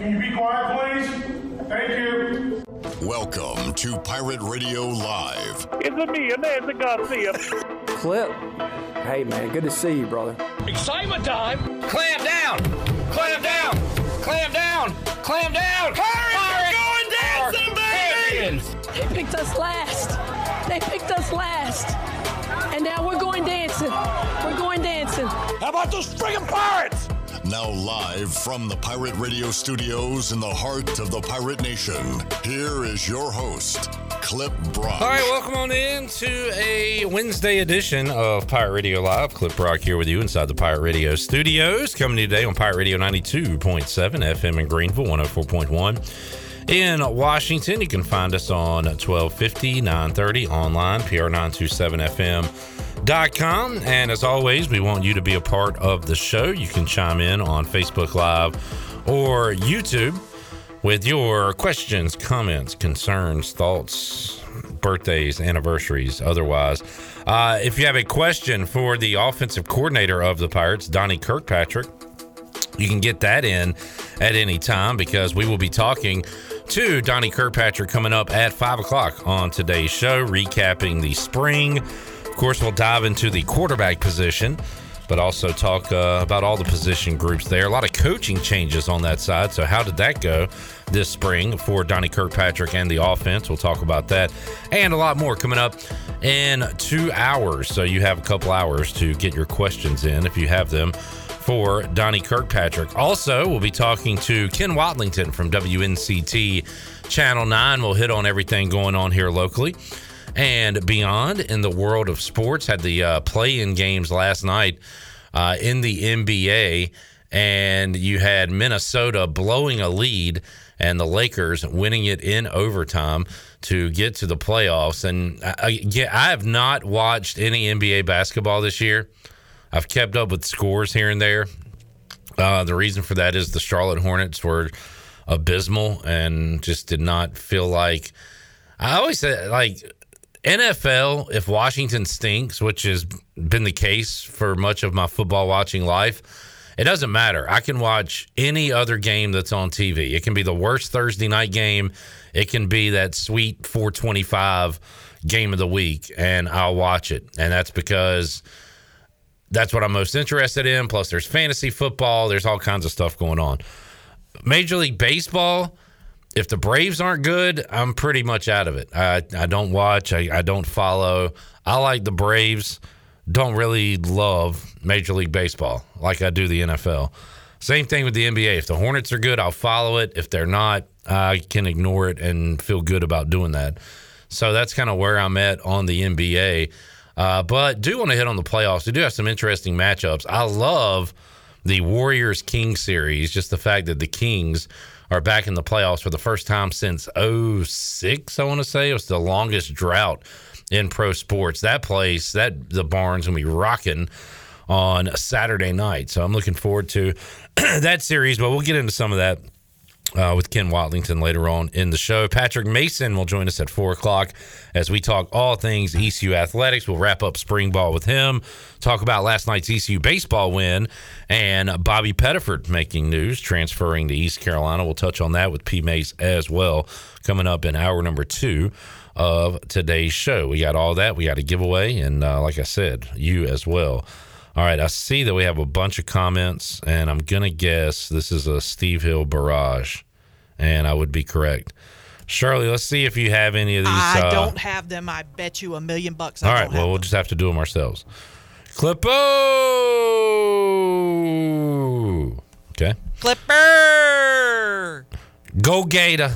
Can you be quiet, please? Thank you. Welcome to Pirate Radio Live. It's a me, Nancy Garcia. Clip. Hey, man, good to see you, brother. Excitement time! Clam down! Clam down! Clam down! Clam down! Pirates are going dancing, baby! They picked us last. They picked us last. And now we're going dancing. We're going dancing. How about those friggin' pirates? Now, live from the Pirate Radio studios in the heart of the Pirate Nation, here is your host, Clip Brock. All right, welcome on in to a Wednesday edition of Pirate Radio Live. Clip Brock here with you inside the Pirate Radio studios. Coming to you today on Pirate Radio 92.7 FM in Greenville, 104.1 in Washington. You can find us on 1250, 930 online, PR927FM.com. And as always, we want you to be a part of the show. You can chime in on Facebook Live or YouTube with your questions, comments, concerns, thoughts, birthdays, anniversaries, otherwise. Uh, if you have a question for the offensive coordinator of the Pirates, Donnie Kirkpatrick, you can get that in at any time because we will be talking to Donnie Kirkpatrick coming up at 5 o'clock on today's show, recapping the spring. Of course, we'll dive into the quarterback position but also talk uh, about all the position groups there. A lot of coaching changes on that side. So, how did that go this spring for Donnie Kirkpatrick and the offense? We'll talk about that and a lot more coming up in two hours. So, you have a couple hours to get your questions in if you have them for Donnie Kirkpatrick. Also, we'll be talking to Ken Watlington from WNCT Channel 9. We'll hit on everything going on here locally and beyond in the world of sports. Had the uh, play-in games last night uh, in the NBA, and you had Minnesota blowing a lead and the Lakers winning it in overtime to get to the playoffs. And I, yeah, I have not watched any NBA basketball this year. I've kept up with scores here and there. Uh, the reason for that is the Charlotte Hornets were abysmal and just did not feel like. I always say like NFL, if Washington stinks, which has been the case for much of my football watching life, it doesn't matter. I can watch any other game that's on TV. It can be the worst Thursday night game, it can be that sweet 425 game of the week, and I'll watch it. And that's because that's what I'm most interested in. Plus, there's fantasy football, there's all kinds of stuff going on. Major League Baseball if the Braves aren't good, I'm pretty much out of it. I, I don't watch, I, I don't follow. I like the Braves, don't really love Major League Baseball like I do the NFL. Same thing with the NBA. If the Hornets are good, I'll follow it. If they're not, I can ignore it and feel good about doing that. So that's kind of where I'm at on the NBA. Uh, but do want to hit on the playoffs. We do have some interesting matchups. I love the Warriors King series, just the fact that the Kings are back in the playoffs for the first time since 06, I want to say. It was the longest drought in pro sports. That place, that the barn's gonna be rocking on Saturday night. So I'm looking forward to that series, but we'll get into some of that uh, with Ken Watlington later on in the show. Patrick Mason will join us at four o'clock as we talk all things ECU athletics. We'll wrap up spring ball with him, talk about last night's ECU baseball win, and Bobby Pettiford making news, transferring to East Carolina. We'll touch on that with P. Mace as well, coming up in hour number two of today's show. We got all that. We got a giveaway, and uh, like I said, you as well. All right, I see that we have a bunch of comments, and I'm going to guess this is a Steve Hill barrage, and I would be correct. Shirley, let's see if you have any of these. I uh, don't have them. I bet you a million bucks. I All right, well, we'll just have to do them ourselves. Clippo! Okay. Clipper. Go Gator.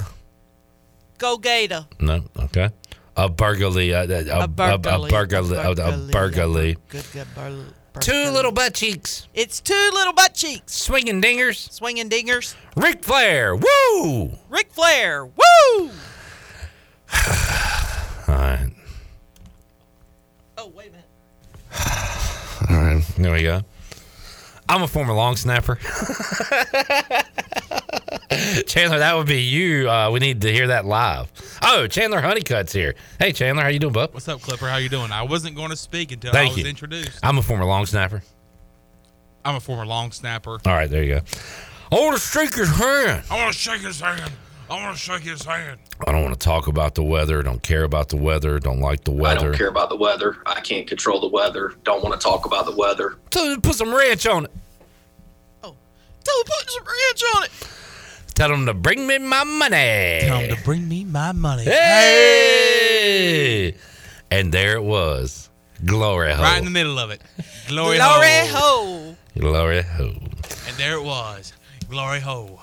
Go Gator. No, okay. A burglary. A, a, a, burglary. A, burglary. A, a burglary. Good, good. Bur- Two little butt cheeks. It's two little butt cheeks. Swinging dingers. Swinging dingers. Ric Flair. Woo! Ric Flair. Woo! All right. Oh, wait a minute. All right. There we go. I'm a former long snapper. Chandler, that would be you. Uh, we need to hear that live. Oh, Chandler Honeycutt's here. Hey, Chandler, how you doing, bub? What's up, Clipper? How you doing? I wasn't going to speak until Thank I was you. introduced. I'm a former long snapper. I'm a former long snapper. All right, there you go. I want to shake his hand. I want to shake his hand. I want to shake his hand. I don't want to talk about the weather. Don't care about the weather. Don't like the weather. I don't care about the weather. I can't control the weather. Don't want to talk about the weather. So put some ranch on it. Tell him put some ranch on it. Tell them to bring me my money. Tell them to bring me my money. Hey! And there it was. Glory hole. Right in the middle of it. Glory, Glory hole. ho. Glory hole. And there it was. Glory hole.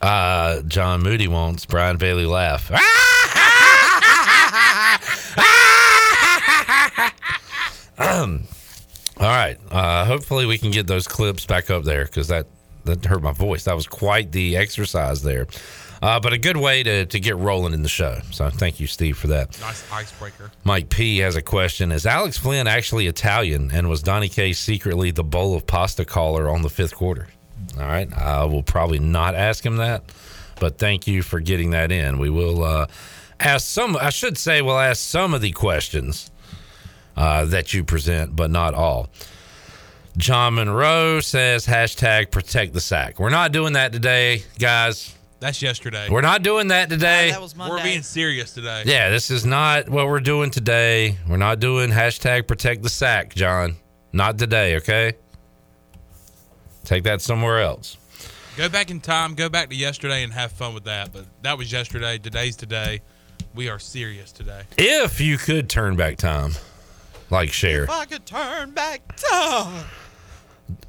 Uh, John Moody wants Brian Bailey laugh. Um, all right. Uh, hopefully we can get those clips back up there because that that hurt my voice. That was quite the exercise there. Uh, but a good way to, to get rolling in the show. So thank you, Steve, for that. Nice icebreaker. Mike P has a question. Is Alex Flinn actually Italian? And was Donnie K secretly the bowl of pasta caller on the fifth quarter? All right. I will probably not ask him that, but thank you for getting that in. We will uh, ask some, I should say, we'll ask some of the questions uh, that you present, but not all. John Monroe says hashtag protect the sack. We're not doing that today, guys. That's yesterday. We're not doing that today. That was Monday. We're being serious today. Yeah, this is not what we're doing today. We're not doing hashtag protect the sack, John. Not today, okay? Take that somewhere else. Go back in time, go back to yesterday and have fun with that. But that was yesterday. Today's today. We are serious today. If you could turn back time, like Cher. If I could turn back time.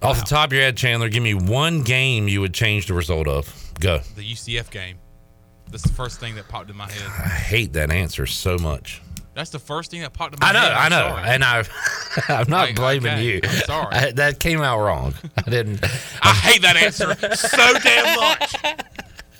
Off the top of your head, Chandler, give me one game you would change the result of. Go. The UCF game. That's the first thing that popped in my head. I hate that answer so much. That's the first thing that popped in my head. I know, head. I I'm know, sorry. and I, I'm not Like, blaming okay, you. I'm sorry. I- that came out wrong. I didn't. I hate that answer so damn much.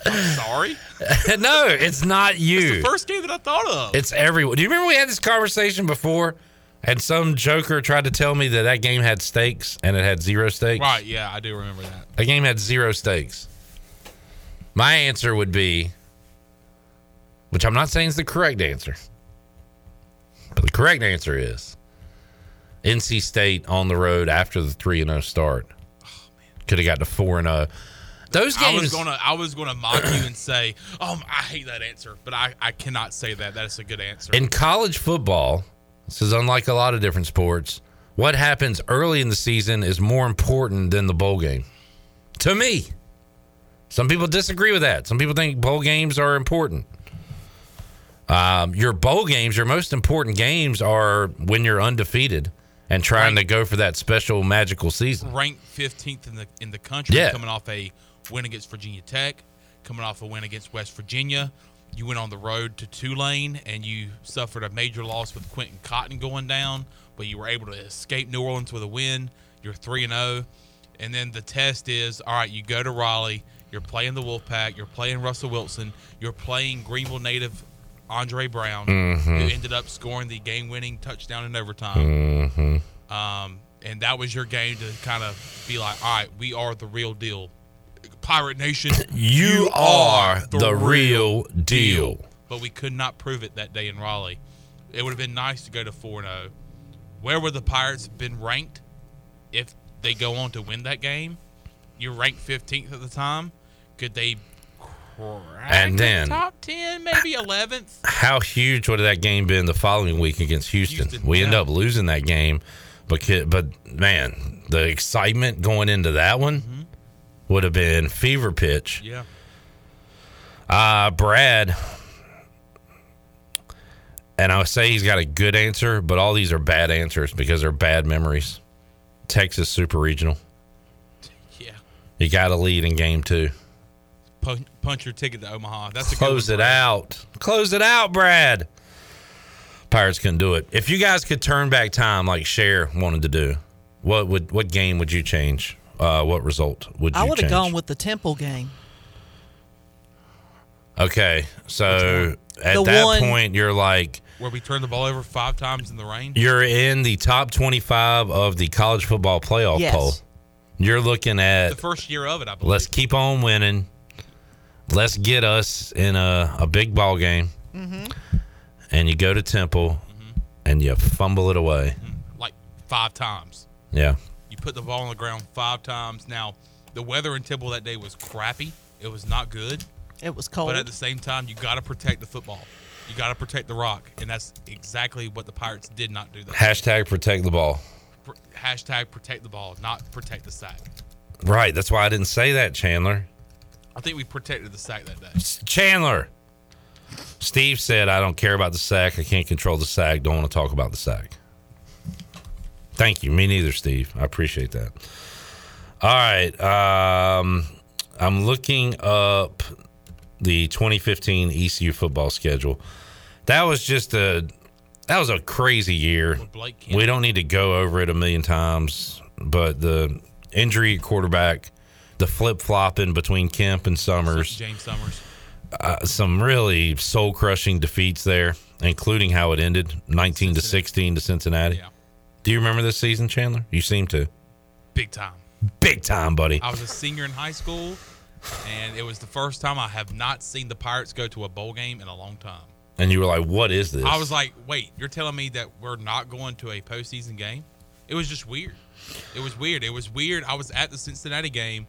I'm sorry. no, it's not you. It's The first game that I thought of. It's everyone. Do you remember we had this conversation before? And some joker tried to tell me that that game had stakes and it had zero stakes. Right, yeah, I do remember that. A game had zero stakes. My answer would be, which I'm not saying is the correct answer, but the correct answer is NC State on the road after the 3 and 0 start. Oh, Could have got to 4 and 0. Those games. I was gonna I was gonna mock you and say, Oh I hate that answer, but I, I cannot say that. That is a good answer. In college football, this is unlike a lot of different sports. What happens early in the season is more important than the bowl game. To me. Some people disagree with that. Some people think bowl games are important. Um, your bowl games, your most important games are when you're undefeated and trying to go for that special magical season. Ranked fifteenth in the in the country, Yeah. coming off a win against Virginia Tech, coming off a win against West Virginia. You went on the road to Tulane and you suffered a major loss with Quentin Cotton going down, but you were able to escape New Orleans with a win. You're three and zero, and then the test is all right. You go to Raleigh. You're playing the Wolfpack. You're playing Russell Wilson. You're playing Greenville native Andre Brown, Mhm. who ended up scoring the game-winning touchdown in overtime. hmm Um, and that was your game to kind of be like, all right, we are the real deal. Pirate Nation, You are the real deal. But we could not prove it that day in Raleigh. It would have been nice to go to 4 0. Where would the Pirates have been ranked if they go on to win that game? You're ranked 15th at the time. Could they crack And the then- top 10, maybe 11th? How huge would that game been the following week against Houston? Houston, we end up losing that game, but but man, the excitement going into that one mm-hmm. Would have been fever pitch. Yeah. Uh Brad, and I would say he's got a good answer, but all these are bad answers because they're bad memories. Texas Super Regional. Yeah. You got to lead in game two. Punch, punch your ticket to Omaha. That's a good Close one, it out. Close it out, Brad. Pirates couldn't do it. If you guys could turn back time like Cher wanted to do, what would what game would you change? Uh, what result would you I would have gone with the Temple game. Okay, so at The that one- point you're like Where we turned the ball over five times in the rain. you're in the top 25 of the college football playoff Yes. poll. You're looking at The first year of it, I believe. let's keep on winning. Let's get us in a, a big ball game. Mm-hmm. And you go to Temple and you fumble it away. like five times. Yeah. You put the ball on the ground five times. Now, The weather in Temple that day was crappy. It was not good. It was cold. But at the same time, you got to protect the football. You got to protect the rock, and that's exactly what the Pirates did not do. That Hashtag protect the ball. Pr- hashtag protect the ball, not protect the sack. Right. That's why I didn't say that, Chandler. I think we protected the sack that day. Chandler. Steve said, I don't care about the sack. I can't control the sack. Don't want to talk about the sack. Thank you. Me neither, Steve. I appreciate that. All right. Um, I'm looking up the 2015 ECU football schedule. That was just a that was a crazy year. We don't need to go over it a million times, but the injury at quarterback, the flip flopping between Kemp and Summers, James Summers. uh, some really soul crushing defeats there, including how it ended 19 to 16 to Cincinnati. Do you remember this season, Chandler? You seem to. Big time. Big time, buddy. I was a senior in high school, and it was the first time I have not seen the Pirates go to a bowl game in a long time. And you were like, what is this? I was like, wait, you're telling me that we're not going to a postseason game? It was just weird. It was weird. It was weird. I was at the Cincinnati game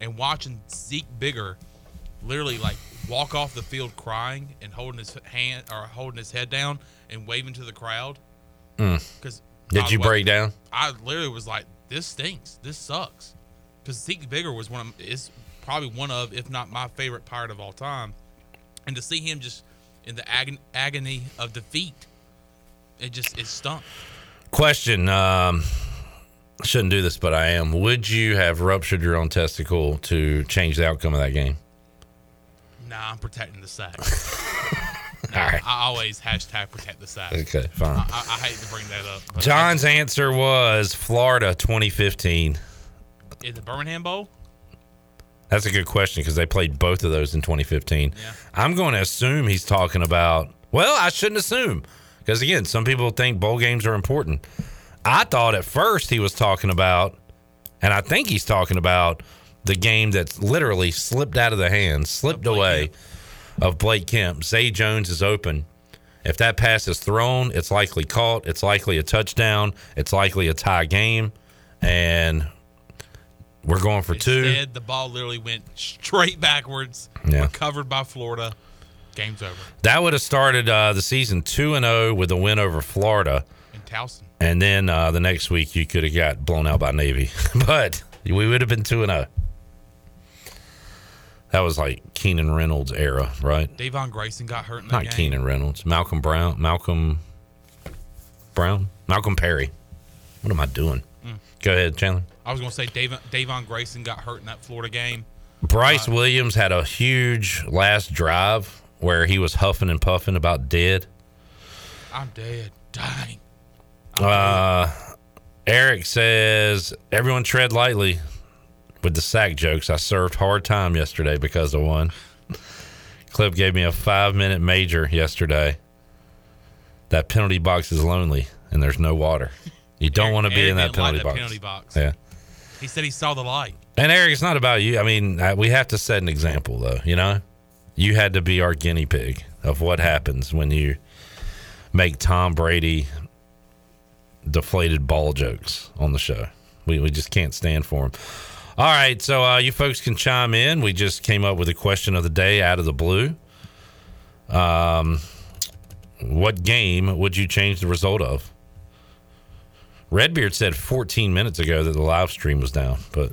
and watching Zeek Bigger literally like walk off the field crying and holding his hand or holding his head down and waving to the crowd. Mm. Did you break down? I literally was like, "This stinks. This sucks." Because Zeek Bigger was one of is probably one of, if not my favorite pirate of all time, and to see him just in the agon- agony of defeat, it just it stunk. Question. Um, I shouldn't do this, but I am. Would you have ruptured your own testicle to change the outcome of that game? Nah, I'm protecting the sack. Right. I always hashtag protect the sack. Okay, fine. I, I, hate to bring that up. John's answer was Florida 2015. Is it Birmingham Bowl. That's a good question because they played both of those in 2015. Yeah. I'm going to assume he's talking about. Well, I shouldn't assume because again, some people think bowl games are important. I thought at first he was talking about, and I think he's talking about the game that literally slipped out of the hands, slipped away of Blake Kemp. Zay Jones is open. If that pass is thrown, it's likely caught. It's likely a touchdown. It's likely a tie game, and we're going for two. Instead, the ball literally went straight backwards, Yeah. recovered by Florida. Game's over. That would have started uh, the season two and zero with a win over Florida, In Towson. and then uh, the next week you could have got blown out by Navy, but we would have been two and zero. That was like Keenan Reynolds era, right? Davon Grayson got hurt in that Not game. Keenan Reynolds, Malcolm Brown, Malcolm Brown, Malcolm Perry. What am I doing? Mm. Go ahead, Chandler. I was going to say Davon, Davon Grayson got hurt in that Florida game. Bryce Williams had a huge last drive where he was huffing and puffing about dead. I'm dead. Dying. Uh, Eric says, everyone tread lightly with the sack jokes. I served hard time yesterday because of one. Clip gave me a five minute major yesterday. That penalty box is lonely and there's no water. You don't want to be Eric in that didn't like penalty that box. penalty box. Yeah. He said he saw the light. And Eric, it's not about you. I mean, uh, we have to set an example, though. You know, you had to be our guinea pig of what happens when you make Tom Brady deflated ball jokes on the show. We we just can't stand for him. All right, so uh, you folks can chime in. We just came up with a question of the day out of the blue. Um, what game would you change the result of? Redbeard said 14 minutes ago that the live stream was down, but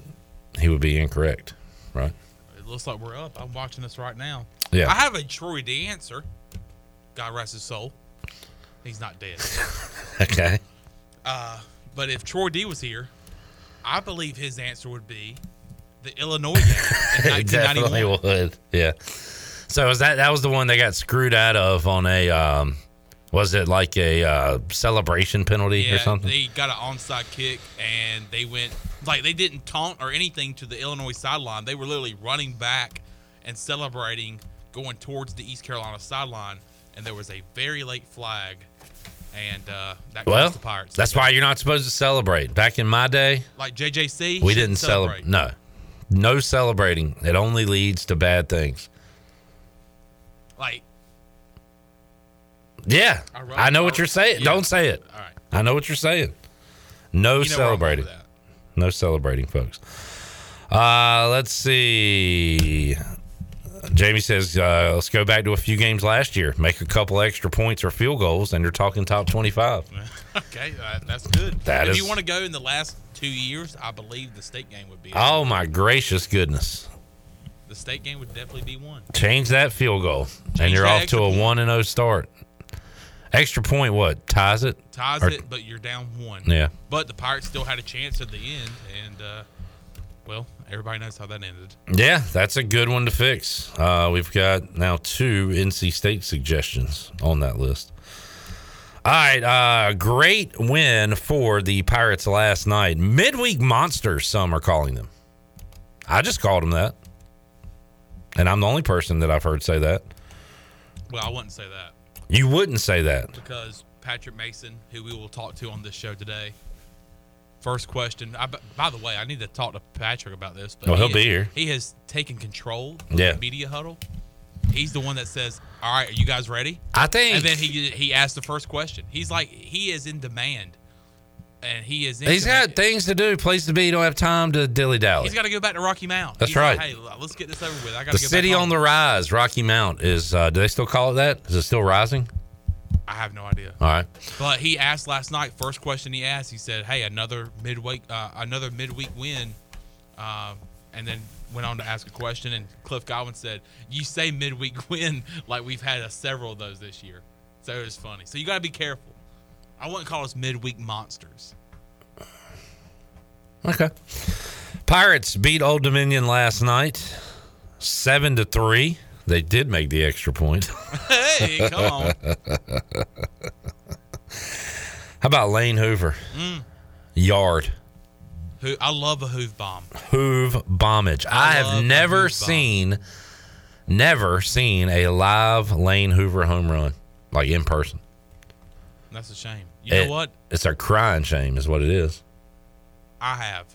he would be incorrect, right? It looks like we're up. I'm watching this right now. Yeah. I have a Troy D answer. God rest his soul. He's not dead. Okay. Uh, but if Troy D was here, I believe his answer would be the Illinois game in It definitely 1991. would. Yeah. So was that that was the one they got screwed out of on a um was it like a uh, celebration penalty Yeah, or something? they got an onside kick and they went like they didn't taunt or anything to the Illinois sideline. They were literally running back and celebrating, going towards the East Carolina sideline, and there was a very late flag, and uh, that well, the Pirates. that's why you're not supposed to celebrate. Back in my day, like JJC. we didn't celebrate. No. No celebrating. It only leads to bad things. Like Yeah. I wrote- I know I what you're saying. yeah. Don't say it. All right. I know what you're saying. No You know where I'm going celebrating. No celebrating, folks. Uh, let's see. Jamie says, uh, let's go back to a few games last year. Make a couple extra points or field goals, and you're talking top 25. okay, uh, that's good. That if is- you want to go in the last two years, I believe the state game would be. Oh, my gracious goodness. The state game would definitely be one. Change that field goal, and you're off to a 1 and 0 start. Extra point, what? Ties it? Ties Or- it, but you're down one. Yeah. But the Pirates still had a chance at the end, and uh, well, everybody knows how that ended. Yeah, that's a good one to fix. Uh, we've got now two NC State suggestions on that list. All right, uh, great win for the Pirates last night. Midweek monsters, some are calling them. I just called them that, and I'm the only person that I've heard say that. Well, I wouldn't say that You wouldn't say that. because Patrick Mason, who we will talk to on this show today. First question. I, by the way, I need to talk to Patrick about this. But Well, he he'll be here. He has taken control of Yeah. the media huddle. He's the one that says, "All right, are you guys ready?" I think- And then he he asked the first question. He's like, he is in demand, and he is. In He's demand. got things to do, place to be. You don't have time to dilly dally. He's got to go back to Rocky Mount. That's He's like, right. hey, let's get this over with. I got The city on the rise, Rocky Mount, is. Uh, do they still call it that? Is it still rising? I have no idea. All right. But he asked last night. First question he asked, he said, "Hey, another midweek, uh, another midweek win," um, and then went on to ask a question. And Cliff Godwin said, "You say midweek win like we've had a, several of those this year." So it was funny. So you got to be careful. I wouldn't call us midweek monsters. Okay. Pirates beat Old Dominion last night, seven to three. They did make the extra point. Hey, come on. How about Lane Hoover? Mm. Yard. Who I love a hoof bomb. Hoove bombage. I, love have never Hoove bomb. seen, never seen a live Lane Hoover home run, like in person. That's a shame. You It- know what? It's a crying shame, is what it is. I have.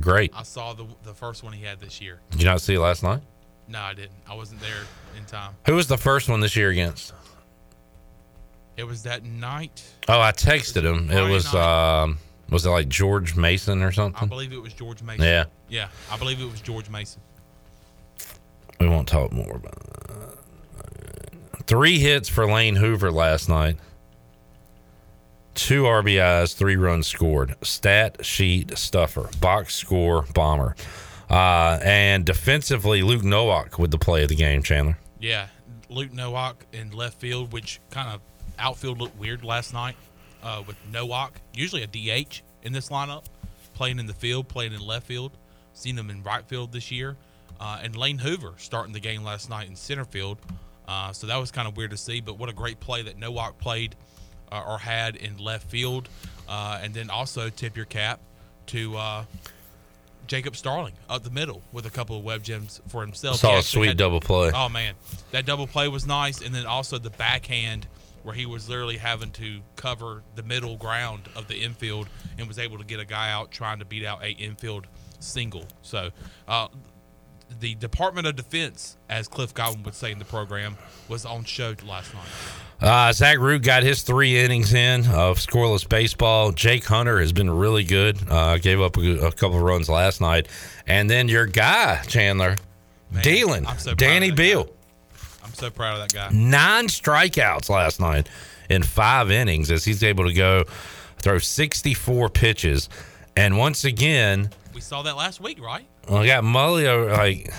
Great. I saw the the first one he had this year. Did you not see it last night? No, I didn't. I wasn't there in time. Who was the first one this year against? It was that night. Oh, I texted him. It was night. um, was it like George Mason or something? I believe it was George Mason. Yeah. Yeah, I believe it was George Mason. We won't talk more about that. Three hits for Lane Hoover last night. Two RBIs, three runs scored. Stat sheet stuffer, box score bomber. Uh, and defensively, Luke Nowak with the play of the game, Chandler. Yeah, Luke Nowak in left field, which kind of outfield looked weird last night uh, with Nowak, usually a DH in this lineup, playing in the field, playing in left field. Seen him in right field this year, uh, and Lane Hoover starting the game last night in center field. Uh, so that was kind of weird to see, but what a great play that Nowak played uh, or had in left field, uh, and then also tip your cap to uh, Jacob Starling up the middle with a couple of web gems for himself. Saw a sweet had- double play. Oh man, that double play was nice, and then also the backhand where he was literally having to cover the middle ground of the infield and was able to get a guy out trying to beat out a infield single. So, uh, the Department of Defense, as Cliff Godwin would say in the program, was on show last night. Uh, Zach Root got his three innings in of scoreless baseball. Jake Hunter has been really good. Uh, gave up a, a couple of runs last night. And then your guy, Chandler, dealing, I'm so proud Danny of that Beal. I'm so proud of that guy. Nine strikeouts last night in five innings as he's able to go throw 64 pitches. And once again, We saw that last week, right? I got Mullio like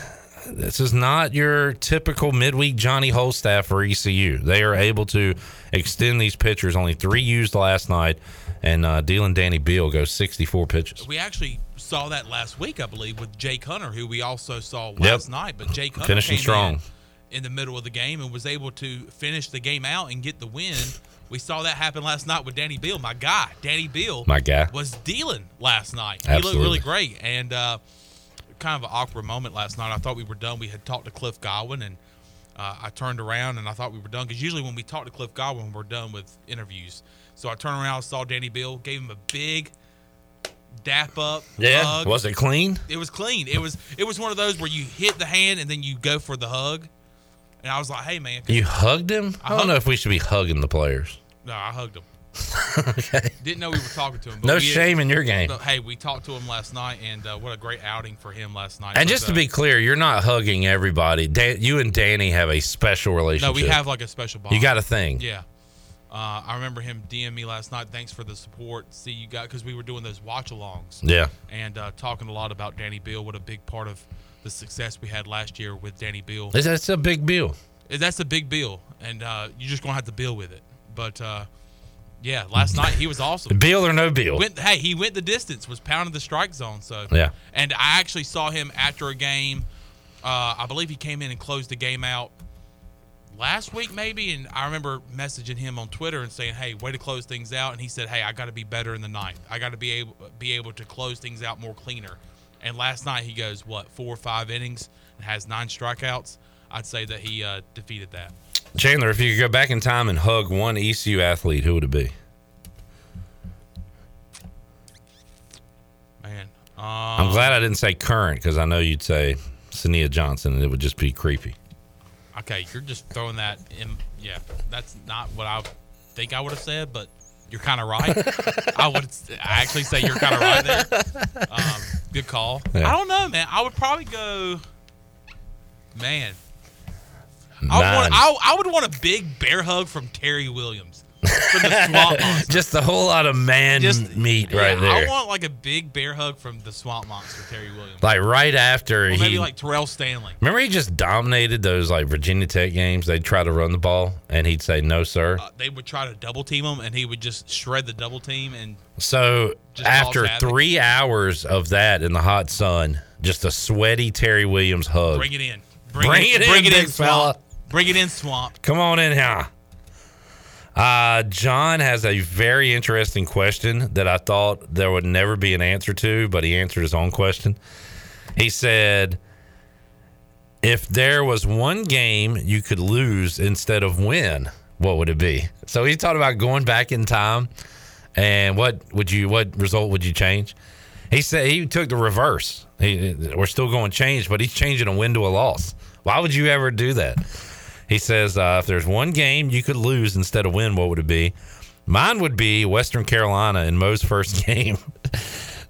this is not your typical midweek Johnny Holstaff for ECU. They are able to extend these pitchers. Only three used last night, and uh, Dylan Danny Beal goes 64 pitches. We actually saw that last week, I believe, with Jake Hunter, who we also saw Yep. last night. But Jake Hunter Finishing strong. in, in the middle of the game and was able to finish the game out and get the win. We saw that happen last night with Danny Beal, my guy. Danny Beal, My guy. was dealing last night. He looked really great, and uh, kind of an awkward moment last night. I thought we were done. We had talked to Cliff Godwin, and uh, I turned around and I thought we were done because usually when we talk to Cliff Godwin, we're done with interviews. So I turned around, saw Danny Bill, gave him a big dap up. Yeah, hug. was it clean? It was clean. It was it was one of those where you hit the hand and then you go for the hug. And I was like, "Hey, man." You hugged him? I, I don't know if we should be hugging the players. No, I hugged him. okay. Didn't know we were talking to him. No shame in your game. hey, we talked to him last night, and uh, what a great outing for him last night. And just to uh, be clear, you're not hugging everybody. Dan, you and Danny have a special relationship. no, we have like a special bond. You got a thing. Yeah. Uh, I remember him DM me last night. Thanks for the support. See you got because we were doing those watch alongs. Yeah. And uh, talking a lot about Danny Bill. What a big part of the success we had last year with Danny Bill. It's a big deal. That's a big bill, and uh, you're just gonna have to deal with it. But uh, yeah, last night he was awesome. Bill or no bill. Went, hey, he went the distance, was pounding the strike zone. So Yeah. and I actually saw him after a game. Uh, I believe he came in and closed the game out last week, maybe. And I remember messaging him on Twitter and saying, "Hey, way to close things out." And he said, "Hey, I got to be better in the ninth. I got to be able be able to close things out more cleaner." And last night he goes what four or five innings and has nine strikeouts. I'd say that he uh, defeated that. Chandler, if you could go back in time and hug one ECU athlete, who would it be? Man, um, I'm glad I didn't say current because I know you'd say Sania Johnson and it would just be creepy. Okay, you're just throwing that in. Yeah, that's not what I think I would have said, but you're kind of right. I would I actually say you're kind of right there. Um, good call. Yeah. I don't know, man. I would probably go. Man, I would, want, I, I would want a big bear hug from Terry Williams from the Swamp Monster. just a whole lot of man Just- meat Yeah, right there. I want like a big bear hug from the Swamp Monster, Terry Williams. like right after Or he. maybe like Terrell Stanley. remember, he just dominated those like Virginia Tech games. They'd try to run the ball and he'd say, no, sir. Uh, they would try to double team him, and he would just shred the double team and So after three hours of that in the hot sun, just a sweaty Terry Williams hug. bring it in. Bring it in, Bring it in, fella. Bring it in, Swamp. Come on in here. Uh, John has a very interesting question that I thought there would never be an answer to, but he answered his own question. He said, If there was one game you could lose instead of win, what would it be? So he talked about going back in time and what would you what result would you change? He said he took the reverse. He, we're still going change, but he's changing a win to a loss. Why would you ever do that? He says uh, if there's one game you could lose instead of win, what would it be? Mine would be Western Carolina in Mo's first game.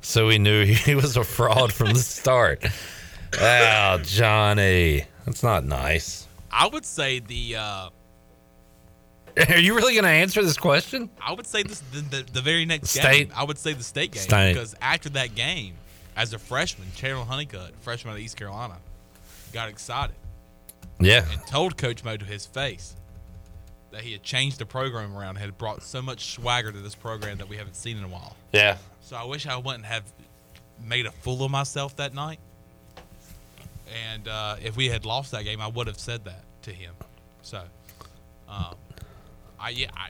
so we knew he was a fraud from the start. Oh, Johnny, that's not nice. I would say the. Uh, Are you really going to answer this question? I would say this the, the, the very next State. game. I would say the state game State. because after that game, as a freshman, Chandler Honeycutt, freshman at East Carolina, got excited Yeah. and told Coach Mo to his face that he had changed the program around, had brought so much swagger to this program that we haven't seen in a while. Yeah. So I wish I wouldn't have made a fool of myself that night. And uh, if we had lost that game, I would have said that to him. So, um, I yeah, I,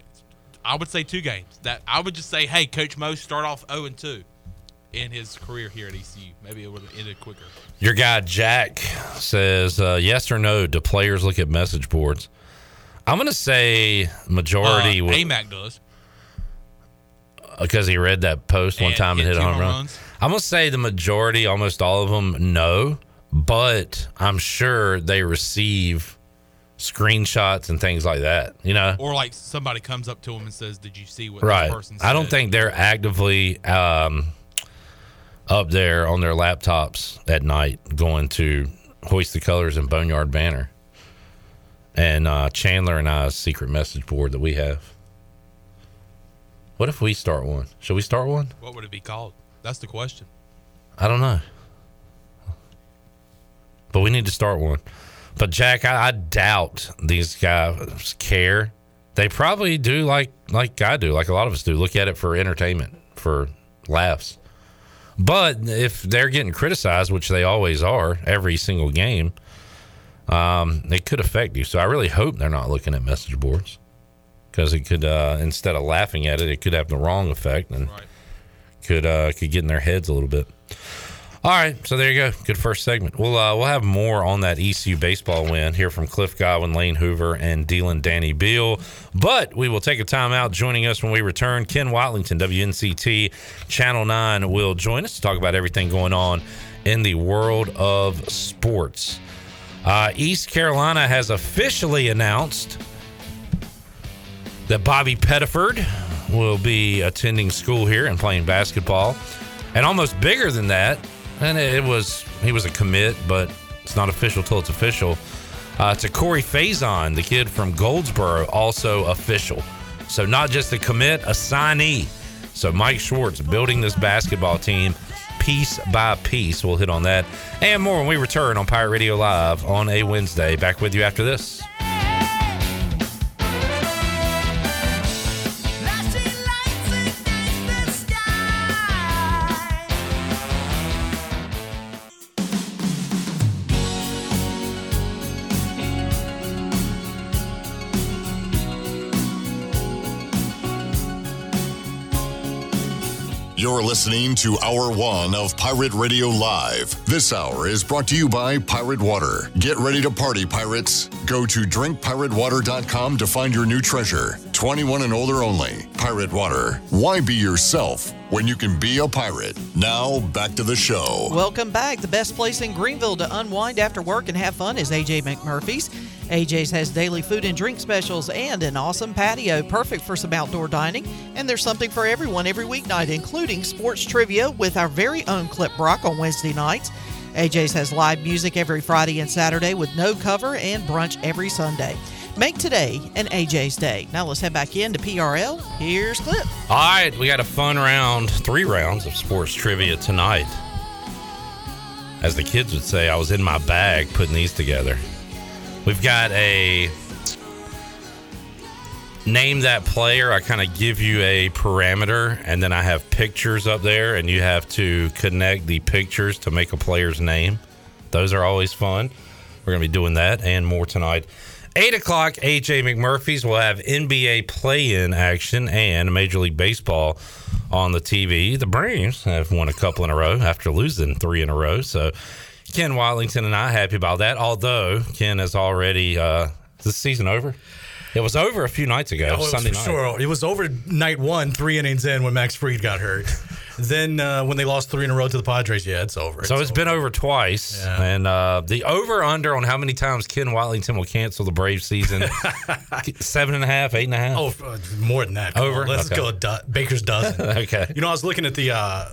I would say two games. That I would just say, hey, Coach Mo, start off zero and two in his career here at ECU. Maybe it would have ended quicker. Your guy Jack says, uh, yes or no, do players look at message boards? I'm going to say majority Uh, would- AMAC does. because he read that post one And time and hit a home run. runs. I'm gonna say the majority, almost all of them, no, but I'm sure they receive screenshots and things like that. You know, Or like somebody comes up to him and says, "Did you see what right? this person said?" I don't think they're actively um, up there on their laptops at night going to hoist the colors and boneyard banner. And uh, Chandler and I's secret message board that we have. What if we start one? Should we start one? What would it be called? That's the question. I don't know. But we need to start one. But Jack, I, I doubt these guys care. They probably do like like I do, like a lot of us do. Look at it for entertainment, for laughs. But if they're getting criticized, which they always are, every single game, um, it could affect you. So I really hope they're not looking at message boards because it could, uh, instead of laughing at it, it could have the wrong effect and could uh, could get in their heads a little bit. All right, so there you go. Good first segment. We'll uh, we'll have more on that ECU baseball win here from Cliff Godwin, Lane Hoover, and Dylan Danny Beal. But we will take a time out. Joining us when we return, Ken Watlington, WNCT Channel Nine, will join us to talk about everything going on in the world of sports. Uh, East Carolina has officially announced that Bobby Pettiford will be attending school here and playing basketball. And almost bigger than that, and it was he was a commit, but it's not official till it's official. Uh, to Corey Faison, the kid from Goldsboro, also official. So not just a commit, a signee. So Mike Schwartz building this basketball team piece by piece. We'll hit on that and more when we return on Pirate Radio Live on a Wednesday. Back with you after this. You're listening to Hour One of Pirate Radio Live. This hour is brought to you by Pirate Water. Get ready to party, pirates. Go to drinkpiratewater.com to find your new treasure. 21 and older only. Pirate Water. Why be yourself when you can be a pirate? Now, back to the show. Welcome back. The best place in Greenville to unwind after work and have fun is AJ McMurphy's. AJ's has daily food and drink specials and an awesome patio, perfect for some outdoor dining. And there's something for everyone every weeknight, including sports trivia with our very own Clip Brock on Wednesday nights. AJ's has live music every Friday and Saturday with no cover and brunch every Sunday. Make today an AJ's day. Now let's head back into PRL. Here's Clip. All right, we got a fun round, three rounds of sports trivia tonight. As the kids would say, I was in my bag putting these together. We've got a name that player. I kind of give you a parameter, and then I have pictures up there, and you have to connect the pictures to make a player's name. Those are always fun. We're going to be doing that and more tonight. 8 o'clock, AJ McMurphy's will have NBA play in action and Major League Baseball on the TV. The Braves have won a couple in a row after losing three in a row. So Ken Watlington and I happy about that. Although Ken has already, uh, is season over? It was over a few nights ago, Oh, it was Sunday for night. Sure. It was over night one, three innings in when Max Fried got hurt. then uh, when they lost three in a row to the Padres, yeah, it's over. So it's been over twice, Yeah. and uh, the over under on how many times Ken Watlington will cancel the Brave season seven and a half, eight and a half. Oh, uh, more than that. Come Over? on, Let's Okay. go a do- Baker's dozen. okay. You know, I was looking at the uh,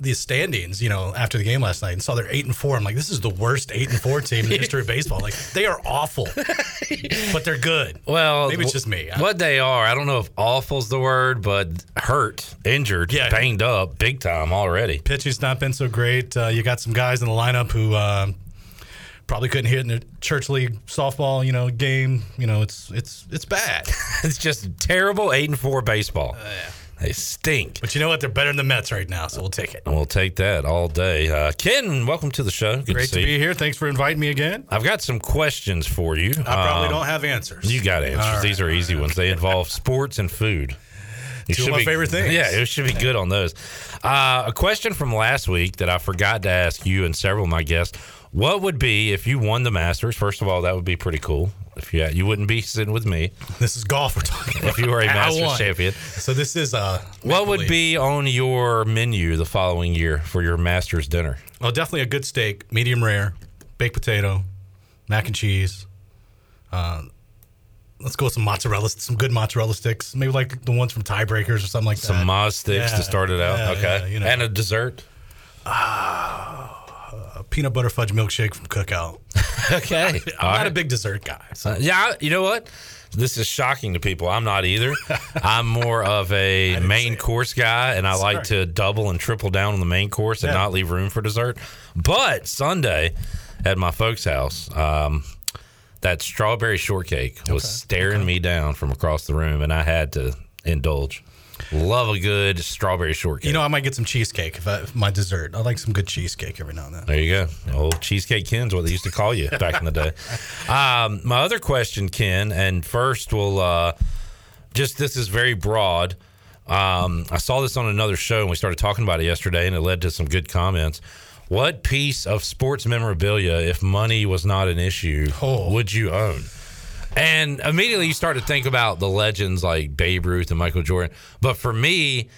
the standings, you know, after the game last night and saw they're eight and four. I'm like, this is the worst eight and four team in the history of baseball. Like they are awful, but they're good. Well, maybe it's just me. What they are, I don't know if awful's the word, but hurt, injured, Yeah. banged up, big time already. Pitching's not been so great. Uh, you got some guys in the lineup who um, probably couldn't hit in a church league softball, you know, game. You know, it's it's it's bad. it's just terrible eight and four baseball. Uh, They stink. But you know what? They're better than the Mets right now, so we'll take it. And we'll take that all day. Uh, Ken, welcome to the show. Good Great to to be you. here. Thanks for inviting me again. I've got some questions for you. I probably Um, don't have answers. You got answers. All right, These are easy ones. They involve sports and food. You Two of my be- favorite things. Yeah, it should be good on those. Uh, a question from last week that I forgot to ask you and several of my guests. What would be if you won the Masters? First of all, that would be pretty cool. If you you wouldn't be sitting with me This is golf we're talking about. if you were a Masters champion. So this is uh What would be on your menu the following year for your Masters dinner? Well, definitely a good steak, medium rare, baked potato, mac and cheese. Uh, let's go with some mozzarella, some good mozzarella sticks. Maybe like the ones from Tiebreakers or something like that. Some Moz sticks Yeah, to start it out. yeah, okay, yeah, you know. and a dessert. A peanut butter fudge milkshake from Cookout. Okay, I'm not a big dessert guy. So. Uh, yeah, you know what? This is shocking to people. I'm not either. I'm more of a main course guy, and I like to double and triple down on the main course and Yeah. not leave room for dessert. But Sunday at my folks' house, um, that strawberry shortcake was staring me down from across the room, and I had to indulge. Love a good strawberry shortcake. You know, I might get some cheesecake if, I, my dessert. I like some good cheesecake every now and then. There you go. Old Cheesecake Ken's what they used to call you back in the day. Um, my other question, Ken, and first we'll uh, just this is very broad. Um, I saw this on another show and we started talking about it yesterday, and it led to some good comments. What piece of sports memorabilia, if money was not an issue, would you own? And immediately you start to think about the legends like Babe Ruth and Michael Jordan. But for me,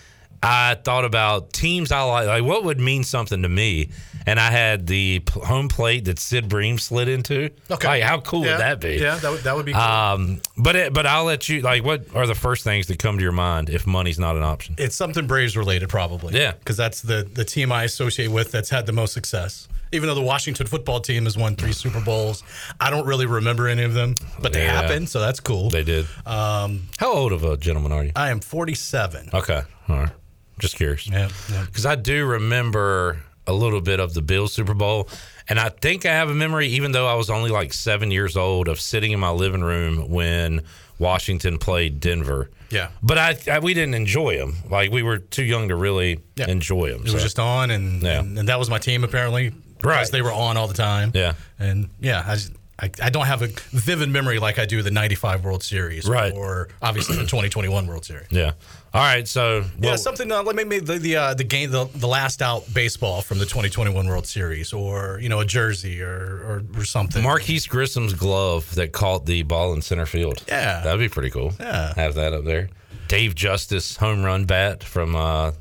I thought about teams I like. Like, what would mean something to me? And I had the p- home plate that Sid Bream slid into. Okay. Like, how cool Yeah, would that be? Yeah, that would that would be. Cool. Um, but it, but I'll let you. Like, what are the first things that come to your mind if money's not an option? it's something Braves related, probably. Yeah. because that's the the team I associate with that's had the most success. Even though the Washington football team has won three Super Bowls, I don't really remember any of them, but they Yeah. happened, so that's cool. They did. Um, How old of a gentleman are you? I am 47. Okay, all right. Just curious. Yeah, yeah. because I do remember a little bit of the Bills Super Bowl, and I think I have a memory, even though I was only like seven years old, of sitting in my living room when Washington played Denver. Yeah. But I, I we didn't enjoy them. Like we were too young to really Yeah. enjoy them. It was just on, and, Yeah. and and that was my team apparently. Right. because They were on all the time. Yeah. and yeah, I just. I, I don't have a vivid memory like I do the '95 World Series, Right. Or obviously the 2021 World Series. yeah. All right, so yeah, something uh, like maybe the the, uh, the game, the, the last out baseball from the 2021 World Series, or you know a jersey or or, or something. Marquis Grissom's glove that caught the ball in center field. Yeah. that'd be pretty cool. Yeah. have that up there. Dave Justice home run bat from uh,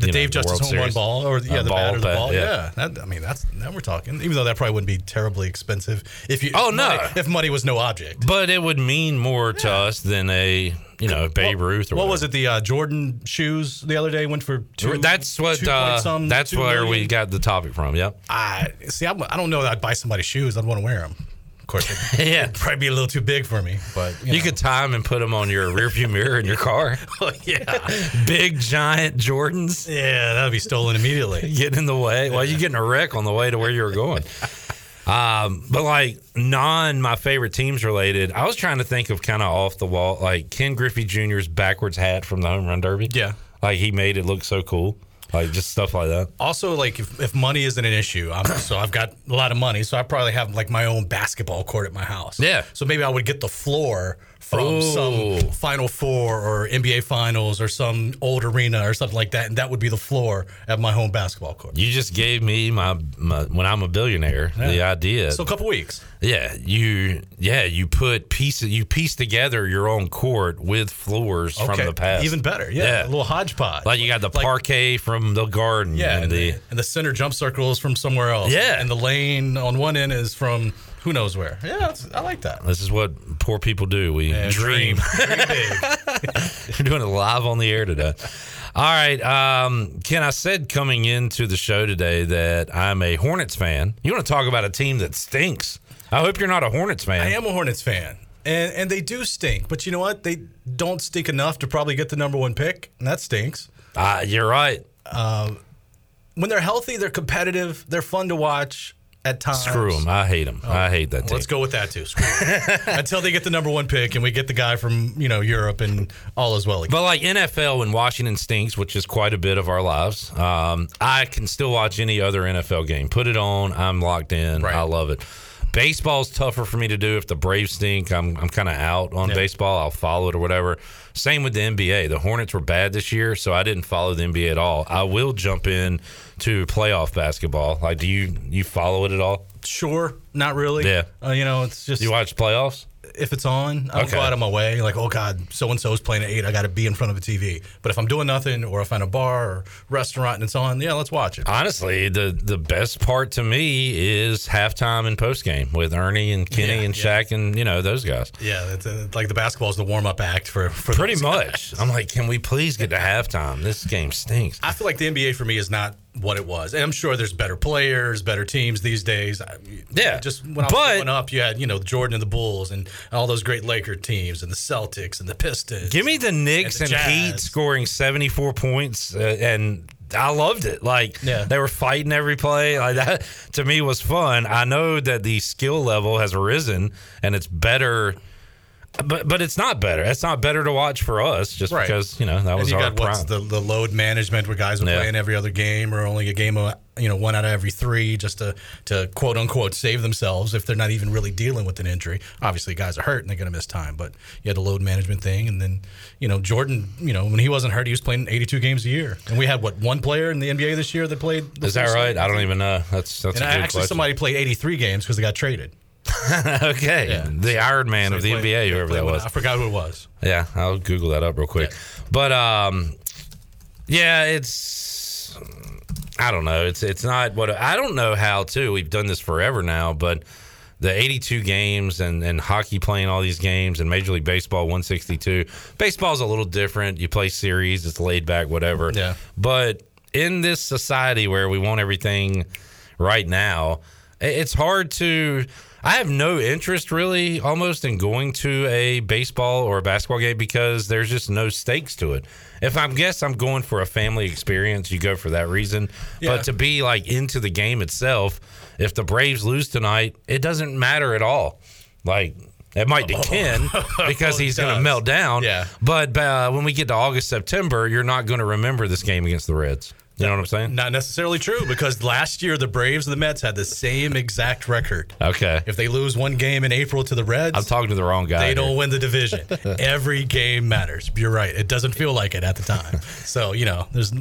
the you know, Dave Justice home run ball, or yeah, A the bat or the bat, ball. Yeah, That, I mean that's now we're talking. Even though that probably wouldn't be terribly expensive if you. Oh, no. if money was no object. But it would mean more to us than a you know Babe Ruth or What was it? The uh, Jordan shoes the other day went for two. That's what. two Uh, some- that's where we got the topic from. Yep. I see. I'm, I don't know that I'd buy somebody shoes. I'd want to wear them. Course, Yeah. probably be a little too big for me. But you, You, know. could tie them and put them on your rearview mirror in your car. oh, yeah, Big giant Jordans yeah, that'd be stolen immediately. getting in the way. Well, you're getting a wreck on the way to where you were going. Um, but like non my favorite teams related, I was trying to think of kind of off the wall, like Ken Griffey Jr.'s backwards hat from the home run derby. Yeah. like he made it look so cool, like just stuff like that. Also, like if, if money isn't an issue, I'm, so I've got a lot of money, so I probably have like my own basketball court at my house. Yeah. So maybe I would get the floor from Ooh. some Final Four or NBA Finals or some old arena or something like that, and that would be the floor at my home basketball court. You just gave me my, my when I'm a billionaire the idea. So a couple weeks. Yeah, you yeah you put pieces you piece together your own court with floors from the past. Even better. Yeah. Yeah. A little hodgepodge. like you got the Like- parquet from the garden. Yeah, and, and the, the, and the center jump circle is from somewhere else. Yeah. and the lane on one end is from who knows where. Yeah, that's- I like that. this is what poor people do. We Yeah, dream. dream. You're doing it live on the air today. All right, um, Ken. I said coming into the show today that I'm a Hornets fan. You want to talk about a team that stinks? I hope you're not a Hornets fan. I am a Hornets fan, and and they do stink. But you know what? They don't stink enough to probably get the number one pick, and that stinks. Uh, you're right. When they're healthy, they're competitive. They're fun to watch at times. Screw them. I hate them. I hate that team. Let's go with that too. Until they get the number one pick, and we get the guy from you know Europe, and all is well. Again. But like NFL when Washington stinks, which is quite a bit of our lives, um, I can still watch any other NFL game. Put it on, I'm locked in. Right. I love it. Baseball's tougher for me to do. If the Braves stink, I'm I'm kind of out on Yeah. baseball. I'll follow it or whatever. Same with the NBA. The Hornets were bad this year, so I didn't follow the NBA at all. I will jump in to playoff basketball. Like, do you you follow it at all? Sure, not really. Yeah. uh, you know, it's just You watch playoffs? if it's on, I Okay. go out of my way. Like, oh God, so and so is playing at eight. I got to be in front of a TV. But if I'm doing nothing, or if I'm in a bar or restaurant and it's on, yeah, let's watch it. Honestly, the the best part to me is halftime and postgame with Ernie and Kenny Yeah, and yeah. Shaq and you know those guys. Yeah, it's uh, like the basketball is the warm up act for for Pretty much. I'm like, can we please get to halftime? This game stinks. I feel like the NBA for me is not what it was. And I'm sure there's better players, better teams these days. I- Yeah, Just when I was but- growing up, you had, you know, Jordan and the Bulls and all those great Laker teams and the Celtics and the Pistons. Give me the Knicks And and, the Heat scoring 74 points, uh, and I loved it. Like Yeah. they were fighting every play. Like that to me was fun. I know that the skill level has risen and it's better. But but it's not better. It's not better to watch for us just Right. because you know that And was you our got what's prime. the, the load management where guys are Yeah. playing every other game or only a game of you know one out of every three just to to quote unquote save themselves if they're not even really dealing with an injury. Obviously, guys are hurt and they're going to miss time, but you had a load management thing, and then you know Jordan, you know when he wasn't hurt, he was playing 82 games a year, and we had what one player in the NBA this year that played. the Is that right? season? I don't even know. That's that's And a good actually, question. somebody played 83 games because they got traded. okay, Yeah. the Iron Man So of the played- NBA, whoever that was. I forgot who it was. Yeah, I'll Google that up real quick. But um, Yeah, it's I don't know. It's it's not what I don't know how too. We've done this forever now, but the 82 games and and hockey playing all these games and Major League Baseball 162. Baseball's a little different. You play series, it's laid back, whatever. Yeah. But in this society where we want everything right now, it's hard to. I have no interest really almost in going to a baseball or a basketball game because there's just no stakes to it. If I'm guess I'm going for a family experience, you go for that reason. Yeah. But to be like into the game itself, if the Braves lose tonight, it doesn't matter at all. Like it might to Ken because he's going to melt down. Yeah. But uh, when we get to August, September, you're not going to remember this game against the Reds. You know what I'm saying? Not necessarily true because last year the Braves and the Mets had the same exact record. Okay. If they lose one game in April to the Reds, I'm talking to the wrong guy. they here. don't win the division. Every game matters. You're right. It doesn't feel like it at the time. So, you know, there's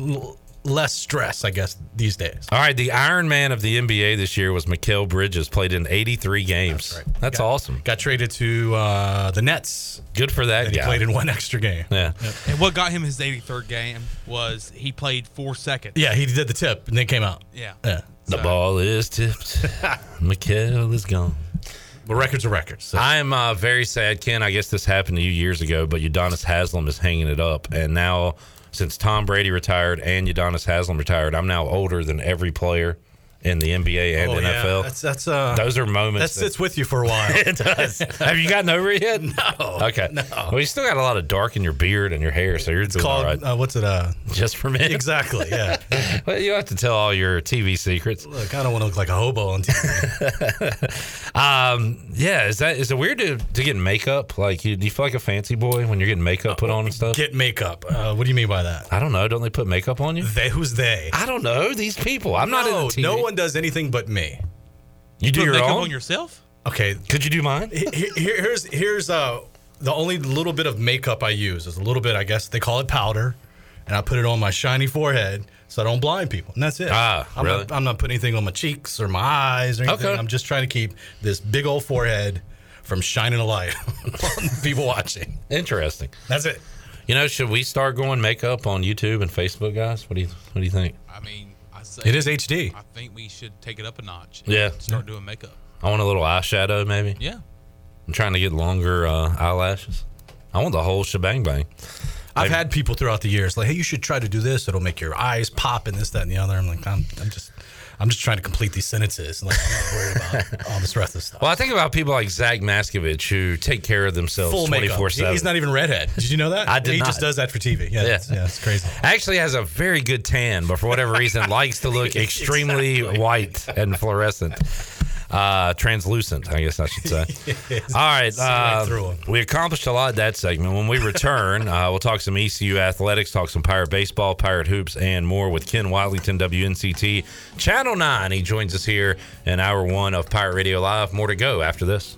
less stress, I guess, these days. All right, the Iron Man of the NBA this year was Mikal Bridges. Played in 83 games. That's, right. Got- awesome. Got traded to uh, the Nets. Good for that And he played in one extra game. yeah. And what got him his 83rd game was he played four seconds. Yeah, he did the tip and then came out. Yeah. Yeah. The ball is tipped. Mikal is gone. But records are records. So. I am uh, very sad, Ken. I guess this happened to you years ago, but Udonis Haslem is hanging it up. And now, since Tom Brady retired and Udonis Haslem retired, I'm now older than every player in the NBA and Oh, yeah. NFL. That's that's uh Those are moments. that- sits with you for a while. it does. Have you gotten over it yet? No. Okay. No. Well, you still got a lot of dark in your beard and your hair, so you're It's doing all called right. uh, what's it uh Just for me. exactly, yeah. well, you have to tell all your TV secrets. Look, I don't want to look like a hobo on TV. Um, yeah, is that is it weird to, to get makeup? Like, you, do you feel like a fancy boy when you're getting makeup put on and stuff? Get makeup. Uh, what do you mean by that? I don't know. Don't they put makeup on you? They who's they? I don't know. These people. I'm not in the TV. no one does anything but me. You do Put your makeup own. on yourself? Okay, Could you do mine? he- he- here's here's uh the only little bit of makeup I use is a little bit. I guess they call it powder, and I put it on my shiny forehead so I don't blind people, and that's it. Ah, I'm really? Not, I'm not putting anything on my cheeks or my eyes or anything. Okay. I'm just trying to keep this big old forehead from shining a light on people watching. Interesting. That's it. You know, should we start going makeup on YouTube and Facebook, guys? What do you What do you think? I mean, I say It is HD. I think we should take it up a notch. Yeah. Start doing makeup. I want a little eyeshadow, maybe. Yeah. I'm trying to get longer uh, eyelashes. I want the whole shebang bang. I've had people throughout the years like, "Hey, you should try to do this. It'll make your eyes pop and this, that, and the other." I'm like, I'm, I'm just, I'm just trying to complete these sentences. Like, I'm not worried about all this rest of stuff. Well, I think about people like Zach Maskovich who take care of themselves Full twenty makeup. seven. He's not even redhead. Did you know that? I did He not. just does that for TV. Yeah, Yeah. It's, yeah, it's crazy. Actually, has a very good tan, but for whatever reason, likes to look extremely Exactly. white and fluorescent. Uh, translucent, I guess I should say. All right, uh, we accomplished a lot that segment. When we return, uh, we'll talk some ECU athletics, talk some Pirate baseball, Pirate hoops, and more with Ken Watlington, WNCT Channel Nine. He joins us here in hour one of Pirate Radio Live. More to go after this.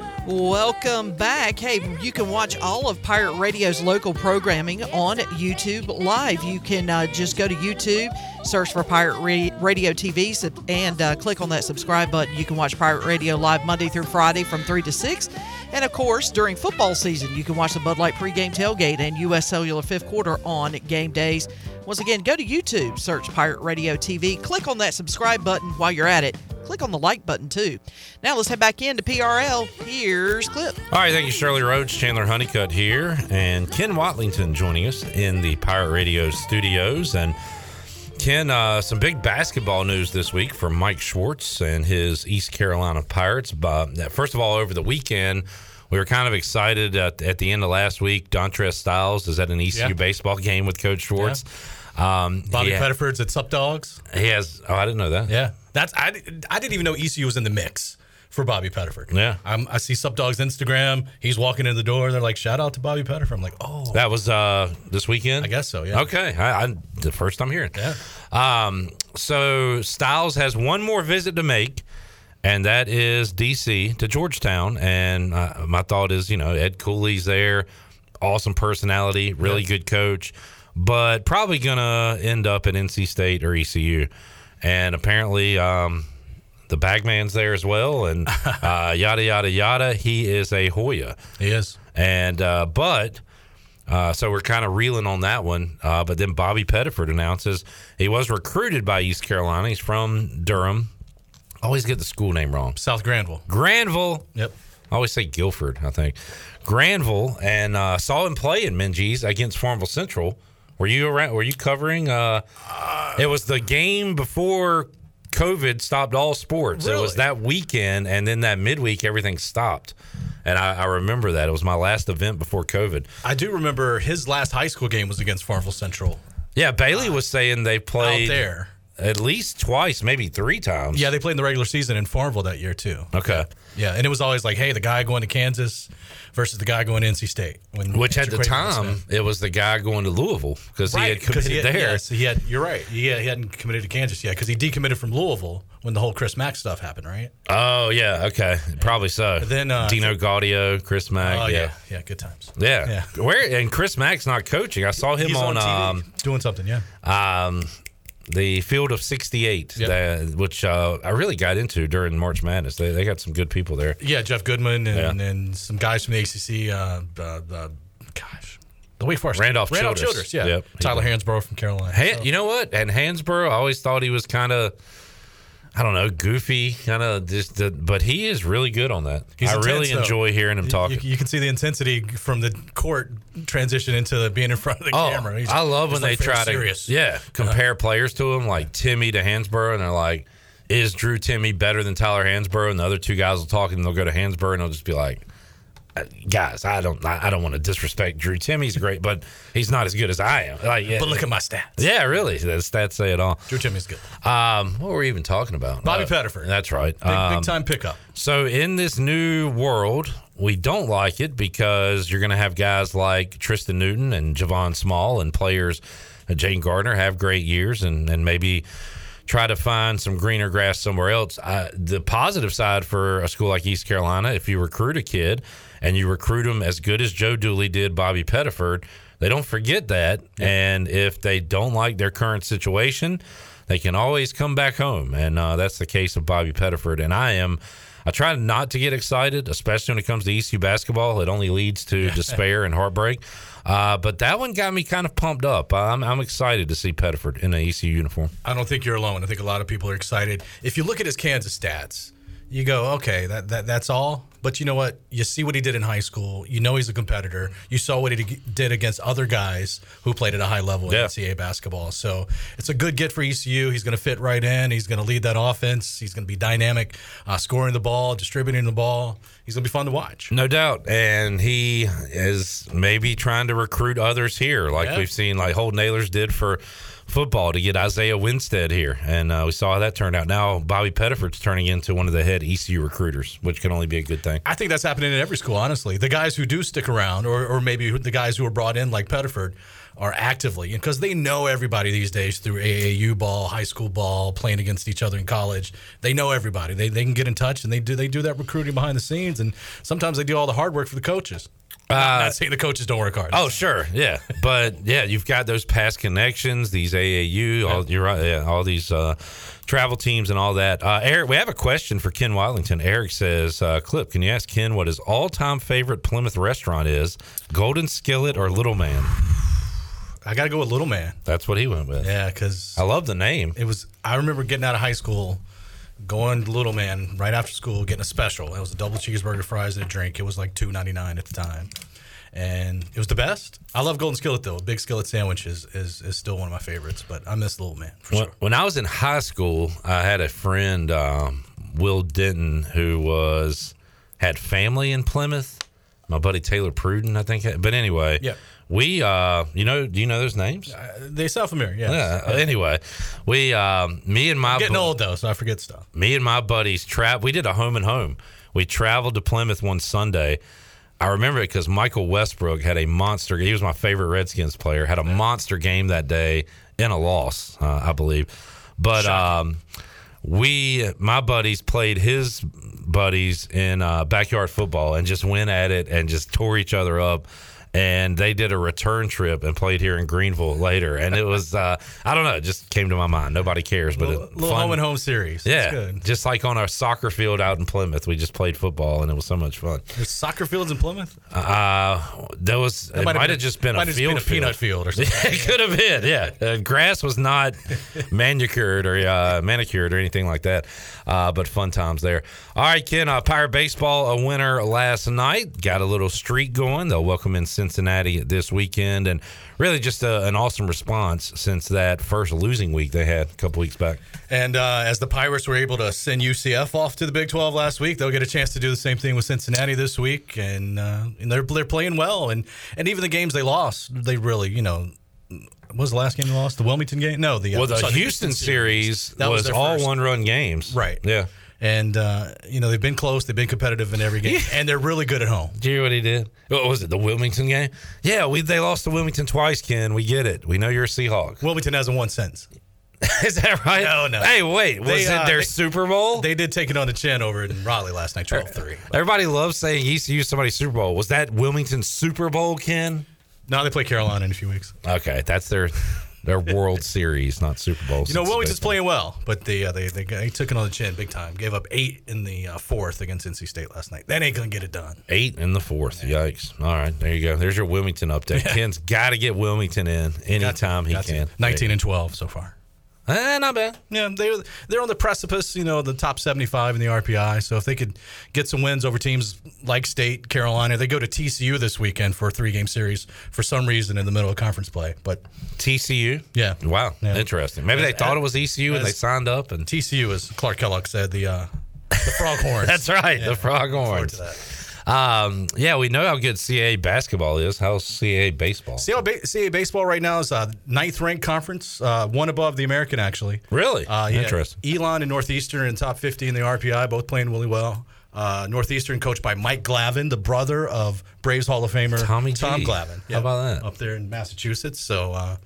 Welcome back. Hey, you can watch all of Pirate Radio's local programming on YouTube Live. You can uh, just go to YouTube, search for Pirate Radio TV, and uh, click on that subscribe button. You can watch Pirate Radio Live Monday through Friday from 3 to 6. And of course, during football season, you can watch the Bud Light pregame tailgate and U.S. Cellular fifth quarter on game days. Once again, go to YouTube, search Pirate Radio TV, click on that subscribe button while you're at it. Click on the like button too. Now let's head back into PRL. Here's Clip. All right, thank you, Shirley Rhodes. Chandler Honeycutt here, and Ken Watlington joining us in the Pirate Radio studios. And Ken, uh, some big basketball news this week from Mike Schwartz and his East Carolina Pirates. But uh, first of all, over the weekend, we were kind of excited at, at the end of last week. Dontrez Styles is at an ECU Yeah. baseball game with Coach Schwartz. Um, Bobby he, Pettiford's at Sup Dogs. He has. Oh, I didn't know that. Yeah, that's I. I didn't even know ECU was in the mix for Bobby Pettiford. Yeah. I'm, I see Sup Dogs Instagram. He's walking in the door. They're like, "Shout out to Bobby Pettiford." I'm like, "Oh, That was uh, this weekend. I guess so." Yeah. Okay, I, I the first I'm hearing. Yeah. Um, so Styles has one more visit to make, and that is DC to Georgetown. And uh, my thought is, you know, Ed Cooley's there, awesome personality, really good coach, but probably gonna end up at NC State or ECU. And apparently, um, the bagman's there as well, and uh, yada yada yada. He is a Hoya. He is. And uh, but uh, so we're kind of reeling on that one. Uh, but then Bobby Pettiford announces he was recruited by East Carolina. He's from Durham. Always get the school name wrong. South Granville. Granville. Yep. I always say Guilford, I think. Granville, and uh, saw him play in Minges against Farmville Central. Were you around? Were you covering? Uh, it was the game before COVID stopped all sports. It was that weekend, and then that midweek, everything stopped. And I, I remember that it was my last event before COVID. I do remember his last high school game was against Farmville Central. Yeah, Bailey was saying they played Out there. at least twice, maybe three times. Yeah, they played in the regular season in Farmville that year too. Okay. Yeah, and it was always like, hey, the guy going to Kansas versus the guy going to NC State. When Which at the time it was the guy going to Louisville because he had committed he had, there. Yes, he had. You're right. He, he hadn't committed to Kansas yet because he decommitted from Louisville when the whole Chris Mack stuff happened, right? Oh yeah, okay, probably so. then, uh, Dino Gaudio, Chris Mack. oh yeah. yeah, yeah, good times. yeah, Where and Chris Mack's not coaching. I saw him He's on, on TV um, doing something. Yeah. um, the Field of 68, Yep. that, which uh, I really got into during March Madness. They, they got some good people there. Yeah, Jeff Goodman and, Yeah. and some guys from the ACC. Uh, uh, gosh, the Wake Forest. Randolph Randolph Childress. Childress. Yeah. Yep. Tyler Hansbrough from Carolina. Hey, So- you know what? And Hansbrough, I always thought he was kind of, I don't know, goofy, kind of just, the, but he is really good on that. He's I really though. enjoy hearing him talk. You, you can see the intensity from the court transition into being in front of the Oh, camera. He's- I love when he's, they try very to yeah compare players to him, like Timme to Hansbrough, and they're like, "Is Drew Timme better than Tyler Hansbrough?" And the other two guys will talk, and they'll go to Hansbrough, and they'll just be like, "Uh, "Guys, I don't, I don't want to disrespect Drew Timme's great, but he's not as good as I am." Like, yeah, But look at my stats. yeah, really, the stats say it all. Drew Timme's good. Um, what were we even talking about? Bobby Uh, Pettiford. That's right. Big, Um, big time pickup. so in this new world, we don't like it because you're going to have guys like Tristan Newton and Javon Small and players, uh, Jane Gardner have great years and, and maybe try to find some greener grass somewhere else. I, the positive side for a school like East Carolina, if you recruit a kid and you recruit them as good as Joe Dooley did Bobby Pettiford, they don't forget that. And if they don't like their current situation, they can always come back home. And uh, that's the case of Bobby Pettiford. And I am. I try not to get excited, especially when it comes to ECU basketball. It only leads to despair and heartbreak. Uh, but that one got me kind of pumped up. I'm, I'm excited to see Pettiford in an ECU uniform. I don't think you're alone. I think a lot of people are excited. If you look at his Kansas stats, you go, okay, that, that that's all. But you know what? You see what he did in high school. You know he's a competitor. You saw what he did against other guys who played at a high level in Yeah. NCAA basketball. So it's a good get for ECU. He's going to fit right in. He's going to lead that offense. He's going to be dynamic, uh, scoring the ball, distributing the ball. He's going to be fun to watch. No doubt. And he is maybe trying to recruit others here, like Yeah. we've seen, like Holton Ahlers did for football to get Isaiah Winstead here. And uh, we saw how that turned out. Now, Bobby Pettiford's turning into one of the head ECU recruiters, which can only be a good thing. I think that's happening in every school, honestly. The guys who do stick around, or, or maybe the guys who are brought in, like Pettiford, are actively because they know everybody these days through AAU ball, high school ball, playing against each other in college. They know everybody. They, they can get in touch and they do they do that recruiting behind the scenes, and sometimes they do all the hard work for the coaches. Not, not saying the coaches don't work hard. Oh, sure, yeah, but yeah, you've got those past connections, these AAU, all, you're right, yeah, all these uh, travel teams and all that. Uh, Eric, we have a question for Ken Watlington. Eric says, uh, "Clip, can you ask Ken what his all-time favorite Plymouth restaurant is? Golden Skillet or Little Man?" I got to go with Little Man. That's what he went with. Yeah, because I love the name. It was. I remember getting out of high school, going to Little Man right after school, getting a special. It was a double cheeseburger, fries, and a drink. It was like two ninety nine at the time, and it was the best. I love Golden Skillet though. Big skillet sandwiches is, is is still one of my favorites. But I miss Little Man for when, sure. when I was in high school, I had a friend, um, Will Denton, who was had family in Plymouth, My buddy Taylor Pruden, I think. But anyway, Yeah. We, uh, you know, do you know those names? They sound familiar. Yeah. Yeah. Anyway, we, um, me and my I'm getting bu- old though, so I forget stuff. me and my buddies trap. We did a home and home. We traveled to Plymouth one Sunday. I remember it because Michael Westbrook had a monster. He was my favorite Redskins player. Had a monster game that day in a loss, uh, I believe. But um, we, my buddies, played his buddies in uh, backyard football and just went at it and just tore each other up. And they did a return trip and played here in Greenville later. And it was, uh, I don't know, it just came to my mind. Nobody cares, but Little, it, little fun- home and home series. yeah, just like on our soccer field out in Plymouth, we just played football and it was so much fun. There's soccer fields in Plymouth. Uh, there was it might have just been a field, been a peanut field or something. it could have been, yeah. Uh, grass was not manicured or uh, manicured or anything like that, uh, but fun times there. All right, Ken, uh, Pirate Baseball, a winner last night. Got a little streak going. They'll welcome in Cincinnati this weekend, and really just a, an awesome response since that first losing week they had a couple weeks back. And uh, as the Pirates were able to send UCF off to the Big 12 last week, they'll get a chance to do the same thing with Cincinnati this week. And, uh, and they're they're playing well. And and even the games they lost, they really, you know, was the last game they lost? The Wilmington game? No, the, uh, Well, the sorry, Houston series That was, their all one run games. Right. Yeah. And, uh, you know, they've been close. They've been competitive in every game. and they're really good at home. Do you hear what he did? What was it? The Wilmington game? Yeah, we they lost to Wilmington twice, Ken. We get it. We know you're a Seahawk. Wilmington hasn't won since. Is that right? No, no. Hey, wait. Was They, it uh, their they- Super Bowl? They did take it on the chin over in Raleigh last night, 12 3. Everybody loves saying ECU somebody's Super Bowl. Was that Wilmington Super Bowl, Ken? No, they play Carolina in a few weeks. Okay, that's their their World Series, not Super Bowl. You know, Wilmington's baseball. playing well, but they, uh, they, they they took it on the chin big time. Gave up eight in the uh, fourth against NC State last night. That ain't gonna get it done. Eight in the fourth. Yikes. All right, there you go. There's your Wilmington update. Ken's got to get Wilmington in anytime he Got to. can. Nineteen and twelve so far. Eh, not bad. Yeah, they they're on the precipice, you know, the top seventy five in the RPI. So if they could get some wins over teams like State, Carolina, they go to TCU this weekend for a three game series for some reason in the middle of conference play. But TCU. Yeah. Wow. Yeah. Interesting. Maybe they thought it was ECU and they signed up and TCU, as Clark Kellogg said, the uh, the Froghorns. That's right, Yeah, the Froghorns. Look forward to Um, yeah, we know how good CAA basketball is. How's CAA baseball? CAA, ba- CAA baseball right now is uh, ninth ranked conference, uh, one above the American actually. Really? Uh, yeah. Interesting. Elon and Northeastern in top 50 in the RPI, both playing really well. Uh, Northeastern coached by Mike Glavine, the brother of Braves Hall of Famer Tommy Tom G. Glavine. How about that? Up there in Massachusetts. So, uh,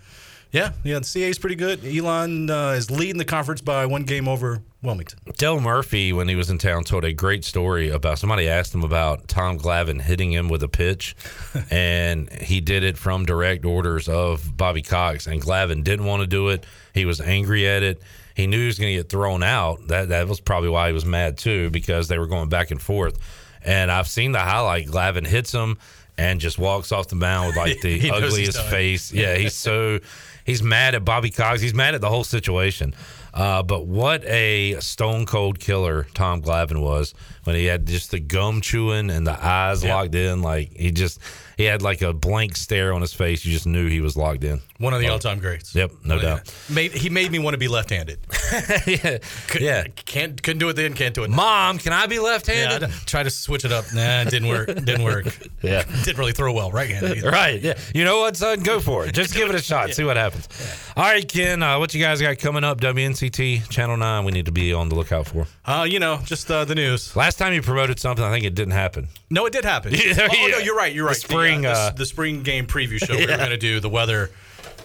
yeah, yeah, the is pretty good. Elon uh, is leading the conference by one game over Wilmington. Dale Murphy, when he was in town, told a great story about somebody asked him about Tom Glavine hitting him with a pitch, and he did it from direct orders of Bobby Cox. And Glavine didn't want to do it. He was angry at it. He knew he was going to get thrown out. That that was probably why he was mad too, because they were going back and forth. And I've seen the highlight. Glavine hits him and just walks off the mound with like the He ugliest face. Yeah, he's so he's mad at Bobby Cox. He's mad at the whole situation. Uh, but what a stone cold killer Tom Glavine was when he had just the gum chewing and the eyes Yeah. locked in. Like he just he had like a blank stare on his face. You just knew he was locked in. One of the Oh. all time greats. Yep, no doubt. Made, he made me want to be left handed. yeah, yeah. Can't, couldn't do it then, can't do it now. Mom, can I be left-handed? I tried to switch it up. Nah, it didn't work. Didn't work. Yeah. Didn't really throw well right handed either. Right. Yeah. You know what, son? Go for it. Just give it a shot. See what happens. All right, Ken. Uh, what you guys got coming up? WNCT Channel Nine. We need to be on the lookout for. Uh, you know, just uh, the news. Last time you promoted something, I think it didn't happen. No, it did happen. Yeah, oh, no, you're right. You're The right. spring, uh, uh, the, the spring game preview show we were going to do. The weather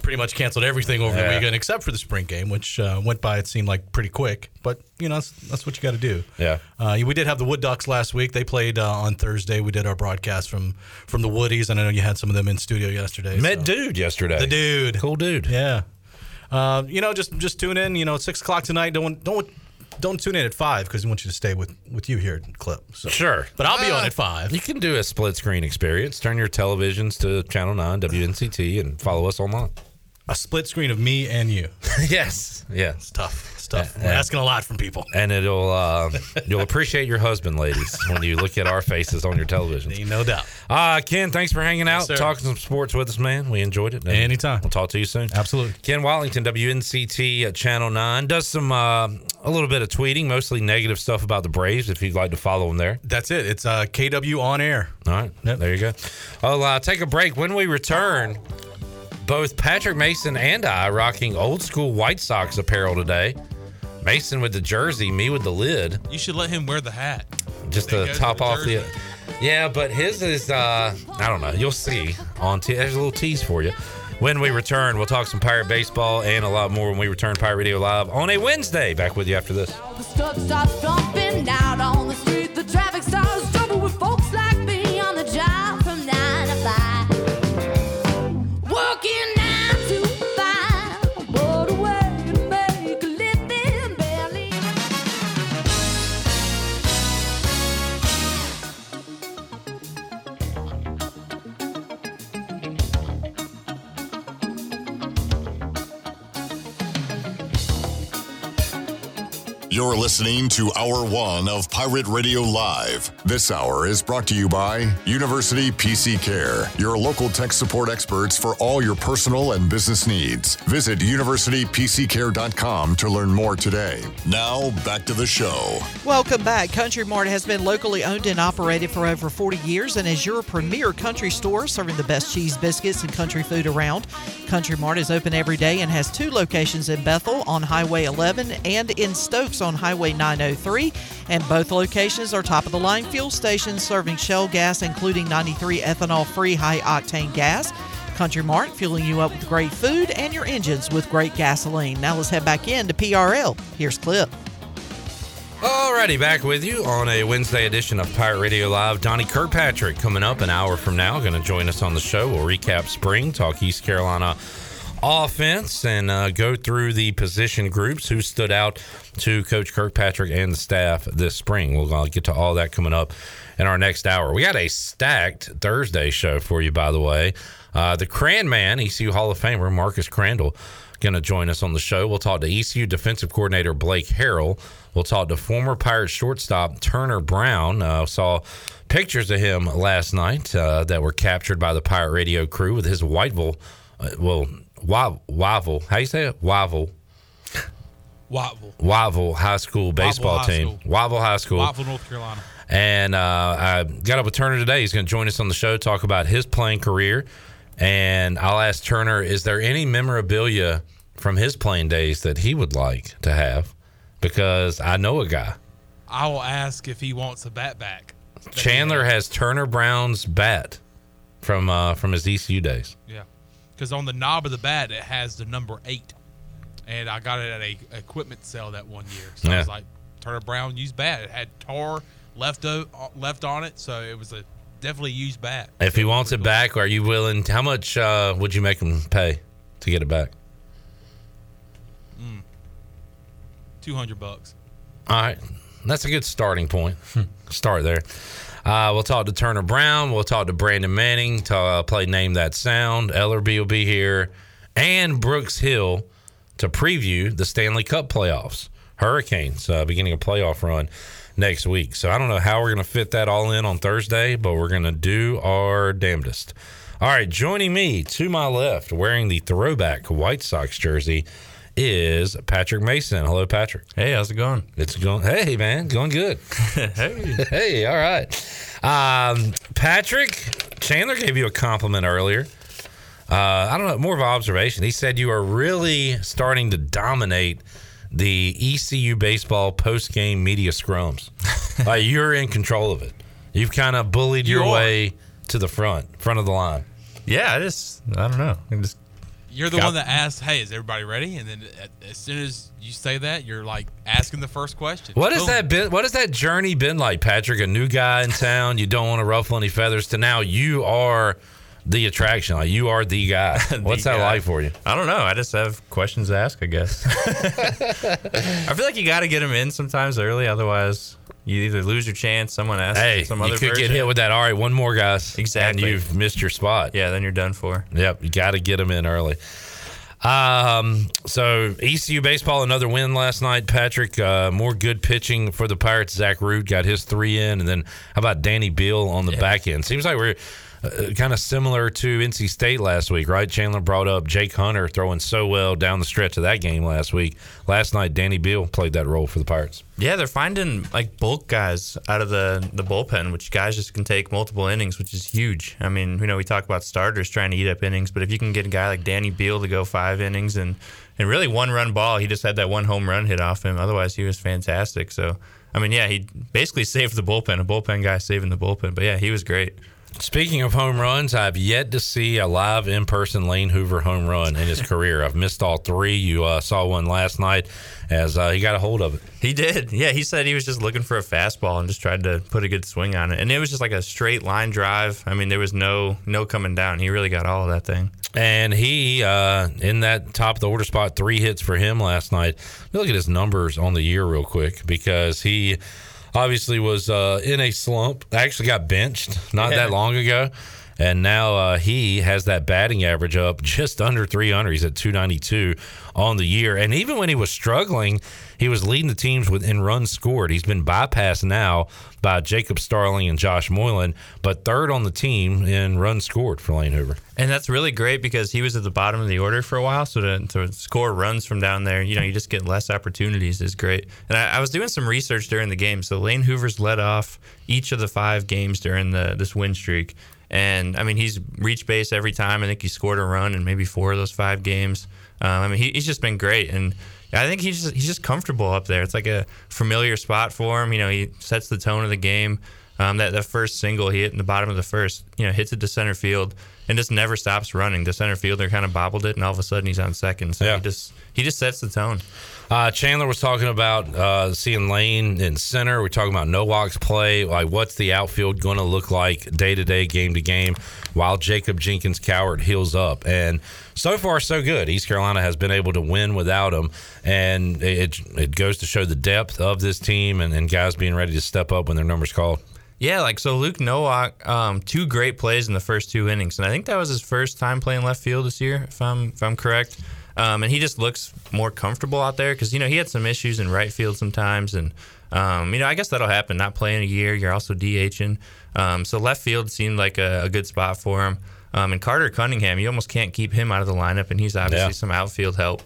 pretty much canceled everything over the weekend except for the spring game, which uh, went by. It seemed like pretty quick, but you know that's, that's what you got to do. Yeah. Uh, we did have the Wood Ducks last week. They played uh, on Thursday. We did our broadcast from from the Woodies, and I know you had some of them in studio yesterday. Met so- dude yesterday. the dude. Cool dude. Yeah. Uh, you know, just just tune in. You know, at six o'clock tonight. Don't don't don't tune in at five because we want you to stay with with you here at Clip. So. Sure. But I'll be Uh, on at five. You can do a split screen experience. Turn your televisions to Channel 9, WNCT, and follow us online. A split screen of me and you. yes, yeah, it's tough. It's tough. Uh, We're uh, asking a lot from people. And it'll uh, you'll appreciate your husband, ladies, when you look at our faces on your television. No doubt. Uh, Ken, thanks for hanging out, sir. talking some sports with us, man. We enjoyed it. And Anytime. We'll talk to you soon. Absolutely. Ken Watlington, WNCT at Channel 9, does some uh, a little bit of tweeting, mostly negative stuff about the Braves, if you'd like to follow him there. That's it. It's uh, KW on air. All right. There you go. I'll uh, take a break. When we return, both Patrick Mason and I rocking old school White Sox apparel today. Mason with the jersey, me with the lid. You should let him wear the hat. Just to top with off the. Yeah, but his is, uh, I don't know. You'll see on. T- there's a little tease for you. When we return, we'll talk some Pirate baseball and a lot more when we return Pirate Radio Live on a Wednesday. Back with you after this. Working You're listening to Hour One of Pirate Radio Live. This hour is brought to you by University PC Care, your local tech support experts for all your personal and business needs. Visit universitypccare.com to learn more today. Now, back to the show. Welcome back. Country Mart has been locally owned and operated for over 40 years and is your premier country store serving the best cheese, biscuits, and country food around. Country Mart is open every day and has two locations in Bethel on Highway 11 and in Stokes on Highway 903. And both locations are top of the line fuel stations serving Shell gas, including 93 ethanol free high octane gas. Country Mart fueling you up with great food and your engines with great gasoline. Now let's head back in to PRL. Here's Clip. Alrighty, back with you on a Wednesday edition of Pirate Radio Live. Donnie Kirkpatrick coming up an hour from now, going to join us on the show. We'll recap spring, talk East Carolina offense, and uh, go through the position groups who stood out to Coach Kirkpatrick and the staff this spring. We'll uh, get to all that coming up in our next hour. We got a stacked Thursday show for you, by the way. Uh, the Cran Man, ECU Hall of Famer Marcus Crandall, going to join us on the show. We'll talk to ECU defensive coordinator Blake Harrell. We'll talk to former Pirate shortstop Turner Brown. Uh, saw pictures of him last night uh, that were captured by the Pirate Radio crew with his Whiteville, uh, well, Wa- Wyville, how you say it? Wavel. Wattville. Wyville High School baseball High team. School. Wyville High School. Wavel, North Carolina. And uh, I got up with Turner today. He's going to join us on the show, talk about his playing career. And I'll ask Turner, is there any memorabilia from his playing days that he would like to have? Because I know a guy. I will ask if he wants a bat back. Chandler has Turner Brown's bat from uh, from his ECU days. Yeah, because on the knob of the bat it has the number eight, and I got it at a equipment sale that one year. So I was Yeah. like, Turner Brown used bat. It had tar left o- left on it, so it was a definitely used bat. If he wants it back, are you willing? How much uh, would you make him pay to get it back? Two hundred bucks. All right. That's a good starting point. Start there. Uh, we'll talk to Turner Brown. We'll talk to Brandon Manning to uh, play Name That Sound. Ellerby will be here. And Brooks Hill to preview the Stanley Cup playoffs. Hurricanes uh, beginning a playoff run next week. So I don't know how we're going to fit that all in on Thursday, but we're going to do our damnedest. All right, joining me to my left, wearing the throwback White Sox jersey, is Patrick Mason. Hello, Patrick. Hey, how's it going? It's going. Hey, man, going good. hey, hey, all right. Um, Patrick Chandler gave you a compliment earlier. Uh, I don't know, more of an observation. He said you are really starting to dominate the ECU baseball post game media scrums. like you're in control of it. You've kind of bullied your You way to the front, front of the line. Yeah, I just I don't know. I just You're the Got- one that asked, "Hey, is everybody ready?" And then uh, as soon as you say that, you're like asking the first question. What has that been? What has that journey been like, Patrick? A new guy in town, you don't want to ruffle any feathers. To now, you are the attraction. Like you are the guy. What's that guy. like for you? I don't know. I just have questions to ask. I guess. I feel like you got to get them in sometimes early, otherwise you either lose your chance. Someone asks Hey, some you other could get hit with that. All right, one more, guys. Exactly. and you've missed your spot. Yeah, then you're done for. Yep, you got to get them in early. Um, so ECU baseball, another win last night. Patrick, uh, more good pitching for the Pirates. Zach Root got his three in, and then how about Danny Beal on the back end? Seems like we're uh, kind of similar to NC State last week, right? Chandler brought up Jake Hunter throwing so well down the stretch of that game last week. Last night, Danny Beal played that role for the Pirates. Yeah, they're finding like bulk guys out of the the bullpen, which guys just can take multiple innings, which is huge. I mean, you know, we talk about starters trying to eat up innings, but if you can get a guy like Danny Beal to go five innings and and really one run ball, he just had that one home run hit off him. Otherwise, he was fantastic. So, I mean, yeah, he basically saved the bullpen, a bullpen guy saving the bullpen. But yeah, he was great. Speaking of home runs, I've yet to see a live in person Lane Hoover home run in his career. I've missed all three. You uh, saw one last night as uh, he got a hold of it. He did. Yeah, he said he was just looking for a fastball and just tried to put a good swing on it. And it was just like a straight line drive. I mean, there was no no coming down. He really got all of that thing. And he, uh, in that top of the order spot, three hits for him last night. Look at his numbers on the year, real quick, because he obviously was uh, in a slump. I Actually, got benched not Yeah. that long ago. And now uh, he has that batting average up just under 300. He's at 292 on the year. And even when he was struggling, he was leading the teams with in runs scored. He's been bypassed now by Jacob Starling and Josh Moylan, but third on the team in runs scored for Lane Hoover. And that's really great because he was at the bottom of the order for a while. So to, to score runs from down there, you know, you just get less opportunities is great. And I, I was doing some research during the game. So Lane Hoover's led off each of the five games during the this win streak. And I mean, he's reached base every time. I think he scored a run in maybe four of those five games. Um, I mean, he, he's just been great. And I think he's just, he's just comfortable up there. It's like a familiar spot for him. You know, he sets the tone of the game. Um, that, that first single he hit in the bottom of the first, you know, hits it to center field and just never stops running. The center fielder kind of bobbled it, and all of a sudden he's on second. So he just he just sets the tone. Uh, Chandler was talking about uh, seeing Lane in center. We're talking about Nowak's play. Like, what's the outfield going to look like day to day, game to game, while Jacob Jenkins Cowart heals up? And so far, so good. East Carolina has been able to win without him, and it it goes to show the depth of this team and, and guys being ready to step up when their numbers called. Yeah, like so Luke Nowak, um, two great plays in the first two innings, and I think that was his first time playing left field this year, if I'm if I'm correct. Um, and he just looks more comfortable out there because you know he had some issues in right field sometimes, and um, you know I guess that'll happen. Not playing a year, you're also DHing, um, so left field seemed like a, a good spot for him. Um, and Carter Cunningham, you almost can't keep him out of the lineup, and he's obviously Yeah. some outfield help.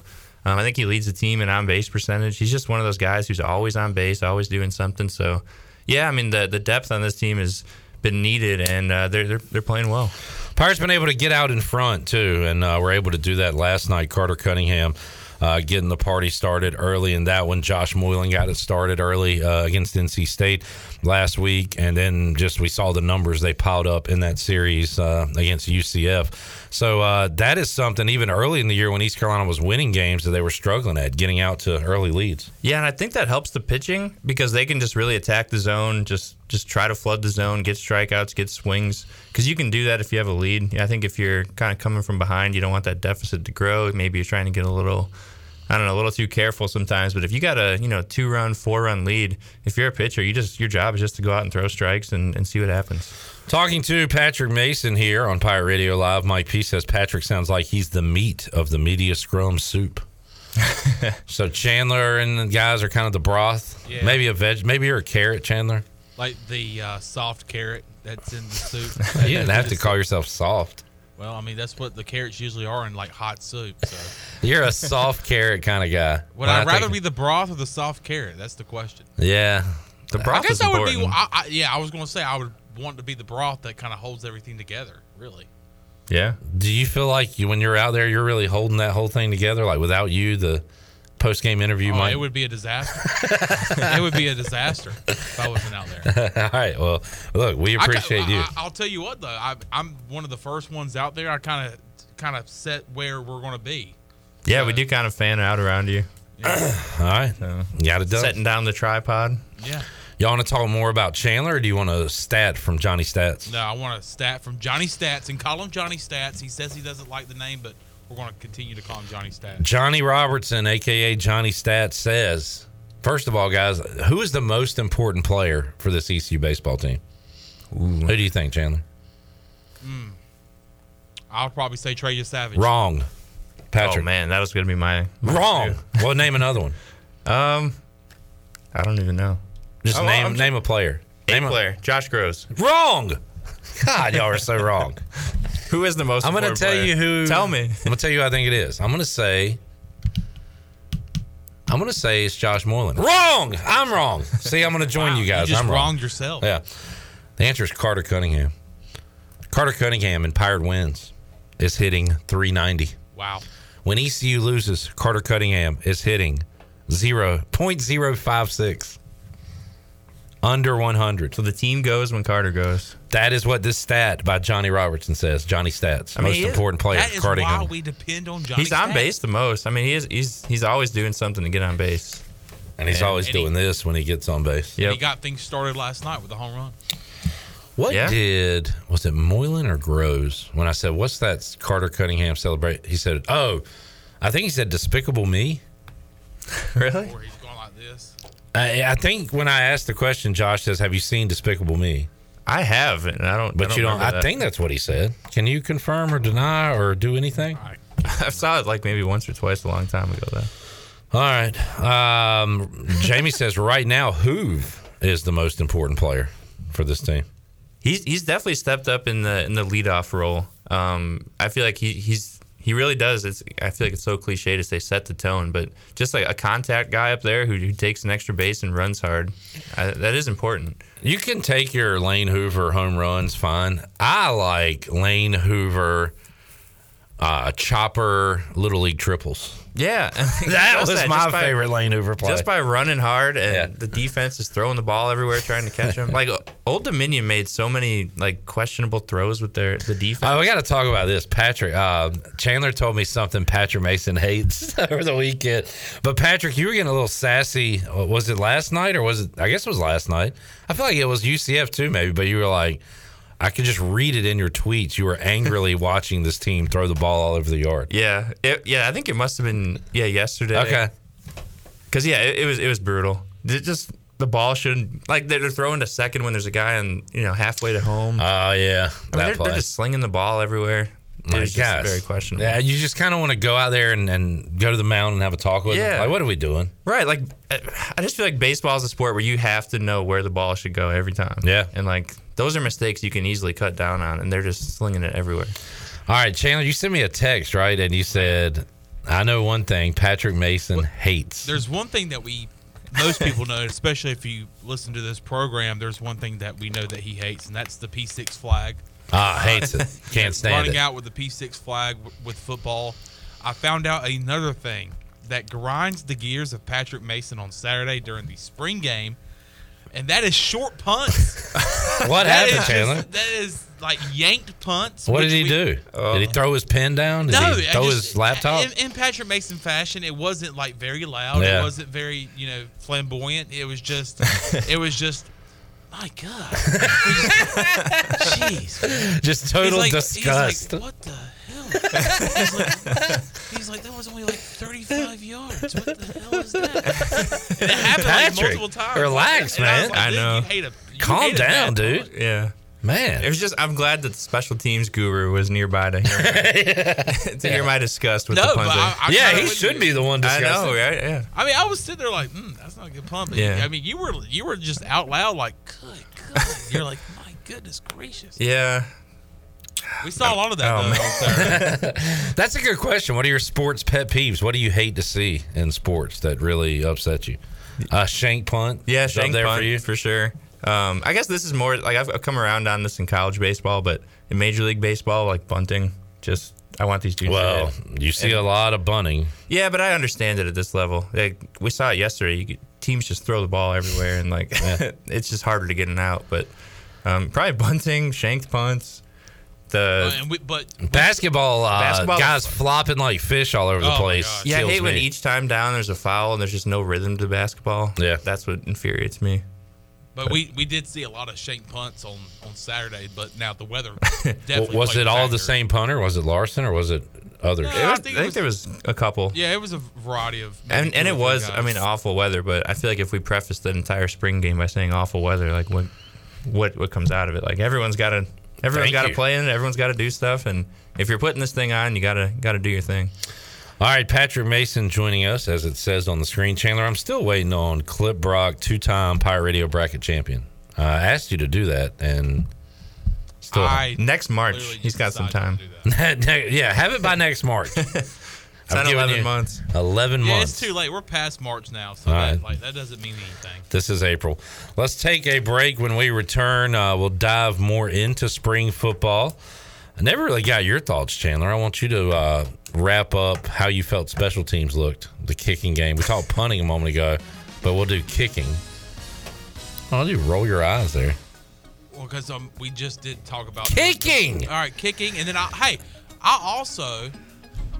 Um, I think he leads the team in on base percentage. He's just one of those guys who's always on base, always doing something. So, yeah, I mean the the depth on this team has been needed, and uh, they're, they're they're playing well. Pirates been able to get out in front too, and uh, were able to do that last night. Carter Cunningham uh, getting the party started early in that one. Josh Moylan got it started early uh, against NC State last week, and then just we saw the numbers they piled up in that series uh, against UCF. So uh, that is something even early in the year when East Carolina was winning games that they were struggling at getting out to early leads. Yeah, and I think that helps the pitching because they can just really attack the zone, just just try to flood the zone, get strikeouts, get swings. Because you can do that if you have a lead. I think if you're kind of coming from behind, you don't want that deficit to grow. Maybe you're trying to get a little, I don't know, a little too careful sometimes. But if you got a you know two run, four run lead, if you're a pitcher, you just your job is just to go out and throw strikes and, and see what happens. Talking to Patrick Mason here on Pirate Radio Live, Mike P says Patrick sounds like he's the meat of the media scrum soup. so Chandler and the guys are kind of the broth. Yeah. Maybe a veg. Maybe you're a carrot, Chandler. Like the uh, soft carrot that's in the soup. You didn't have to call yourself soft. Well, I mean that's what the carrots usually are in like hot soup. So You're a soft carrot kind of guy. would When I I rather think- be the broth or the soft carrot? That's the question. Yeah, the broth. I guess I would be. I, I, yeah, I was going to say I would want to be the broth that kind of holds everything together. Really. Yeah. Do you feel like you, when you're out there, you're really holding that whole thing together? Like without you, the post game interview oh, might. it would be a disaster. it would be a disaster if I wasn't out there. All right. Well, look, we I appreciate you. I, will tell you what though, I, I'm one of the first ones out there. I kind of kind of set where we're going to be. Yeah, we do kind of fan out around you. All right. Got it done. Setting down the tripod. Yeah. Y'all want to talk more about Chandler, or do you want a stat from Johnny Stats? No, I want a stat from Johnny Stats and call him Johnny Stats. He says he doesn't like the name, but we're going to continue to call him Johnny Stats. Johnny Robertson, aka Johnny Stats, says, first of all, guys, who is the most important player for this ECU baseball team? Who do you think, Chandler? Mm. I'll probably say Trey Savage. Wrong. Patrick. Oh man, that was gonna be my, my Wrong. well, name another one. Um, I don't even know. Just Oh, name I'm- name a player. Name a player, Josh Grosz. Wrong. God, y'all are so wrong. Who is the most? I'm going to tell player? you who. Tell me. I'm going to tell you who I think it is. I'm going to say. I'm going to say it's Josh Moreland. Wrong. I'm wrong. See, I'm going to join you guys. You just I'm wrong. wronged yourself. Yeah. The answer is Carter Cunningham. Carter Cunningham in Pirate wins is hitting 390. Wow. When ECU loses, Carter Cunningham is hitting 0.056. Under 100. So the team goes when Carter goes. That is what this stat by Johnny Robertson says. Johnny Stats. I mean, most is- important player. That is Carter why we depend on Johnny. he's on base the most. I mean, he is. He's he's always doing something to get on base. And he's Yeah. always And he- doing this when he gets on base. Yeah, He got things started last night with the home run. What Yeah. did was it Moylan or Groves when I said what's that Carter Cunningham celebrate? He said, "Oh, I think he said Despicable Me." really? Or he's going like this. I, I think when I asked the question, Josh says, "Have you seen Despicable Me?" I have, and I don't. But I you don't. I that. think that's what he said. Can you confirm or deny or do anything? I saw it like maybe once or twice a long time ago. Though. All right. Um, Jamie says right now, Hoove is the most important player for this team. He's he's definitely stepped up in the in the leadoff role. Um, I feel like he he's he really does. It's I feel like it's so cliche to say set the tone, but just like a contact guy up there who, who takes an extra base and runs hard, I, that is important. You can take your Lane Hoover home runs, fine. I like Lane Hoover, uh, chopper, little league triples. Yeah, That was that, my by- favorite Lane Hoover play. Just by running hard and Yeah. the defense is throwing the ball everywhere trying to catch him. like Old Dominion made so many like questionable throws with their the defense. Oh, we got to talk about this. Patrick, uh, Chandler told me something Patrick Mason hates over the weekend. But Patrick, you were getting a little sassy. Was it last night or was it? I guess it was last night. I feel like it was UCF too, maybe. But you were like, I could just read it in your tweets. You were angrily watching this team throw the ball all over the yard. Yeah, it, yeah. I think it must have been yeah yesterday. Okay. Because yeah, it, it was it was brutal. It just the ball shouldn't like they're throwing to second when there's a guy on you know halfway to home. Oh yeah, I mean, that they're, they're just slinging the ball everywhere. My It's just very questionable. Yeah, you just kind of want to go out there and, and go to the mound and have a talk with them. Yeah. Like, what are we doing? Right, like I just feel like baseball is a sport where you have to know where the ball should go every time. Yeah. and like those are mistakes you can easily cut down on, and they're just slinging it everywhere. All right, Chandler, you sent me a text, right? And you said, I know one thing Patrick Mason hates. There's one thing that we, most people know, especially if you listen to this program. There's one thing that we know that he hates, and that's the P6 flag. Ah, hates it. Can't stand it. running it. out with the P6 flag w- with football. I found out another thing that grinds the gears of Patrick Mason on Saturday during the spring game, and that is short punts. What That happened, is just- Chandler? that is like yanked punts. What did he we- do? did he throw his pen down? Did no, he throw just- his laptop? In, in Patrick Mason fashion, it wasn't like very loud. Yeah. It wasn't very, you know, flamboyant. It was just, it was just, my God, jeez, Just total He's like- disgust. He's like, what the hell? he's, like, he's like, that was only like 35 yards. What the hell is that? And it happened like multiple times. relax, And I man. like, I know. You hate a, you Calm hate down, bad dude. Yeah. Man, It was just I'm glad that the special teams guru was nearby to hear my, to hear my disgust with No, the but punter. I, I yeah, he should you. be the one I discussing. know, right? Yeah. I mean, I was sitting there like, mm, that's not a good pump. But Yeah. I mean, you were you were just out loud like, good God. You're like, my goodness gracious. Yeah. We saw a lot of that Oh, though, man. That's a good question. What are your sports pet peeves? What do you hate to see in sports that really upset you? Uh, shank punt. Yeah, shank there punt for you. for sure. Um, I guess this is more like I've, I've come around on this in college baseball, but in Major League Baseball, like bunting, just I want these dudes. Well, hit. you see And- a lot of bunting. Yeah, but I understand it at this level. Like we saw it yesterday. You, teams just throw the ball everywhere, and like it's just harder to get an out. But um, probably bunting, shanked punts, the Uh, we, but Basketball, uh, Basketball- guys flopping like fish all over the Oh, my place. yeah, I kills hate when each time down there's a foul and there's just no rhythm to basketball. Yeah. that's what infuriates me. But we, we did see a lot of shank punts on, on Saturday. But now the weather definitely was it all the same punter? Was it Larson or was it others? No, It I was- I think think, was- there was a couple. Yeah, it was a variety of and and it three was I mean awful weather, but I feel like if we preface the entire spring game by saying awful weather, like what what what comes out of it? Like everyone's got to everyone's got to play in it, everyone's got to do stuff, and if you're putting this thing on, you gotta gotta do your thing. All right, Patrick Mason joining us, as it says on the screen. Chandler, I'm still waiting on Clip Brock, two time Pirate Radio bracket champion. Uh, I asked you to do that, and still. next March, he's got some time. yeah, have it by next March. It's I've not 11 months. 11 Yeah, months. it's too late. We're past March now, so that, right. like that doesn't mean anything. This is April. Let's take a break. When we return, uh, we'll dive more into spring football. I never really got your thoughts, Chandler. I want you to uh, wrap up how you felt special teams looked, the kicking game. We talked punting a moment ago, but we'll do kicking. Oh, do you roll your eyes there. Well, because um, we just did talk about Kicking! All right, kicking, and then I hey, I also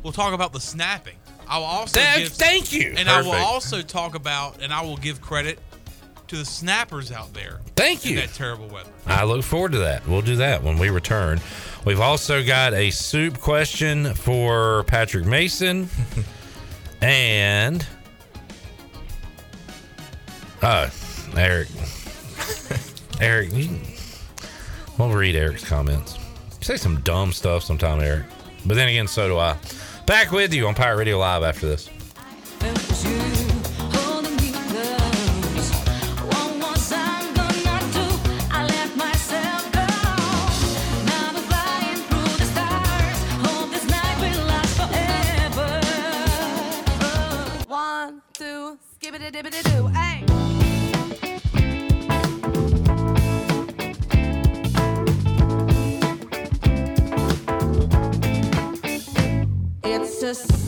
will talk about the snapping. I will also That- give, thank you. and I will also talk about, and I will give credit to the snappers out there. Thank in you. that terrible weather. I look forward to that. We'll do that when we return. We've also got a soup question for Patrick Mason. and uh Eric. Eric, you, we'll read Eric's comments. You say some dumb stuff sometime, Eric. But then again, so do I. Back with you on Pirate Radio Live after this. Two, skibbity dibbity doo. Hey. It's astounding.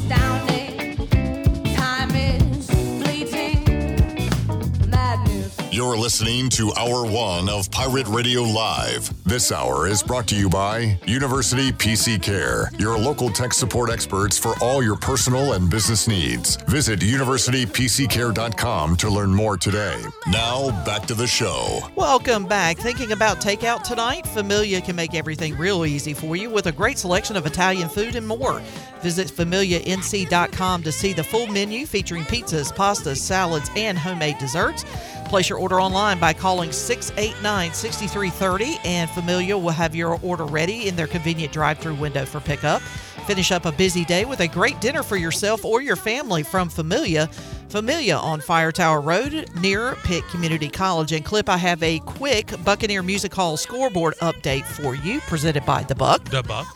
You're listening to Hour One of Pirate Radio Live. This hour is brought to you by University PC Care, your local tech support experts for all your personal and business needs. Visit universitypccare.com to learn more today. Now, back to the show. Welcome back. Thinking about takeout tonight? Familia can make everything real easy for you with a great selection of Italian food and more. Visit familianc.com to see the full menu featuring pizzas, pastas, salads, and homemade desserts. Place your order online by calling 689 6330, and Familia will have your order ready in their convenient drive through window for pickup. Finish up a busy day with a great dinner for yourself or your family from Familia. Familia on Fire Tower Road near Pitt Community College. And Clip, I have a quick Buccaneer Music Hall scoreboard update for you, presented by The Buck. The Buck.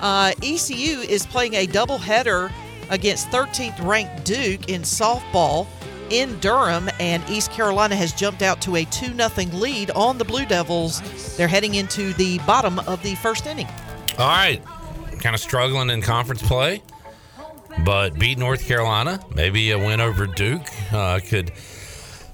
Uh, ECU is playing a doubleheader against 13th ranked Duke in softball in Durham, and East Carolina has jumped out to a 2 0 lead on the Blue Devils. They're heading into the bottom of the first inning. All right. Kind of struggling in conference play, but beat North Carolina. Maybe a win over Duke uh, could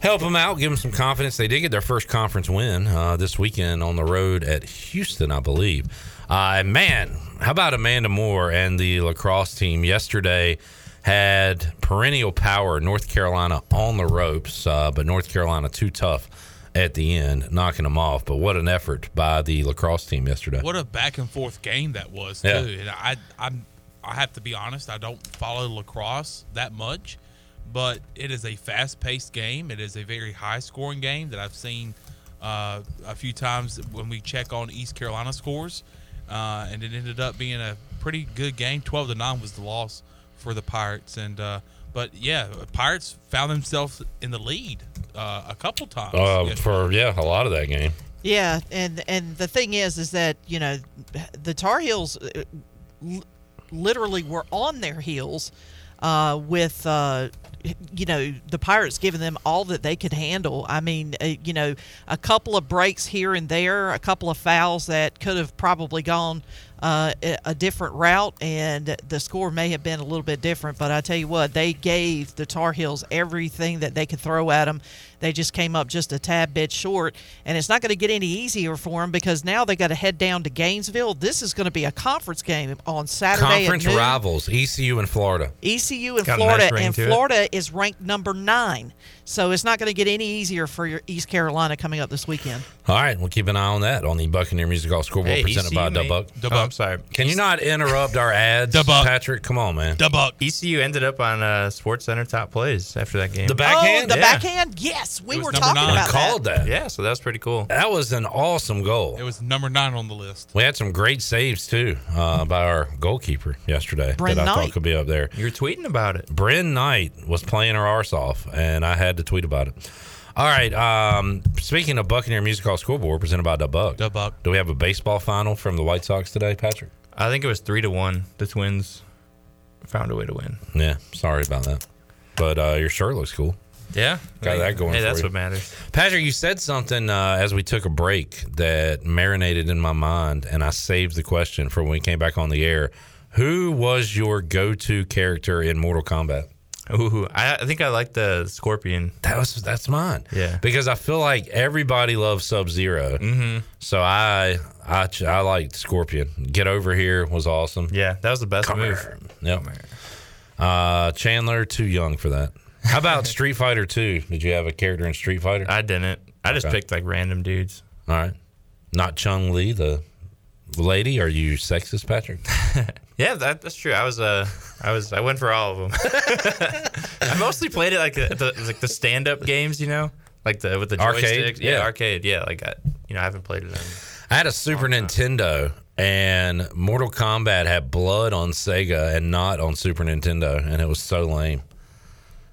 help them out, give them some confidence. They did get their first conference win uh, this weekend on the road at Houston, I believe. Uh, man, how about Amanda Moore and the lacrosse team yesterday? Had perennial power, North Carolina on the ropes, uh, but North Carolina too tough at the end, knocking them off. But what an effort by the lacrosse team yesterday. What a back and forth game that was too. Yeah. And I, I'm, I have to be honest. I don't follow lacrosse that much, but it is a fast-paced game. It is a very high-scoring game that I've seen uh, a few times when we check on East Carolina scores, uh, and it ended up being a pretty good game. Twelve to nine was the loss for the Pirates, and uh, but yeah, Pirates found themselves in the lead uh, a couple times. Uh, for yeah, a lot of that game. Yeah, and and the thing is, is that you know, the Tar Heels uh, literally were on their heels uh, with. Uh, you know the pirates giving them all that they could handle i mean uh, you know a couple of breaks here and there a couple of fouls that could have probably gone uh, a- a different route and the score may have been a little bit different but i tell you what they gave the tar heels everything that they could throw at them they just came up just a tad bit short and it's not going to get any easier for them because now they got to head down to gainesville this is going to be a conference game on saturday Conference at noon. rivals, ECU and Florida. ECU in Got a nice Florida, and. Florida is ranked number nine. So it's not going to get any easier for your East Carolina coming up this weekend. All right, we'll keep an eye on that on the Buccaneer Music Hall scoreboard Hey, presented by ECU made- Dubbuck. Oh, I'm sorry. Can you not interrupt our ads, Dubbuck. Patrick? Come on, man. Dubbuck. ECU ended up on uh, Sports Center top plays after that game. The backhand? Oh, the Yeah. backhand? Yes, we were number talking nine. about called that. Yeah, so that was pretty cool. That was an awesome goal. It was number nine on the list. We had some great saves too uh, by our goalkeeper yesterday Bryn that I Knight. thought could be up there. You're tweeting about it. Bryn Knight was playing her arse off, and I had to tweet about it. All right. Um, speaking of Buccaneer Music Hall scoreboard presented by Dubbuck. Dubbuck. Do we have a baseball final from the White Sox today, Patrick? I think it was three to one. The Twins found a way to win. Yeah. Sorry about that. But uh, your shirt looks cool. Yeah, Got that going Hey, that's you. what matters. Patrick, you said something uh, as we took a break that marinated in my mind, and I saved the question for when we came back on the air. Who was your go-to character in Mortal Kombat? Ooh, I, I think I like the Scorpion. That was that's mine. Yeah. because I feel like everybody loves Sub 0 Mm-hmm. So I I I liked Scorpion. Get over here was awesome. Yeah, that was the best Come move. here. Yep. Uh, Chandler too young for that. How about Street Fighter 2? Did you have a character in Street Fighter? I didn't. I just Okay. picked like random dudes. All right. Not Chun-Li, the lady. Are you sexist, Patrick? Yeah, that, that's true. I was uh, I was I went for all of them. I mostly played it like the, the like the stand up games, you know, like the with the Arcade? joysticks. Yeah, Yeah. arcade. Yeah, like I, you know, I haven't played it. In, I had a Super Nintendo, and Mortal Kombat had blood on Sega and not on Super Nintendo, and it was so lame.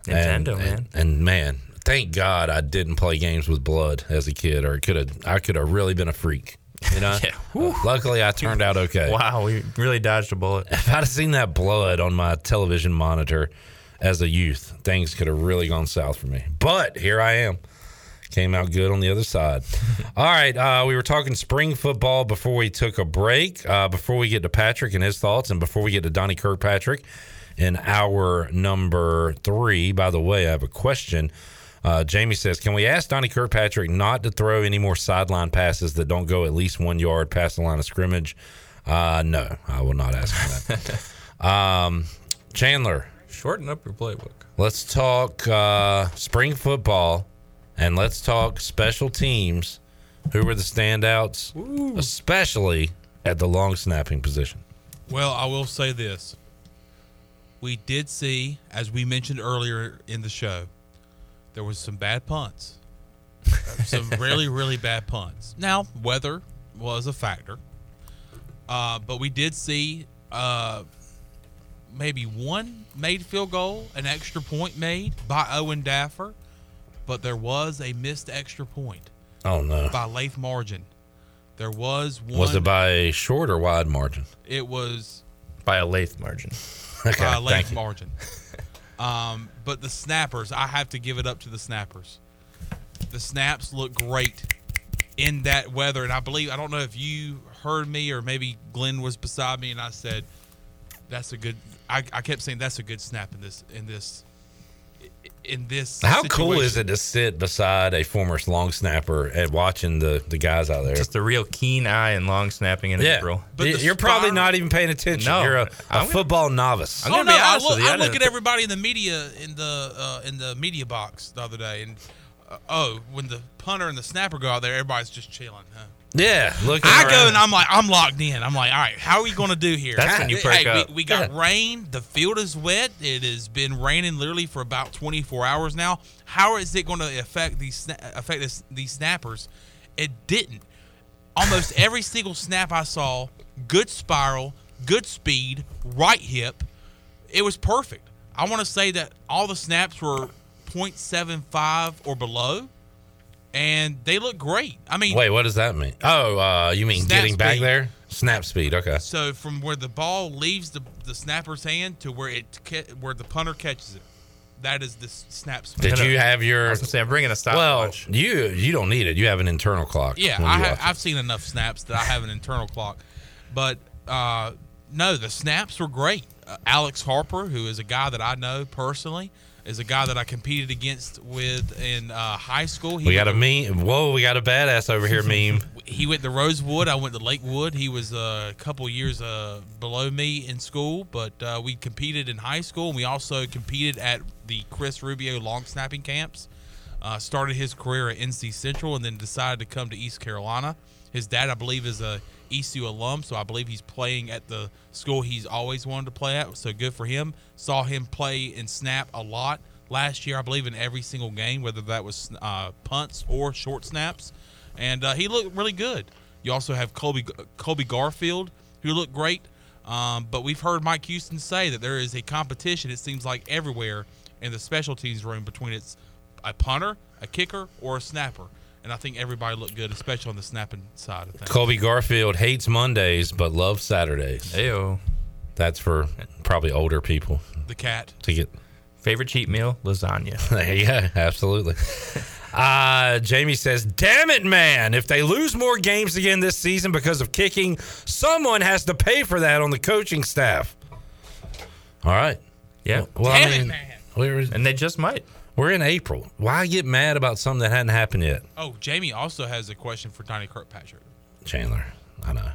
And- Nintendo, and, man. And, man, thank God I didn't play games with blood as a kid, or could have I could have really been a freak. You know. Yeah. Uh, luckily, I turned out okay. Wow, we really dodged a bullet. If I'd have seen that blood on my television monitor as a youth, things could have really gone south for me. But here I am. Came out good on the other side. All right. Uh, we were talking spring football before we took a break. Uh, before we get to Patrick and his thoughts, and before we get to Donnie Kirkpatrick in hour number three. By the way, I have a question. Uh, Jamie says, "Can we ask Donnie Kirkpatrick not to throw any more sideline passes that don't go at least one yard past the line of scrimmage?" Uh, no, I will not ask him that. um, Chandler, Shorten up your playbook. let's talk uh, spring football and let's talk special teams. Who were the standouts, especially at the long snapping position? Well, I will say this. We did see, as we mentioned earlier in the show, there was some bad punts. some really, really bad punts. Now, weather was a factor. Uh, but we did see uh, maybe one made field goal, an extra point made by Owen Daffer, but there was a missed extra point Oh no! by Lath Margin. There was one. Was it by a short or wide margin? It was By a lathe margin. Okay, thank length margin. um, but the snappers, I have to give it up to the snappers. The snaps look great in that weather, and I believe I don't know if you heard me or maybe Glenn was beside me, and I said that's a good. I, I kept saying that's a good snap in this in this in this. How cool is it to sit beside a former long snapper and watching the, the guys out there? Just a real keen eye and long snapping in yeah, April. But you're probably not even paying attention. No, you're a, a I'm gonna- football novice. I'm oh gonna no! be I honest look, with you, I I look at everybody in the media in the uh, in the media box the other day, and uh, oh, when the punter and the snapper go out there, everybody's just chilling. Huh? Yeah, look. I go and I'm like, I'm locked in. I'm like, all right, how are we going to do here? That's when you perk hey, up. We, we got rain. The field is wet. It has been raining literally for about 24 hours now. How is it going to affect these affect this, these snappers? It didn't. Almost every single snap I saw, good spiral, good speed, right hip. It was perfect. I want to say that all the snaps were 0.75 or below, and they look great. I mean, Wait, what does that mean? Oh, uh, you mean Snap getting back there? Snap speed. Okay. So from where the ball leaves the, the snapper's hand to where it where the punter catches it, that is the snap speed. Did you have your? I was say I'm bringing a stopwatch. Well, stopwatch. you you don't need it. You have an internal clock. Yeah, I have. I've seen enough snaps that I have an internal clock, but uh, no, the snaps were great. Uh, Alex Harper, who is a guy that I know personally, is a guy that I competed against with in uh, high school. He we got a meme. Whoa, we got a badass over here. Meme. He went to Rosewood. I went to Lakewood. He was a couple years uh, below me in school, but uh, we competed in high school. And we also competed at the Chris Rubio long snapping camps Uh, started his career at NC Central and then decided to come to East Carolina. His dad, I believe, is a ECU alum, so I believe he's playing at the school he's always wanted to play at. So good for him. Saw him play and snap a lot last year, I believe, in every single game, whether that was uh, punts or short snaps, and uh, he looked really good. You also have Colby Colby Garfield, who looked great. Um, but we've heard Mike Houston say that there is a competition. It seems like everywhere in the special teams room between it's a punter, a kicker, or a snapper. And I think everybody looked good, especially on the snapping side of things. Colby Garfield hates Mondays but loves Saturdays. Ayo. That's for probably older people The cat. to get. Favorite cheat meal? Lasagna. yeah. Absolutely. Uh, Jamie says, "Damn it, man! If they lose more games again this season because of kicking, someone has to pay for that on the coaching staff." All right. Yeah. Well, Damn I it, mean, man. we're And they just might. We're in April. Why get mad about something that hadn't happened yet, Oh, Jamie also has a question for Tiny Kirkpatrick. Chandler? I know.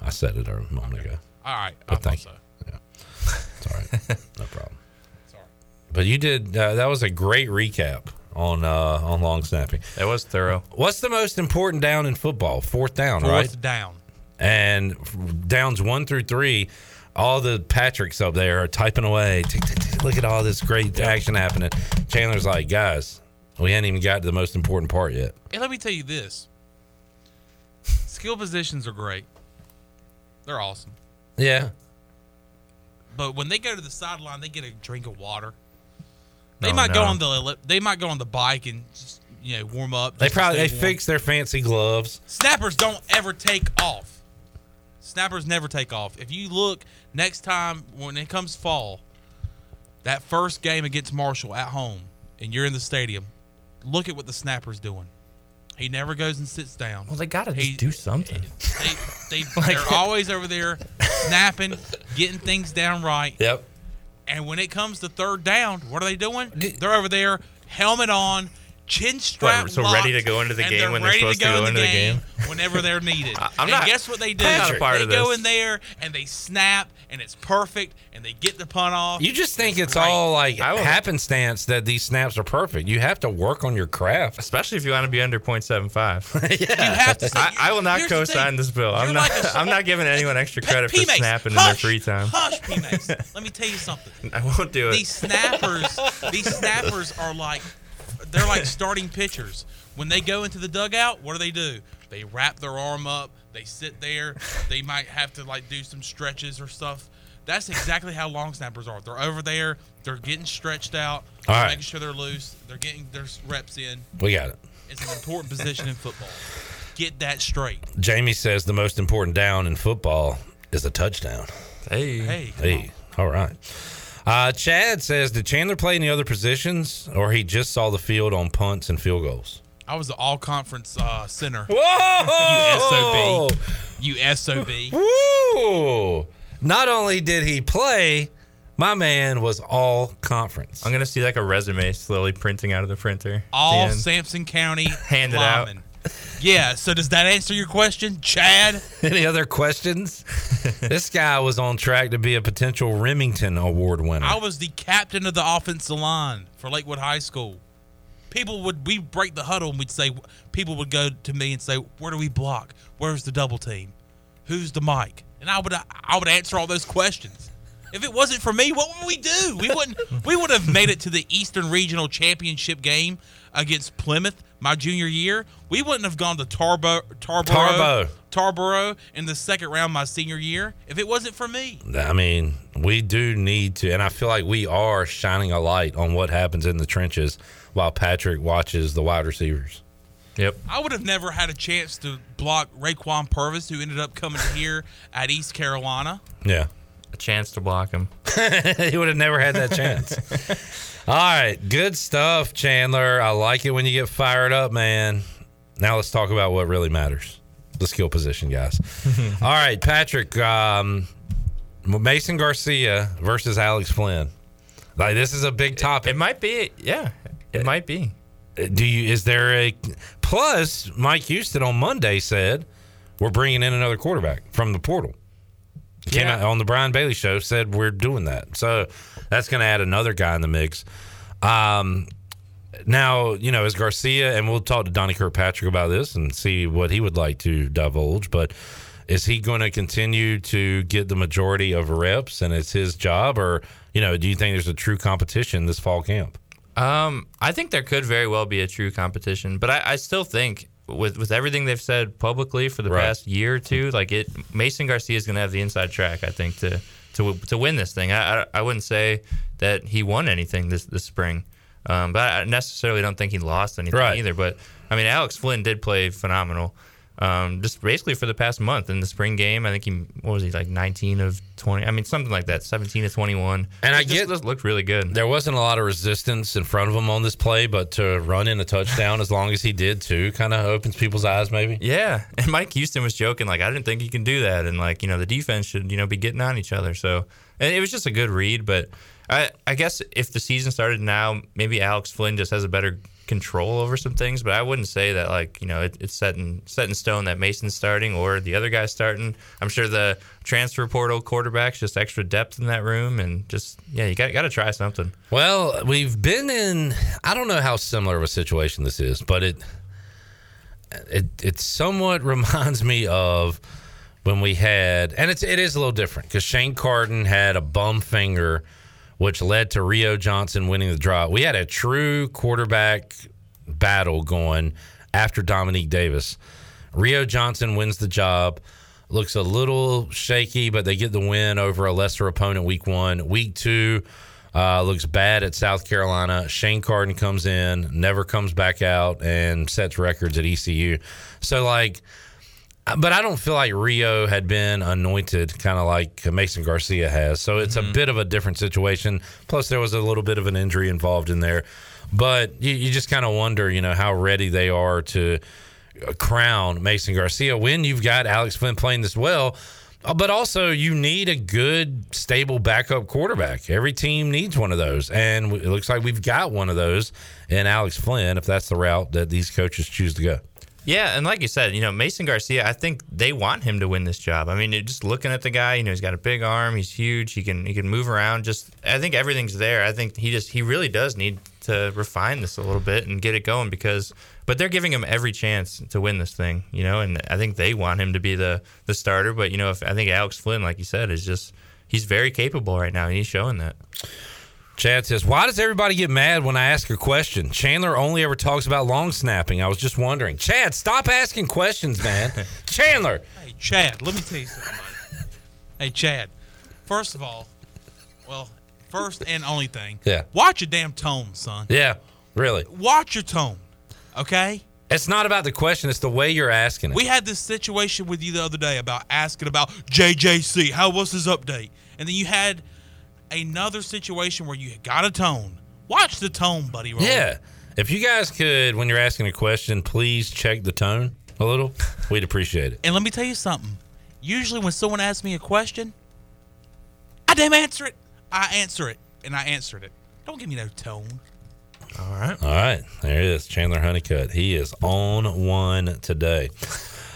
I said it a moment ago. All right. But I thank thought you. It's all right. no problem. Sorry. But you did. Uh, that was a great recap on uh, on long snapping. That was thorough. What's the most important down in football? Fourth down, so. right? Fourth down. and downs one through three, all the Patricks up there are typing away. Tick, tick, tick. Look at all this great action happening. Chandler's like, guys, we ain't even got to the most important part yet. And let me tell you this skill positions are great, they're awesome. Yeah. But when they go to the sideline, they get a drink of water. They Oh, might go on the they might go on the bike and just you know warm up. They probably they warm. fix their fancy gloves. Snappers don't ever take off. Snappers never take off. If you look next time when it comes fall, that first game against Marshall at home, and you're in the stadium, look at what the snapper's doing. He never goes and sits down. Well, they got to do something. They, they they're always over there snapping, getting things down right. Yep. And when it comes to third down, what are they doing? They're over there, helmet on, chin strap. What, so ready to go into the and game when they're ready supposed to go in into the game? whenever they're needed. I'm and not- guess what they do? I'm not a part they of go this. in there and they snap, and it's perfect, and they get the punt off. You just think it's great. all like I happenstance that these snaps are perfect. You have to work on your craft. Especially if you want to be under 0.75. You have to. Say, I, I will not co-sign this bill. I'm not. like a- I'm not giving anyone extra P- credit for P-Mace, snapping in their free time. Hush, P-Mace. Let me tell you something. I won't do it. These snappers, these snappers are like, they're like starting pitchers. When they go into the dugout, what do they do? They wrap their arm up. They sit there. They might have to like do some stretches or stuff. That's exactly how long snappers are. They're over there. They're getting stretched out. All making sure they're loose. They're getting their reps in. We got it. It's an important position in football. Get that straight. Jamie says the most important down in football is a touchdown. Hey. Hey, come Hey, all right. Uh, Chad says, did Chandler play any other positions, or he just saw the field on punts and field goals? I was the all conference uh, center. Whoa! You SOB. You sob. Woo! Not only did he play, my man was all conference. I'm gonna see like a resume slowly printing out of the printer. at the All end. Sampson County Hand it out. Yeah, so does that answer your question, Chad? Any other questions? this guy was on track to be a potential Rimington Award winner. I was the captain of the offensive line for Lakewood High School. People would we break the huddle and we'd say people would go to me and say, "Where do we block? Where's the double team? Who's the mic?" And I would I would answer all those questions. If it wasn't for me, what would we do? We wouldn't. we would have made it to the Eastern Regional Championship game against Plymouth my junior year. We wouldn't have gone to Tarbo, Tarboro, Tarbo. Tarboro in the second round my senior year if it wasn't for me. I mean, we do need to, and I feel like we are shining a light on what happens in the trenches while Patrick watches the wide receivers. Yep. I would have never had a chance to block Raquan Purvis, who ended up coming here at East Carolina. Yeah. A chance to block him. he would have never had that chance. All right, good stuff, Chandler. I like it when you get fired up, man. Now let's talk about what really matters the skill position, guys. All right, Patrick, um, Mason Garcia versus Alex Flinn. Like this is a big topic. It might be. Yeah. It might be. Do you? Is there a plus? Mike Houston on Monday said we're bringing in another quarterback from the portal. Came Yeah. out on the Brian Bailey show said we're doing that. So that's going to add another guy in the mix. Um, Now, you know, is Garcia, and we'll talk to Donnie Kirkpatrick about this and see what he would like to divulge, but is he going to continue to get the majority of reps and it's his job? Or, you know, do you think there's a true competition this fall camp? Um, I think there could very well be a true competition, but I, I still think with with everything they've said publicly for the Right. past year or two, like it, Mason Garcia is going to have the inside track. I think to to to win this thing. I I, I wouldn't say that he won anything this this spring, um, but I necessarily don't think he lost anything Right. either. But I mean, Alex Flinn did play phenomenal. Um, just basically for the past month in the spring game, I think he what was he like 19 of 20. I mean, something like that, 17 of 21. And I It just- get- just looked really good. There wasn't a lot of resistance in front of him on this play, but to run in a touchdown as long as he did too kind of opens people's eyes, maybe. Yeah, and Mike Houston was joking like I didn't think he can do that, and like you know the defense should you know be getting on each other. So and it was just a good read, but I I guess if the season started now, maybe Alex Flinn just has a better control over some things. But I wouldn't say that like you know it, it's set in set in stone that Mason's starting or the other guy's starting. I'm sure the transfer portal quarterbacks just extra depth in that room, and just yeah, you got got to try something. Well, we've been in. I don't know how similar of a situation this is, but it it it somewhat reminds me of when we had, and it's it is a little different because Shane Carden had a bum finger, which led to Rio Johnson winning the draw. We had a true quarterback battle going after Dominique Davis. Rio Johnson wins the job. Looks a little shaky, but they get the win over a lesser opponent week one. Week two uh, looks bad at South Carolina. Shane Carden comes in, never comes back out, and sets records at ECU. So, like, but I don't feel like Rio had been anointed kind of like Mason Garcia has. So it's a bit of a different situation. Plus, there was a little bit of an injury involved in there. But you, you just kind of wonder, you know, how ready they are to crown Mason Garcia when you've got Alex Flinn playing this well. Uh, But also, you need a good, stable backup quarterback. Every team needs one of those. And it looks like we've got one of those in Alex Flinn, if that's the route that these coaches choose to go. Yeah, and like you said, you know, Mason Garcia, I think they want him to win this job. I mean, just looking at the guy, you know, he's got a big arm, he's huge, he can he can move around. Just I think everything's there. I think he just he really does need to refine this a little bit and get it going because but they're giving him every chance to win this thing, you know, and I think they want him to be the the starter, but you know, if I think Alex Flinn like you said is just he's very capable right now and he's showing that. Chad says, Why does everybody get mad when I ask a question? Chandler only ever talks about long snapping. I was just wondering. Chad, stop asking questions, man. Chandler. Hey, Chad, let me tell you something. buddy. hey, Chad. First of all, well, first and only thing. Yeah. Watch your damn tone, son. Yeah, really. Watch your tone. Okay? It's not about the question, it's the way you're asking it. We had this situation with you the other day about asking about JJC. How was his update? And then you had another situation where you got a tone. Watch the tone, buddy. Roll. yeah. If you guys could, when you're asking a question, please check the tone a little, we'd appreciate it. And let me tell you something. Usually, when someone asks me a question, I damn answer it. I answer it, and I answered it. Don't give me no tone. All right. All right. There it is. Chandler Honeycutt. He is on one today.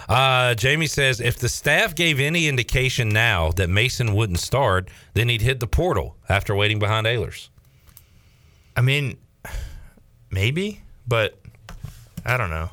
Uh, Jamie says if the staff gave any indication now that Mason wouldn't start, then he'd hit the portal after waiting behind Ahlers. I mean, maybe, but I don't know.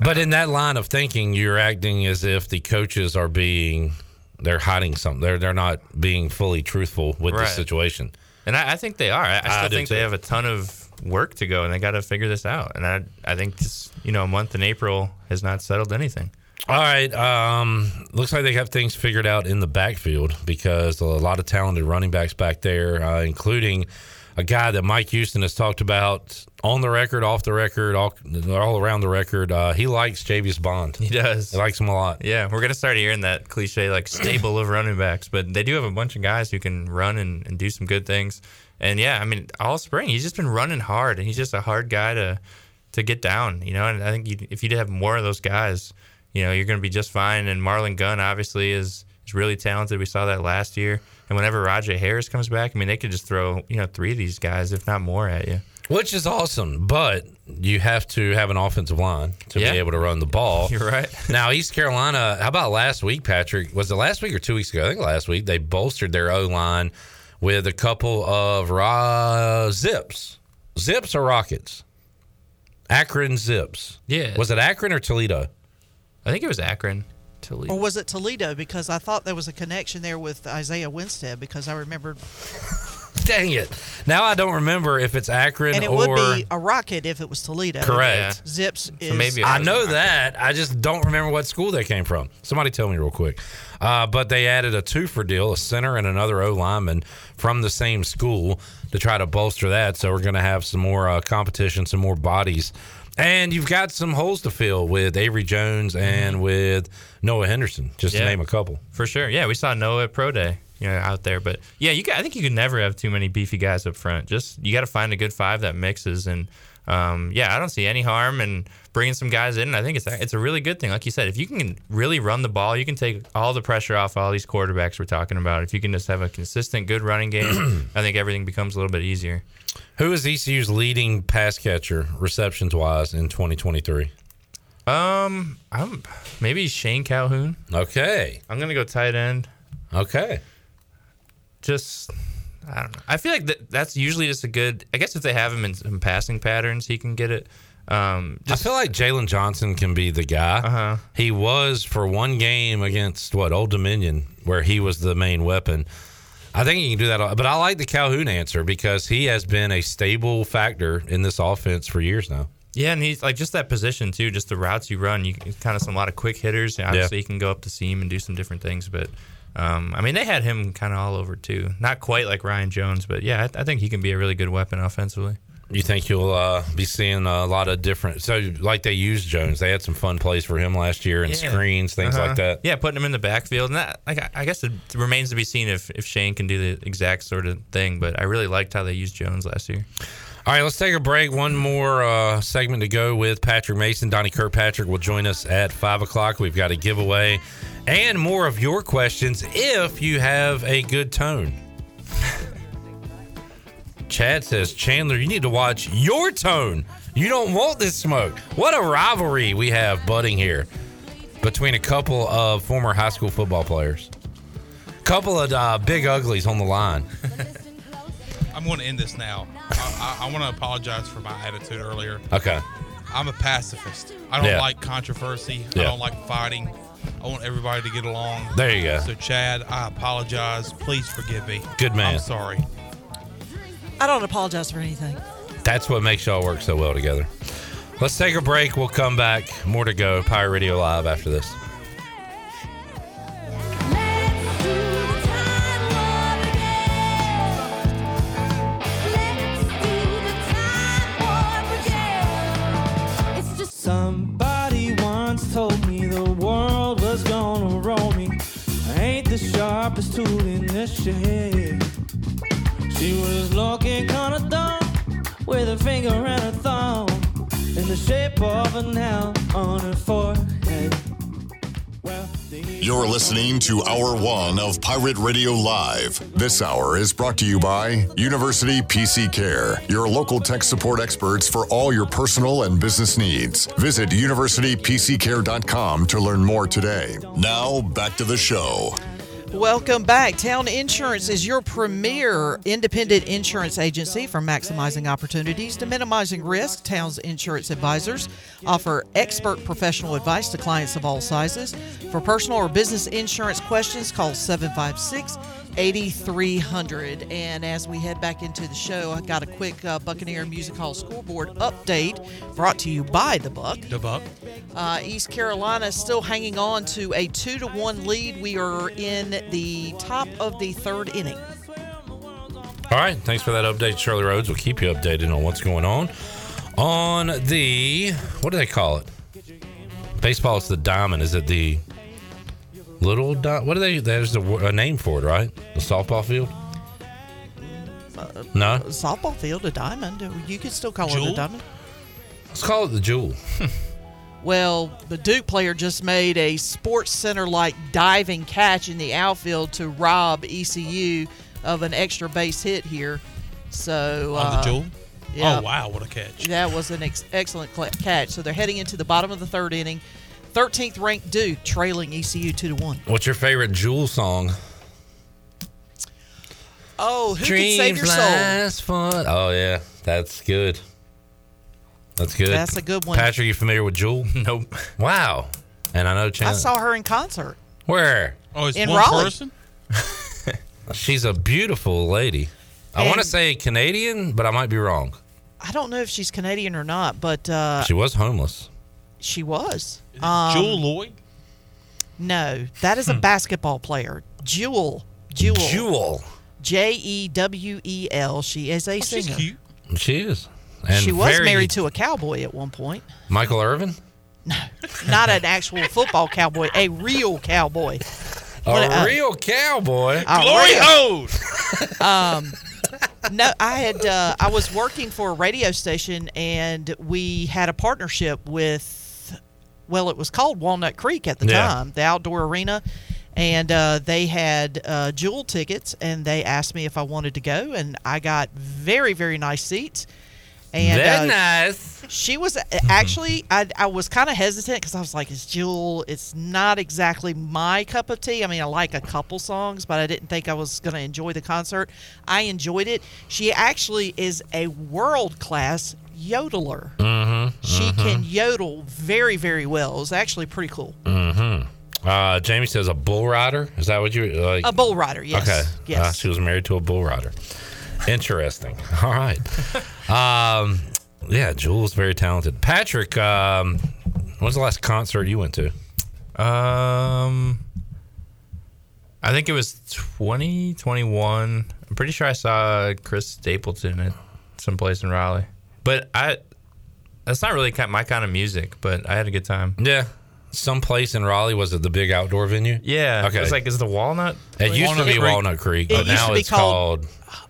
But in that line of thinking, you're acting as if the coaches are being they're hiding something. They're they're not being fully truthful with Right. this situation. And I, I think they are. I, I still I think too. they have a ton of work to go, and they got to figure this out. And I, I think this, you know, a month in April has not settled anything. All right. Um, looks like they have things figured out in the backfield because a lot of talented running backs back there, uh, including a guy that Mike Houston has talked about on the record, off the record, all, all around the record. Uh, he likes Javius Bond. He does. He likes him a lot. Yeah, we're gonna start hearing that cliche like stable of running backs, but they do have a bunch of guys who can run and, and do some good things. And yeah, I mean, all spring he's just been running hard, and he's just a hard guy to to get down. You know, and I think you, if you have more of those guys, you know, you're gonna be just fine. And Marlon Gunn obviously is is really talented. We saw that last year. And whenever Rahjai Harris comes back, I mean, they could just throw you know three of these guys, if not more, at you. Which is awesome, but you have to have an offensive line to Yeah. be able to run the ball. You're right. now, East Carolina, how about last week, Patrick? Was it last week or two weeks ago? I think last week they bolstered their O line with a couple of raw zips. Zips or Rockets? Akron Zips. Yeah. Was it Akron or Toledo? I think it was Akron. Toledo. Or was it Toledo? Because I thought there was a connection there with Isaiah Winstead because I remembered. Dang it. Now I don't remember if it's Akron And it or. would be a rocket if it was Toledo. Correct. Zips is. Maybe I know that. I just don't remember what school they came from. Somebody tell me real quick. Uh, but they added a two for deal, a center and another O lineman from the same school to try to bolster that. So we're going to have some more uh, competition, some more bodies. And you've got some holes to fill with Avery Jones and with Noah Henderson, just to name a couple. For sure. Yeah, we saw Noah at Pro Day, you know, out there. But yeah, you. Got, I think you can never have too many beefy guys up front. Just you got to find a good five that mixes. And um, yeah, I don't see any harm in bringing some guys in. I think it's it's a really good thing. Like you said, if you can really run the ball, you can take all the pressure off all these quarterbacks we're talking about. If you can just have a consistent, good running game, I think everything becomes a little bit easier. Who is ECU's leading pass catcher receptions wise in 2023? Um, I'm maybe Shane Calhoun. Okay. I'm gonna go tight end. Okay. Just I don't know. I feel like that, that's usually just a good. I guess if they have him in some passing patterns, he can get it. Um, I feel like Jalen Johnson can be the guy. Uh-huh. He was for one game against what Old Dominion, where he was the main weapon. I think he can do that, but I like the Calhoun answer because he has been a stable factor in this offense for years now. Yeah, and he's like just that position too. Just the routes you run, you kind of some a lot of quick hitters. Obviously, he can go up the seam and do some different things. But um, I mean, they had him kind of all over too. Not quite like Ryan Jones, but yeah, I, I think he can be a really good weapon offensively. You think you'll uh, be seeing a lot of different? So, like they used Jones, they had some fun plays for him last year and Yeah. screens, things Uh-huh. like that. Yeah, putting him in the backfield, and that like I- I guess it remains to be seen if if Shane can do the exact sort of thing. But I really liked how they used Jones last year. All right, let's take a break. One more uh, segment to go with Patrick Mason. Donnie Kirkpatrick will join us at 5 o'clock. We've got a giveaway and more of your questions if you have a good tone. Chad says, Chandler, you need to watch your tone. You don't want this smoke. What a rivalry we have budding here between a couple of former high school football players. a Couple of uh, big uglies on the line. I'm going to end this now. I, I, I want to apologize for my attitude earlier. Okay. I'm a pacifist. I don't Yeah. like controversy. I don't like fighting. I want everybody to get along. There you go. So, Chad, I apologize. Please forgive me. Good man. I'm sorry. I don't apologize for anything. That's what makes y'all work so well together. Let's take a break. We'll come back. More to go. Pirate Radio Live after this. Somebody once told me the world was gonna roll me. I ain't the sharpest tool in the shed. She was looking kinda dumb with a finger and a thumb in the shape of an L on her forehead. You're listening to Hour One of Pirate Radio Live. This hour is brought to you by University PC Care, your local tech support experts for all your personal and business needs. Visit universitypccare.com to learn more today. Now, back to the show. Welcome back. Town Insurance is your premier independent insurance agency for maximizing opportunities to minimizing risk. Town's insurance advisors offer expert professional advice to clients of all sizes. For personal or business insurance questions, call 756 8300. And as we head back into the show, I got a quick uh, Buccaneer Music Hall scoreboard update brought to you by the Buck. The Buck. Uh, East Carolina still hanging on to a two to one lead. We are in the top of the third inning. All right. Thanks for that update, Shirley Rhodes. We'll keep you updated on what's going on. On the, what do they call it? Baseball, is the diamond. Is it the little di- What are they, there's a, a name for it, right? The softball field? No? Softball field, a diamond. You could still call it Jewel? a diamond. Let's call it the jewel. Well, the Duke player just made a Sports Center like diving catch in the outfield to rob ECU of an extra base hit here. So On the uh, jewel? Yeah, Oh, wow. What a catch. That was an ex- excellent cl- catch. So they're heading into the bottom of the third inning. 13th ranked Duke trailing ECU two to one. What's your favorite jewel song? Oh, who Dreams can save your soul? last for. Oh yeah, that's good. That's good. That's a good one. Patrick, you familiar with Jewel? Nope. Wow. And I know I saw her in concert. Where? Oh, it's In one Raleigh. person. She's a beautiful lady. I want to say Canadian, but I might be wrong. I don't know if she's Canadian or not, but uh, She was homeless. she was. Um, Jewell Loyd. No, that is a basketball player. Jewel. Jewel. Jewel. J E W E L. She is a singer. She's cute. She is. And she was very- married to a cowboy at one point. Michael Irvin. No, not an actual football cowboy, a real cowboy. A What, uh, real cowboy. a Glory real- hose. um, no, I had uh, I was working for a radio station, and we had a partnership with, well, it was called Walnut Creek at the Yeah. time, the outdoor arena, and uh, they had uh, jewel tickets, and they asked me if I wanted to go, and I got very very nice seats. And Very uh, nice. she was actually I, I was kind of hesitant because I was like, "It's Jewel. It's not exactly my cup of tea. I mean, I like a couple songs, but I didn't think I was going to enjoy the concert. I enjoyed it. She actually is a world class yodeler. Mm-hmm. She can yodel very, very well. It's actually pretty cool. Mm-hmm. Uh, Jamie says a bull rider. Is that what you like? A bull rider, yes. Okay. Yes. Uh, she was married to a bull rider. Interesting. All right. um, yeah, Jewel's very talented. Patrick, um, when's the last concert you went to? Um, I think it was 2021. I'm pretty sure I saw Chris Stapleton at some place in Raleigh. But I, that's not really ki- my kind of music. But I had a good time. Yeah. Some place in Raleigh was it the big outdoor venue? Yeah. Okay. It was like, is the Walnut? It used to be Creek? Walnut Creek, It but used now be it's called- called.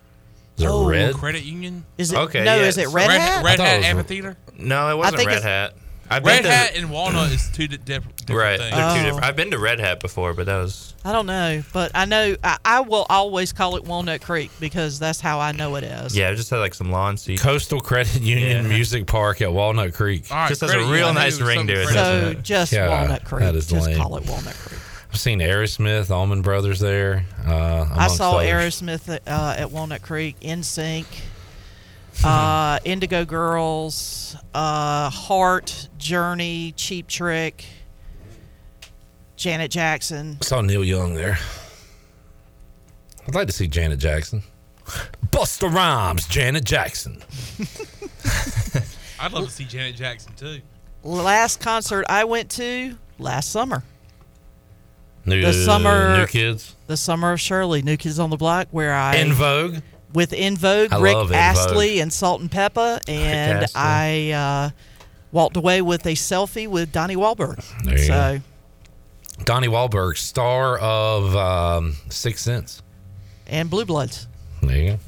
Is it Oh, Red? Credit Union. Is it Okay, no? yeah, Is it it's- Red Red, Hat? Red thought Hat was- Amphitheater. No, it wasn't think Red it's- Hat. I've been Red to- Hat and Walnut is two di- diff- different Right, things. they're two Oh. different. I've been to Red Hat before, but that was I don't know, but I know I, I will always call it Walnut Creek because that's how I know it is. yeah. It just had like some lawn seats. Coastal Credit Union Yeah. Music Park at Walnut Creek. All right, Just has a Credit real Union. I knew nice it was ring to it, Credit doesn't So it? just Yeah, Walnut Creek. that is just lame. call it Walnut Creek. I've seen Aerosmith, Allman Brothers there. Uh, I amongst saw others. Aerosmith uh, at Walnut Creek, NSYNC, uh, Indigo Girls, uh, Heart, Journey, Cheap Trick, Janet Jackson. I saw Neil Young there. I'd like to see Janet Jackson. Busta Rhymes, Janet Jackson. I'd love to see Janet Jackson too. Last concert I went to last summer, New, The summer- New Kids. the summer of Shirley, New Kids on the Block, where I En Vogue. With En Vogue, I Rick In Astley and Salt and Pepa, and Astley. I uh, walked away with a selfie with Donnie Wahlberg. There you so Donnie Wahlberg, star of um, Sixth Sense. and Blue Bloods. There you go.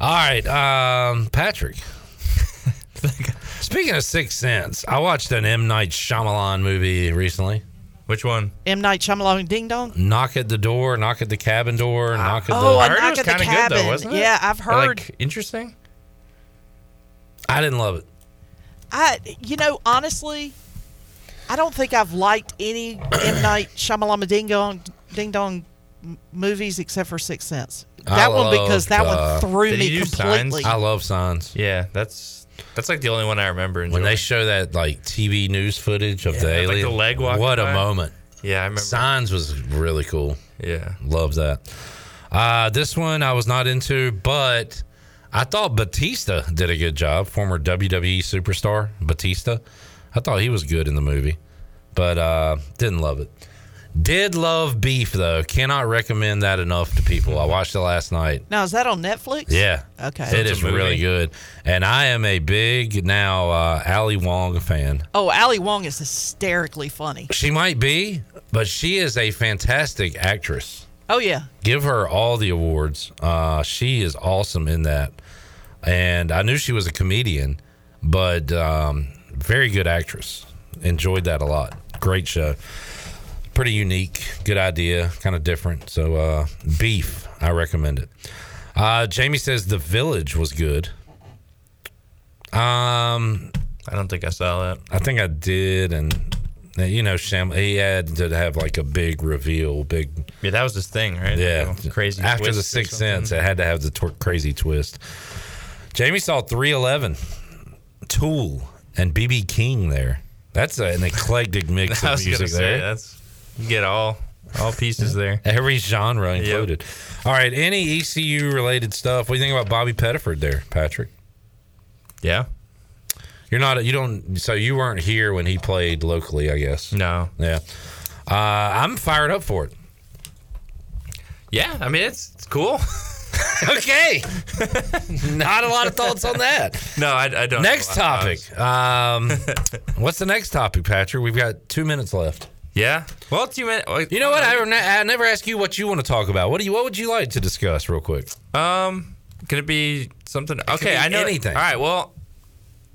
All right, um, Patrick. Speaking of Sixth Sense, I watched an M Night Shyamalan movie recently. Which one? M Night Shyamalan Ding Dong. Knock at the door, knock at the cabin door, knock at Oh, the. I I heard it was kinda good, though, wasn't it? Yeah, I've heard. Like interesting. I didn't love it. I, you know, honestly, I don't think I've liked any M Night Shyamalan Ding Dong Ding Dong movies except for Sixth Sense. I That one because that uh, one threw me he do Signs? completely. I love Signs. Yeah, that's that's like the only one I remember. When they show that like TV news footage of the like alien, the leg walking what a moment! yeah, I remember. Signs was really cool. Yeah, Love that. Uh, this one I was not into, but I thought Batista did a good job. Former WWE superstar Batista. I thought he was good in the movie, but uh, didn't love it. Did love beef though. Cannot recommend that enough to people. I watched it last night. now is that on Netflix? Yeah. Okay. It It's is really good. And I am a big now uh, Ali Wong fan. Oh, Ali Wong is hysterically funny. She might be, but she is a fantastic actress. Oh yeah. Give her all the awards. Uh, she is awesome in that. And I knew she was a comedian, but um, very good actress. Enjoyed that a lot. Great show. Pretty unique. Good idea. Kind of different. So, uh, Beef, I recommend it. Uh, Jamie says The Village was good. Um, I don't think I saw that. I think I did, and You know, Sham. He had to have like a big reveal, big. Yeah, that was his thing, right? Yeah, Little crazy. After the Sixth Sense, it had to have the tor- crazy twist. Jamie saw 311, Tool, and BB King there. That's an eclectic mix of music say, there. That's you get all all pieces there. Every genre included. All right, any ECU related stuff? What do you think about Bobby Pettiford there, Patrick? Yeah. You're not. You don't. So you weren't here when he played locally, I guess. No. Yeah. Uh, I'm fired up for it. Yeah, I mean it's it's cool. okay. Not a lot of thoughts on that. No, I, I don't. Next have a lot of topic. Um, what's the next topic, Patrick? We've got two minutes left. Yeah. Well, two minutes. You know what? I, I never ask you what you want to talk about. What do you? What would you like to discuss, real quick? Um, could it be something? Okay, be I know anything. All right. Well,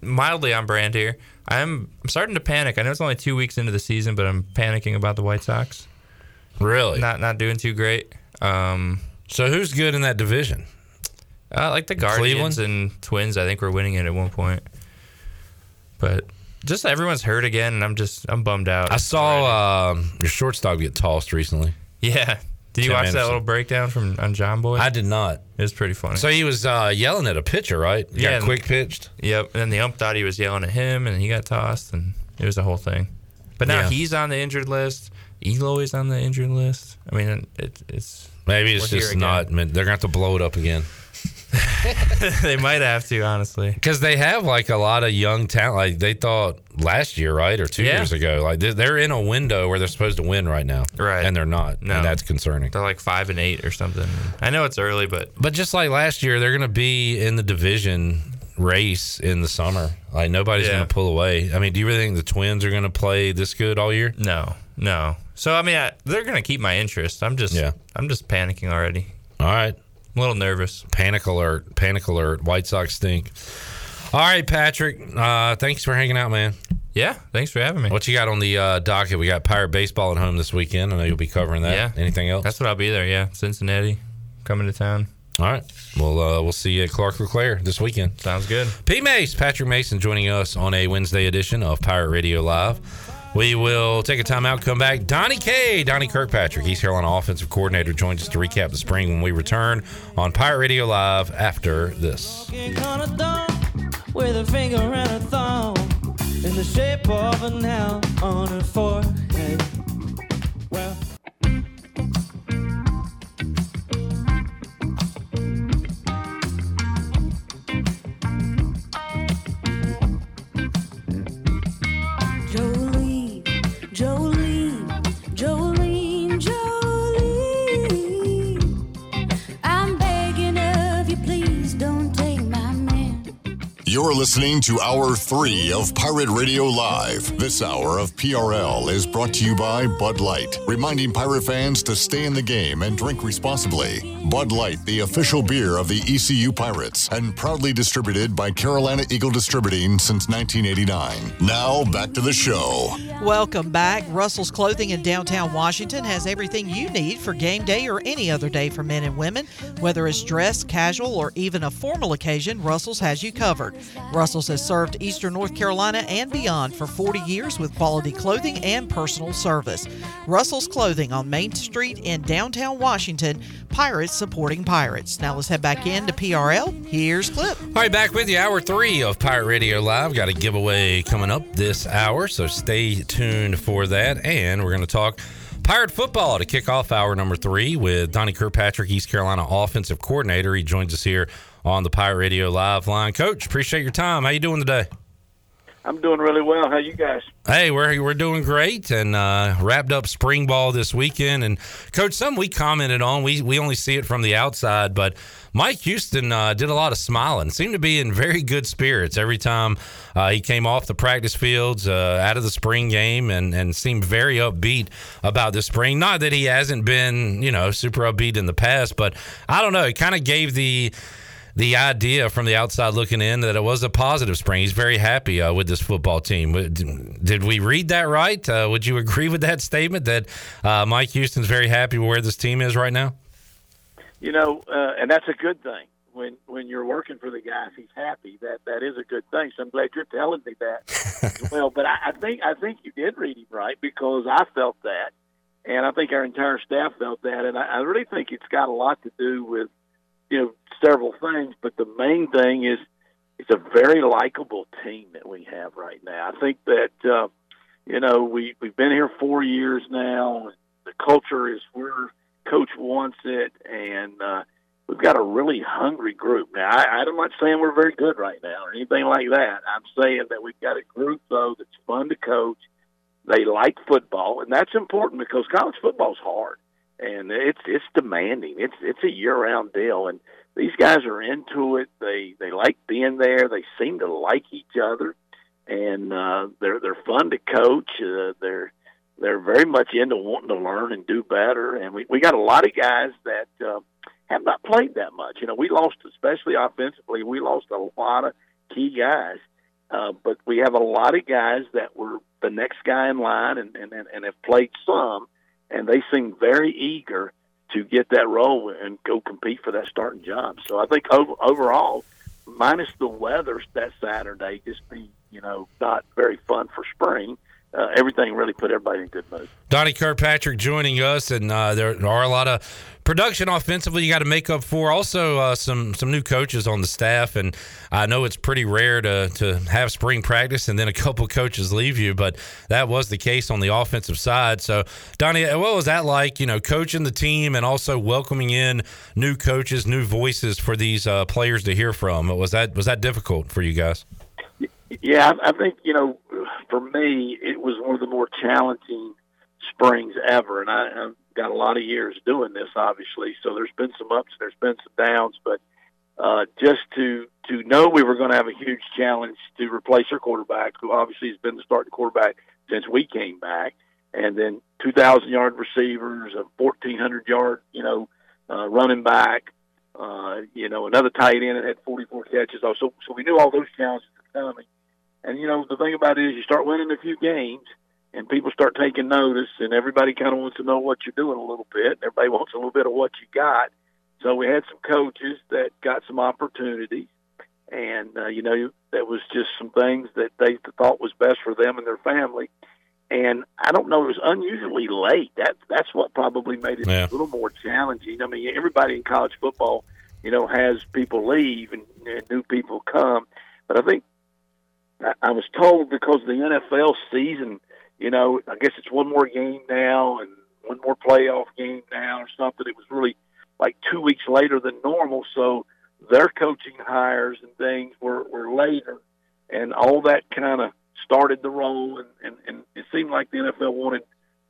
mildly on brand here. I'm I'm starting to panic. I know it's only two weeks into the season, but I'm panicking about the White Sox. Really? Not not doing too great. Um, so who's good in that division? Uh, like the Guardians and Twins. I think we're winning it at one point. But just everyone's hurt again, and I'm just I'm bummed out. I saw um, your shortstop get tossed recently. Yeah. Did you Tim watch that little breakdown from on John Boy? I did not. It was pretty funny. So he was uh, yelling at a pitcher, right? He got quick pitched. Yep. And then the ump thought he was yelling at him, and he got tossed, and it was a whole thing. But now Yeah. he's on the injured list. Eloy's on the injured list. I mean, it, it's Maybe it's just not. meant- They're gonna have to blow it up again they might have to, honestly. because they have like a lot of young talent. Like they thought last year, right, or two Yeah. years ago. Like they're- in a window where they're supposed to win right now, Right. And they're not. No. and that's concerning. They're like five and eight or something. I know it's early, but But just like last year, they're going to be in the division race in the summer. Like nobody's Yeah. going to pull away. I mean, do you really think the Twins are going to play this good all year? no, no. So I mean, I, they're gonna keep my interest. I'm just, Yeah. I'm just panicking already. All right. A little nervous. Panic alert! Panic alert! White Sox stink. All right, Patrick. Uh, thanks for hanging out, man. Yeah, thanks for having me. What you got on the uh, docket? We got Pirate baseball at home this weekend. I know you'll be covering that. Yeah. Anything else? That's what I'll be there. Yeah, Cincinnati, coming to town. All right. Well, uh, we'll see you at Clark LeClair this weekend. Sounds good. P. Mace, Patrick Mason joining us on a Wednesday edition of Pirate Radio Live. We will take a time out, come back. Donnie K, Donnie Kirkpatrick, East Carolina offensive coordinator, joins us to recap the spring when we return on Pirate Radio Live after this. With a finger and a thumb in the shape of on her forehead. Listening to Hour 3 of Pirate Radio Live. This hour of PRL is brought to you by Bud Light, reminding pirate fans to stay in the game and drink responsibly. Bud Light, the official beer of the ECU Pirates, and proudly distributed by Carolina Eagle Distributing since 1989. Now, back to the show. Welcome back. Russell's Clothing in downtown Washington has everything you need for game day or any other day for men and women. Whether it's dress, casual, or even a formal occasion, Russell's has you covered. Russell's has served Eastern North Carolina and beyond for 40 years with quality clothing and personal service. Russell's Clothing on Main Street in downtown Washington. Pirates supporting pirates. Now let's head back into PRL. Here's Clip. All right, back with you. Hour three of Pirate Radio Live. Got a giveaway coming up this hour, so stay tuned for that. And we're going to talk Pirate football to kick off hour number three with Donnie Kirkpatrick, East Carolina offensive coordinator. He joins us here on the Pirate Radio Live line. Coach, appreciate your time. How you doing today? I'm doing really well. How you guys? Hey, we're we're doing great and uh, wrapped up spring ball this weekend. And coach, something we commented on. We we only see it from the outside, but Mike Houston uh, did a lot of smiling. Seemed to be in very good spirits every time uh, he came off the practice fields uh, out of the spring game, and and seemed very upbeat about the spring. Not that he hasn't been you know super upbeat in the past, but I don't know. It kind of gave the the idea from the outside looking in that it was a positive spring. He's very happy uh, with this football team. Did we read that right? Uh, would you agree with that statement that uh, Mike Houston's very happy with where this team is right now? You know, uh, and that's a good thing. when when you're working for the guy, if he's happy, that that is a good thing. So I'm glad you're telling me that well. But I, I think I think you did read him right because I felt that, and I think our entire staff felt that, and I, I really think it's got a lot to do with you know several things. But the main thing is it's a very likable team that we have right now. I think that uh, you know we we've been here four years now. The culture is where coach wants it, and uh, we've got a really hungry group. Now, I, I'm not saying we're very good right now or anything like that. I'm saying that we've got a group though that's fun to coach. They like football, and that's important because college football's hard and it's it's demanding. It's it's a year round deal, and these guys are into it. They they like being there. They seem to like each other, and uh, they're they're fun to coach. Uh, they're they're very much into wanting to learn and do better. And we we got a lot of guys that uh, have not played that much. You know, we lost, especially offensively, we lost a lot of key guys. Uh, but we have a lot of guys that were the next guy in line and, and, and have played some, and they seem very eager to get that role and go compete for that starting job. So I think over, overall, minus the weather that Saturday, just be you know not very fun for spring. Uh, everything really put everybody in good mood. Donnie Kirkpatrick joining us, and uh, there are a lot of production offensively you got to make up for. Also, uh, some some new coaches on the staff, and I know it's pretty rare to to have spring practice and then a couple coaches leave you, but that was the case on the offensive side. So, Donnie, what was that like? You know, coaching the team and also welcoming in new coaches, new voices for these uh, players to hear from. Was that was that difficult for you guys? Yeah, I think you know, for me, it was one of the more challenging springs ever, and I, I've got a lot of years doing this, obviously. So there's been some ups, there's been some downs, but uh, just to to know we were going to have a huge challenge to replace our quarterback, who obviously has been the starting quarterback since we came back, and then 2,000 yard receivers, a 1,400 yard, you know, uh, running back, uh, you know, another tight end that had 44 catches. Also, so we knew all those challenges were coming. And you know, the thing about it is, you start winning a few games, and people start taking notice, and everybody kind of wants to know what you're doing a little bit. Everybody wants a little bit of what you got. So we had some coaches that got some opportunities, and uh, you know, that was just some things that they thought was best for them and their family. And I don't know, it was unusually late. That that's what probably made it Yeah. a little more challenging. I mean, everybody in college football, you know, has people leave and, and new people come, but I think I, was told because the NFL season, you know, I guess it's one more game now and one more playoff game now or something. It was really like two weeks later than normal, so their coaching hires and things were, were later, and all that kind of started the roll. And, and, and it seemed like the NFL wanted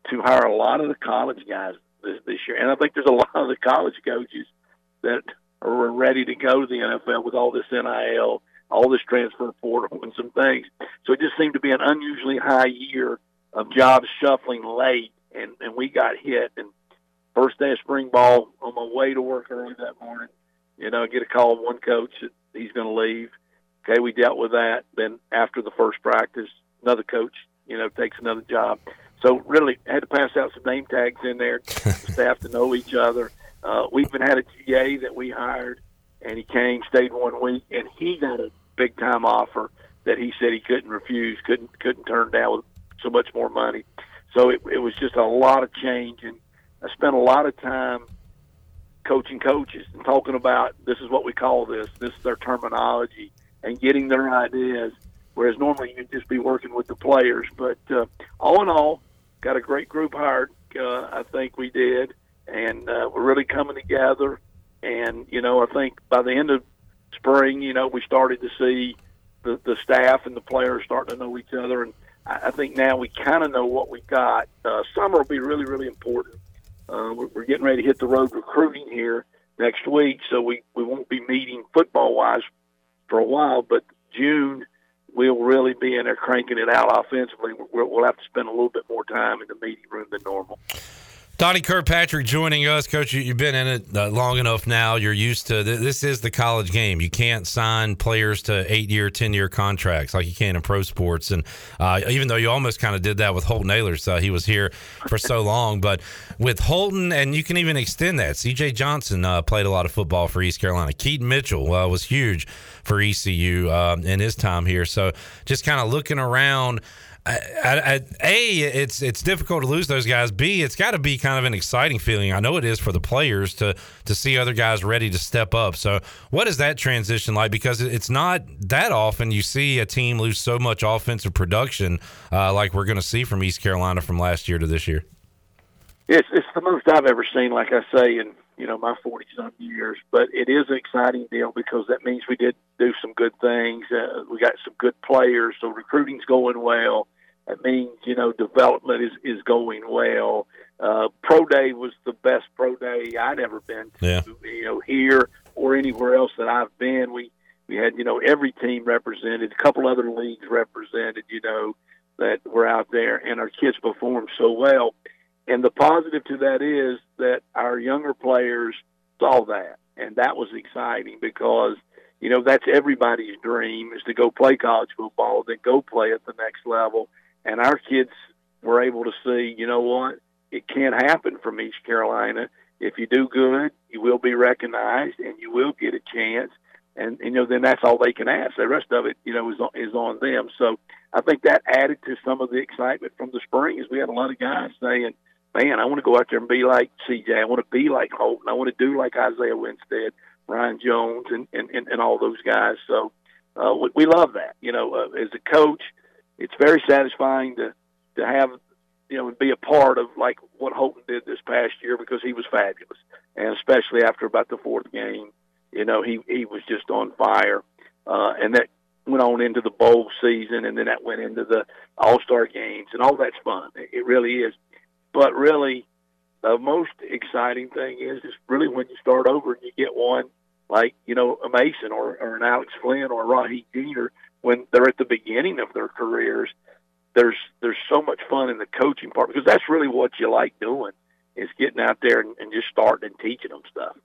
to hire a lot of the college guys this, this year, and I think there's a lot of the college coaches that are ready to go to the NFL with all this NIL, all this transfer portal, and some things. So it just seemed to be an unusually high year of jobs shuffling late, and, and we got hit. And first day of spring ball, on my way to work early that morning, you know, I get a call from one coach that he's going to leave. Okay, we dealt with that. Then after the first practice, another coach, you know, takes another job. So really had to pass out some name tags in there, staff to know each other. Uh, we even had a GA that we hired, and he came, stayed one week, and he got a big time offer that he said he couldn't refuse, couldn't couldn't turn down with so much more money. So it, it was just a lot of change, and I spent a lot of time coaching coaches and talking about this is what we call this, this is their terminology, and getting their ideas. Whereas normally you'd just be working with the players, but uh, all in all, got a great group hired. Uh, I think we did, and uh, we're really coming together. And you know, I think by the end of spring, you know, we started to see the the staff and the players starting to know each other, and I, I think now we kind of know what we got. Uh, summer will be really, really important. Uh, we're, we're getting ready to hit the road recruiting here next week, so we we won't be meeting football wise for a while, but June we'll really be in there cranking it out offensively. We'll, we'll have to spend a little bit more time in the meeting room than normal. Donnie Kirkpatrick joining us, Coach. You, you've been in it uh, long enough now. You're used to th- this. Is the college game? You can't sign players to eight-year, ten-year contracts like you can in pro sports. And uh, even though you almost kind of did that with Holton Ahlers, uh, he was here for so long. But with Holton, and you can even extend that. C.J. Johnson uh, played a lot of football for East Carolina. Keaton Mitchell uh, was huge for ECU um, in his time here. So just kind of looking around. I, I, I, a, it's it's difficult to lose those guys. B, it's got to be kind of an exciting feeling. I know it is for the players to to see other guys ready to step up. So, what is that transition like? Because it's not that often you see a team lose so much offensive production uh, like we're going to see from East Carolina from last year to this year. It's it's the most I've ever seen. Like I say, in you know my forty some years, but it is an exciting deal because that means we did do some good things. Uh, we got some good players, so recruiting's going well. That means you know development is is going well. Uh, pro day was the best pro day I'd ever been to. Yeah. You know here or anywhere else that I've been, we we had you know every team represented, a couple other leagues represented. You know that were out there, and our kids performed so well. And the positive to that is that our younger players saw that, and that was exciting because you know that's everybody's dream is to go play college football, then go play at the next level. And our kids were able to see, you know what, it can happen from East Carolina. If you do good, you will be recognized, and you will get a chance. And you know, then that's all they can ask. The rest of it, you know, is on, is on them. So I think that added to some of the excitement from the spring. Is we had a lot of guys saying man, I want to go out there and be like CJ. I want to be like Holton. I want to do like Isaiah Winstead, Ryan Jones, and and, and, and all those guys. So uh, we, we love that. You know, uh, as a coach, it's very satisfying to to have you know be a part of like what Holton did this past year because he was fabulous, and especially after about the fourth game, you know he he was just on fire, uh, and that went on into the bowl season, and then that went into the All Star games, and all that's fun. It, it really is. But really, the most exciting thing is is really when you start over and you get one like you know a Mason or, or an Alex Flinn or Raheem Jeter when they're at the beginning of their careers. There's there's so much fun in the coaching part because that's really what you like doing is getting out there and, and just starting and teaching them stuff.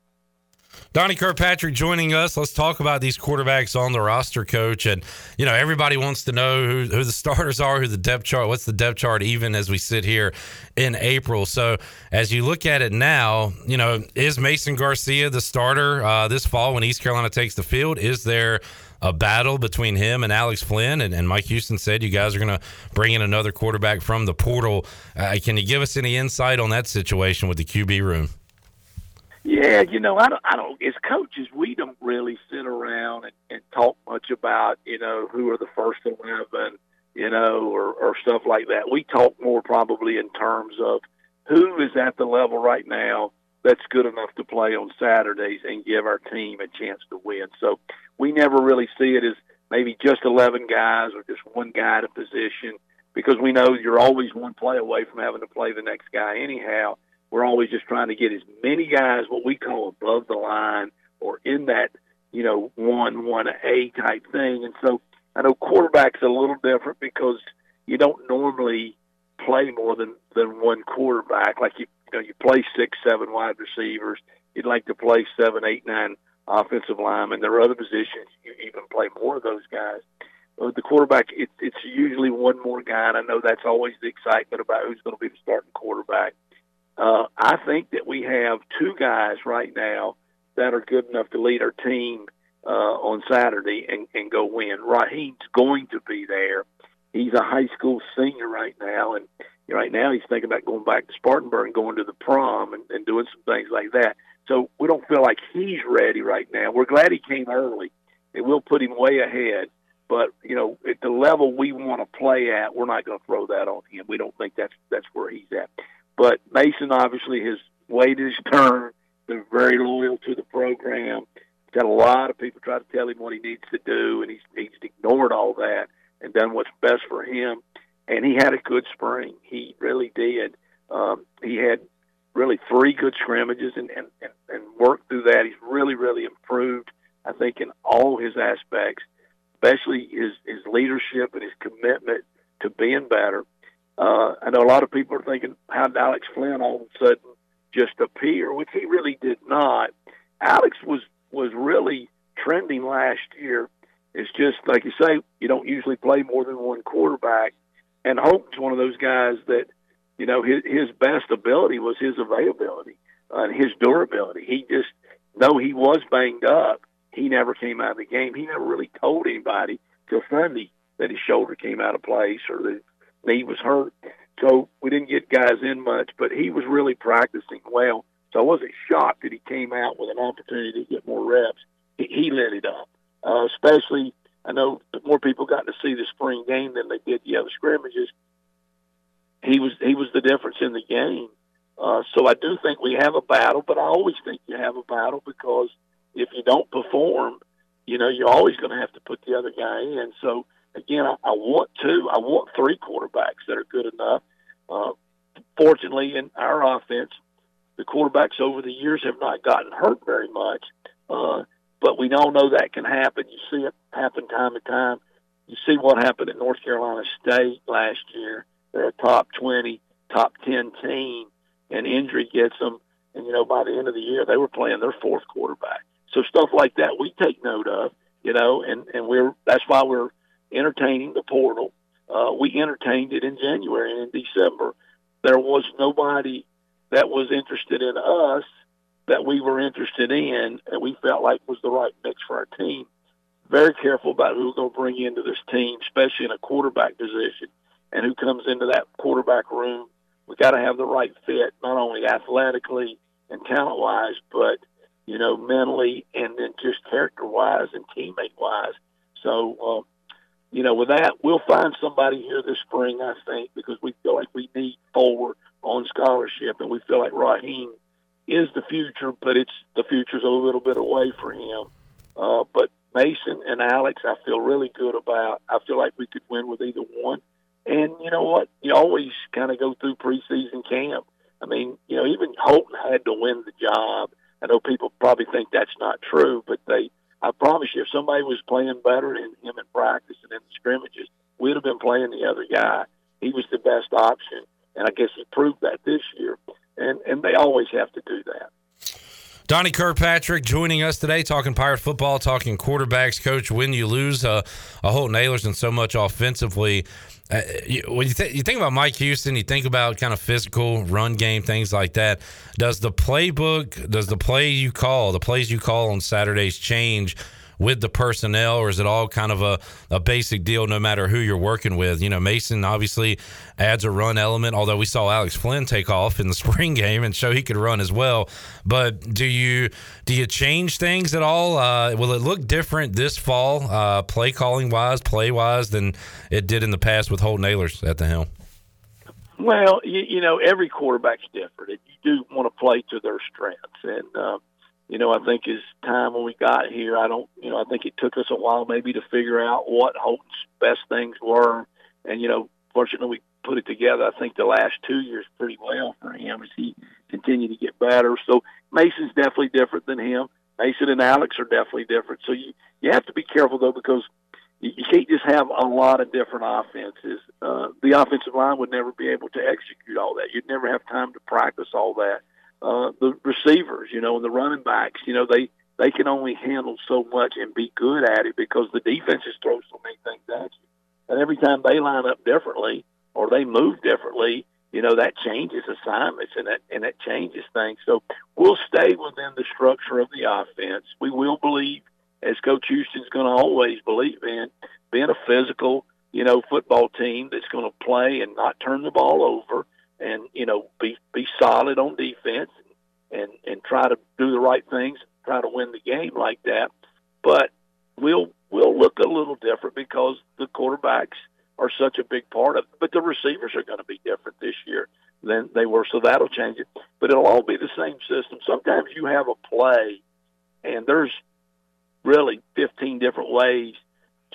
Donnie Kirkpatrick joining us. Let's talk about these quarterbacks on the roster, coach. And, you know, everybody wants to know who, who the starters are, who the depth chart, what's the depth chart, even as we sit here in April. So, as you look at it now, you know, is Mason Garcia the starter uh, this fall when East Carolina takes the field? Is there a battle between him and Alex Flinn? And, and Mike Houston said you guys are going to bring in another quarterback from the portal. Uh, can you give us any insight on that situation with the QB room? Yeah, you know, I don't, I don't. As coaches, we don't really sit around and, and talk much about, you know, who are the first eleven, you know, or, or stuff like that. We talk more probably in terms of who is at the level right now that's good enough to play on Saturdays and give our team a chance to win. So we never really see it as maybe just eleven guys or just one guy at a position because we know you're always one play away from having to play the next guy anyhow we're always just trying to get as many guys what we call above the line or in that you know one one A type thing. And so I know quarterback's a little different because you don't normally play more than than one quarterback. Like you you know you play six seven wide receivers. You'd like to play seven eight nine offensive linemen. There are other positions you even play more of those guys. But the quarterback, it, it's usually one more guy, and I know that's always the excitement about who's going to be the starting quarterback. Uh, I think that we have two guys right now that are good enough to lead our team uh, on Saturday and, and go win. Raheem's going to be there. He's a high school senior right now, and right now he's thinking about going back to Spartanburg and going to the prom and, and doing some things like that. So we don't feel like he's ready right now. We're glad he came early. It will put him way ahead. But you know, at the level we want to play at, we're not going to throw that on him. We don't think that's that's where he's at. But Mason obviously has waited his turn, been very loyal to the program. Got a lot of people try to tell him what he needs to do, and he's he's ignored all that and done what's best for him. And he had a good spring. He really did. Um, he had really three good scrimmages and, and, and, and worked through that. He's really, really improved, I think, in all his aspects, especially his, his leadership and his commitment to being better Uh, I know a lot of people are thinking, how did Alex Flinn all of a sudden just appear? Which he really did not. Alex was was really trending last year. It's just like you say, you don't usually play more than one quarterback, and Holton's one of those guys that you know his his best ability was his availability and his durability. He just though he was banged up, he never came out of the game. He never really told anybody till Sunday that his shoulder came out of place or that knee was hurt. So we didn't get guys in much, but he was really practicing well. So I wasn't shocked that he came out with an opportunity to get more reps. He, he lit it up, uh, especially. I know more people got to see the spring game than they did the other scrimmages. He was he was the difference in the game. Uh, so I do think we have a battle, but I always think you have a battle because if you don't perform, you know you're always going to have to put the other guy in. So again, I, I want two, I want three quarterbacks that are good enough. Uh, fortunately, in our offense, the quarterbacks over the years have not gotten hurt very much, uh, but we all know that can happen. You see it happen time and time. You see what happened at North Carolina State last year. They're a top 20, top 10 team, and injury gets them. And, you know, by the end of the year, they were playing their fourth quarterback. So stuff like that we take note of, you know, and, and we're that's why we're entertaining the portal. Uh, we entertained it in January and in December. There was nobody that was interested in us that we were interested in and we felt like was the right mix for our team. Very careful about who we're going to bring into this team, especially in a quarterback position and who comes into that quarterback room. We got to have the right fit, not only athletically and talent wise, but you know, mentally and then just character wise and teammate wise. So, um, you know, with that, we'll find somebody here this spring, I think, because we feel like we need four on scholarship, and we feel like Raheem is the future, but it's the future's a little bit away for him. Uh, but Mason and Alex, I feel really good about. I feel like we could win with either one. And you know what? You always kind of go through preseason camp. I mean, you know, even Holton had to win the job. I know people probably think that's not true, but they, I promise you, if somebody was playing better than him in practice and in the scrimmages, we'd have been playing the other guy. He was the best option, and I guess he proved that this year. And and they always have to do that. Donnie Kirkpatrick joining us today, talking Pirate football, talking quarterbacks. Coach, when you lose uh, a Holton Ahlers and so much offensively, uh, you, when you, th- you think about Mike Houston, you think about kind of physical run game, things like that. Does the playbook, does the play you call, the plays you call on Saturdays change with the personnel, or is it all kind of a, a basic deal no matter who you're working with? You know, Mason obviously adds a run element, although we saw Alex Flinn take off in the spring game and show he could run as well. But do you do you change things at all? Uh, will it look different this fall, uh, play calling wise, play wise, than it did in the past with Holton Ahlers at the helm? Well, you, you know, every quarterback's different, and you do want to play to their strengths. And uh, you know, I think as time when we got here, I don't, you know, I think it took us a while maybe to figure out what Holton's best things were, and you know, fortunately we put it together. I think the last two years pretty well for him as he continued to get better. So Mason's definitely different than him. Mason and Alex are definitely different. So you you have to be careful though because you, you can't just have a lot of different offenses. Uh, the offensive line would never be able to execute all that. You'd never have time to practice all that. Uh, the receivers, you know, and the running backs, you know, they they can only handle so much and be good at it because the defenses throw so many things at you. And every time they line up differently or they move differently, you know, that changes assignments and that and that changes things. So we'll stay within the structure of the offense. We will believe, as Coach Houston's going to always believe in, being a physical, you know, football team that's going to play and not turn the ball over and you know be be solid on defense and and try to do the right things, try to win the game like that. But we'll we'll look a little different because the quarterbacks are such a big part of it. But the receivers are going to be different this year than they were, so that'll change it. But it'll all be the same system. Sometimes you have a play, and there's really 15 different ways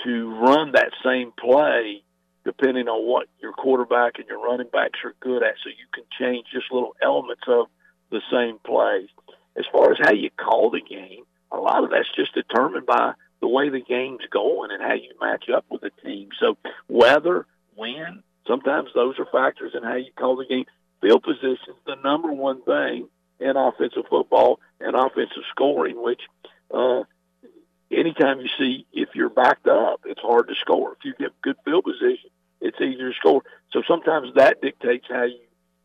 to run that same play depending on what your quarterback and your running backs are good at. So you can change just little elements of the same plays. As far as how you call the game, a lot of that's just determined by the way the game's going and how you match up with the team. So weather, wind, sometimes those are factors in how you call the game. Field position is the number one thing in offensive football and offensive scoring, which uh, anytime you see if you're backed up, it's hard to score. If you get good field position, it's easier to score. So sometimes that dictates how you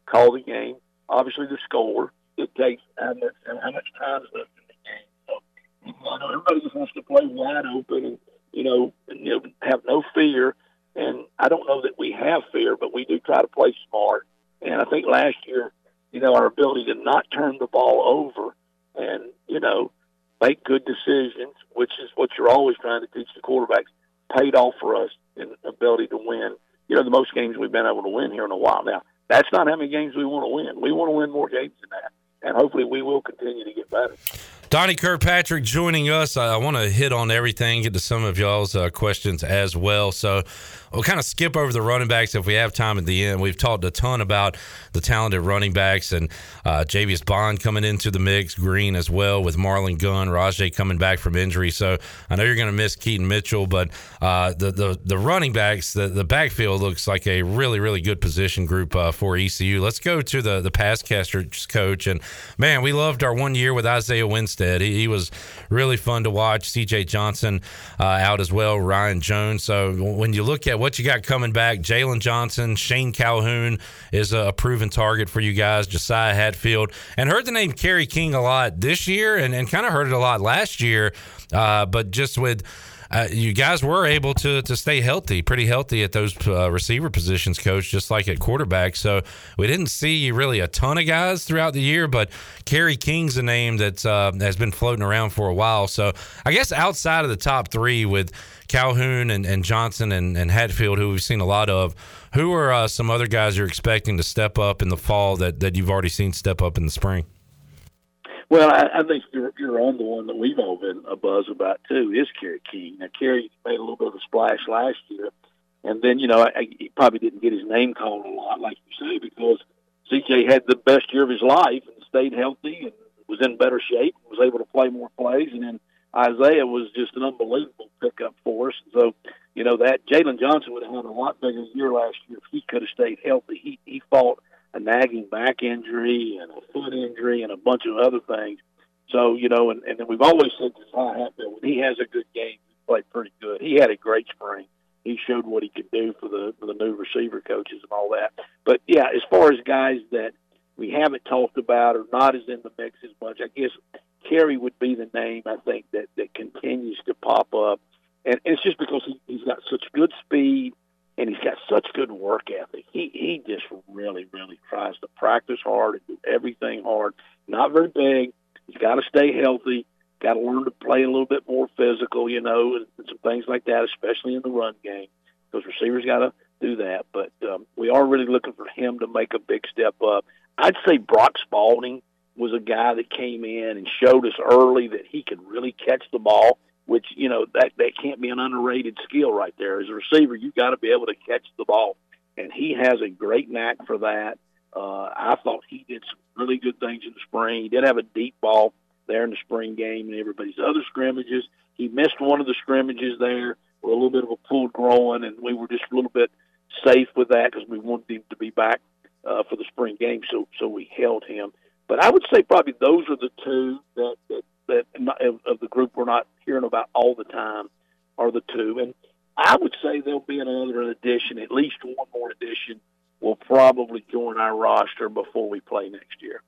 call the game. Obviously, the score dictates how much how much time is left in the game. So I know everybody just wants to play wide open and you know, and, you know have no fear. And I don't know that we have fear, but we do try to play smart. And I think last year, you know, our ability to not turn the ball over and you know make good decisions, which is what you're always trying to teach the quarterbacks, paid off for us in ability to win. You know, the most games we've been able to win here in a while now. That's not how many games we want to win. We want to win more games than that, and hopefully we will continue to get better. Donnie Kirkpatrick joining us. I, I want to hit on everything, get to some of y'all's uh, questions as well. So we'll kind of skip over the running backs if we have time at the end. We've talked a ton about the talented running backs and uh, Javius Bond coming into the mix, Green as well with Marlon Gunn, Rahjai coming back from injury. So I know you're going to miss Keaton Mitchell, but uh, the, the the running backs, the, the backfield looks like a really really good position group uh, for ECU. Let's go to the the pass coach and man, we loved our one year with Isaiah He, he was really fun to watch. CJ Johnson uh, out as well, Ryan Jones. So when you look at what you got coming back, Jalen Johnson, Shane Calhoun is a proven target for you guys, Josiah Hatfield, and heard the name Kerry King a lot this year and, and kind of heard it a lot last year. Uh, but just with uh, you guys were able to to stay healthy, pretty healthy at those uh, receiver positions, coach, just like at quarterback. So we didn't see really a ton of guys throughout the year, but Kerry King's a name that uh, has been floating around for a while. So I guess outside of the top three with Calhoun and, and Johnson and, and Hatfield, who we've seen a lot of, who are uh, some other guys you're expecting to step up in the fall that, that you've already seen step up in the spring? Well, I, I think you're, you're on the one that we've all been a buzz about too. Is Kerry King? Now, Kerry made a little bit of a splash last year, and then you know I, I, he probably didn't get his name called a lot, like you say, because CJ had the best year of his life and stayed healthy and was in better shape, was able to play more plays, and then Isaiah was just an unbelievable pickup for us. So, you know that Jalen Johnson would have had a lot bigger year last year if he could have stayed healthy. He he fought a nagging back injury and a foot injury and a bunch of other things. So, you know, and, and then we've always said this high Hatfield, when he has a good game, he played pretty good. He had a great spring. He showed what he could do for the for the new receiver coaches and all that. But yeah, as far as guys that we haven't talked about or not as in the mix as much, I guess Kerry would be the name I think that that continues to pop up, and, and it's just because he, he's got such good speed and he's got such good work ethic. He he just really really tries to practice hard and do everything hard. Not very big. He's got to stay healthy. Got to learn to play a little bit more physical, you know, and, and some things like that, especially in the run game. Those receivers got to do that. But um, we are really looking for him to make a big step up. I'd say Brock Spalding was a guy that came in and showed us early that he could really catch the ball which you know that that can't be an underrated skill right there. As a receiver, you've got to be able to catch the ball, and he has a great knack for that. Uh, I thought he did some really good things in the spring. He did have a deep ball there in the spring game and everybody's other scrimmages. He missed one of the scrimmages there with a little bit of a pulled groin, and we were just a little bit safe with that because we wanted him to be back uh, for the spring game, so so we held him. But I would say probably those are the two that that that of, of the group we're not hearing about all the time are the two. And I would say there'll be another addition, at least one more addition will probably join our roster before we play next year.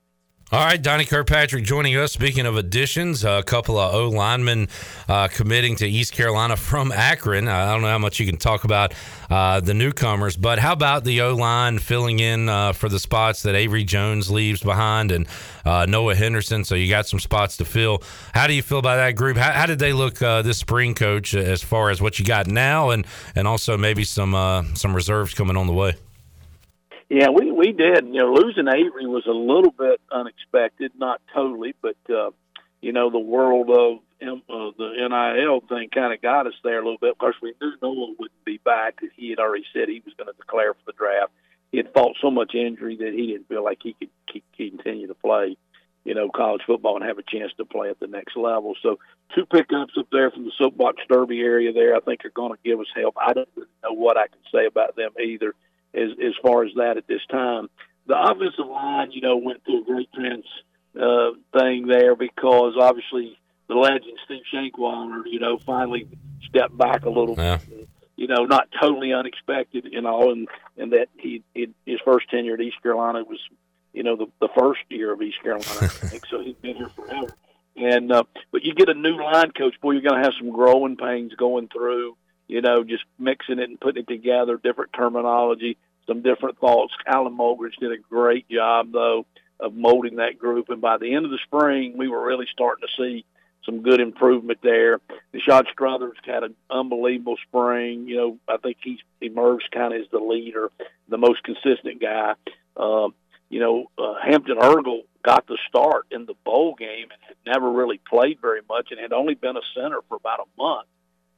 All right, Donnie Kirkpatrick joining us. Speaking of additions, a couple of O linemen uh, committing to East Carolina from Akron. I don't know how much you can talk about uh, the newcomers, but how about the O line filling in uh, for the spots that Avery Jones leaves behind and uh, Noah Henderson? So you got some spots to fill. How do you feel about that group? How, how did they look uh, this spring, Coach, as far as what you got now, and and also maybe some uh, some reserves coming on the way? Yeah, we we did. You know, losing Avery was a little bit unexpected, not totally, but uh, you know, the world of uh, the NIL thing kind of got us there a little bit. Of course, we knew Noah wouldn't be back he had already said he was going to declare for the draft. He had fought so much injury that he didn't feel like he could keep, continue to play, you know, college football and have a chance to play at the next level. So, two pickups up there from the soapbox derby area there, I think are going to give us help. I don't really know what I can say about them either as as far as that at this time. The offensive line, you know, went through a great trans uh, thing there because obviously the legend Steve Shankweiler, you know, finally stepped back a little. Yeah. You know, not totally unexpected, you know, and and that he, he his first tenure at East Carolina was, you know, the the first year of East Carolina, I think. So he's been here forever. And uh, but you get a new line coach, boy, you're going to have some growing pains going through. You know, just mixing it and putting it together, different terminology, some different thoughts. Alan Mogridge did a great job though of molding that group, and by the end of the spring, we were really starting to see some good improvement there. Nishad Struthers had an unbelievable spring. You know, I think he's emerged kind of as the leader, the most consistent guy. Um, you know, uh, Hampton Ergle got the start in the bowl game and had never really played very much and had only been a center for about a month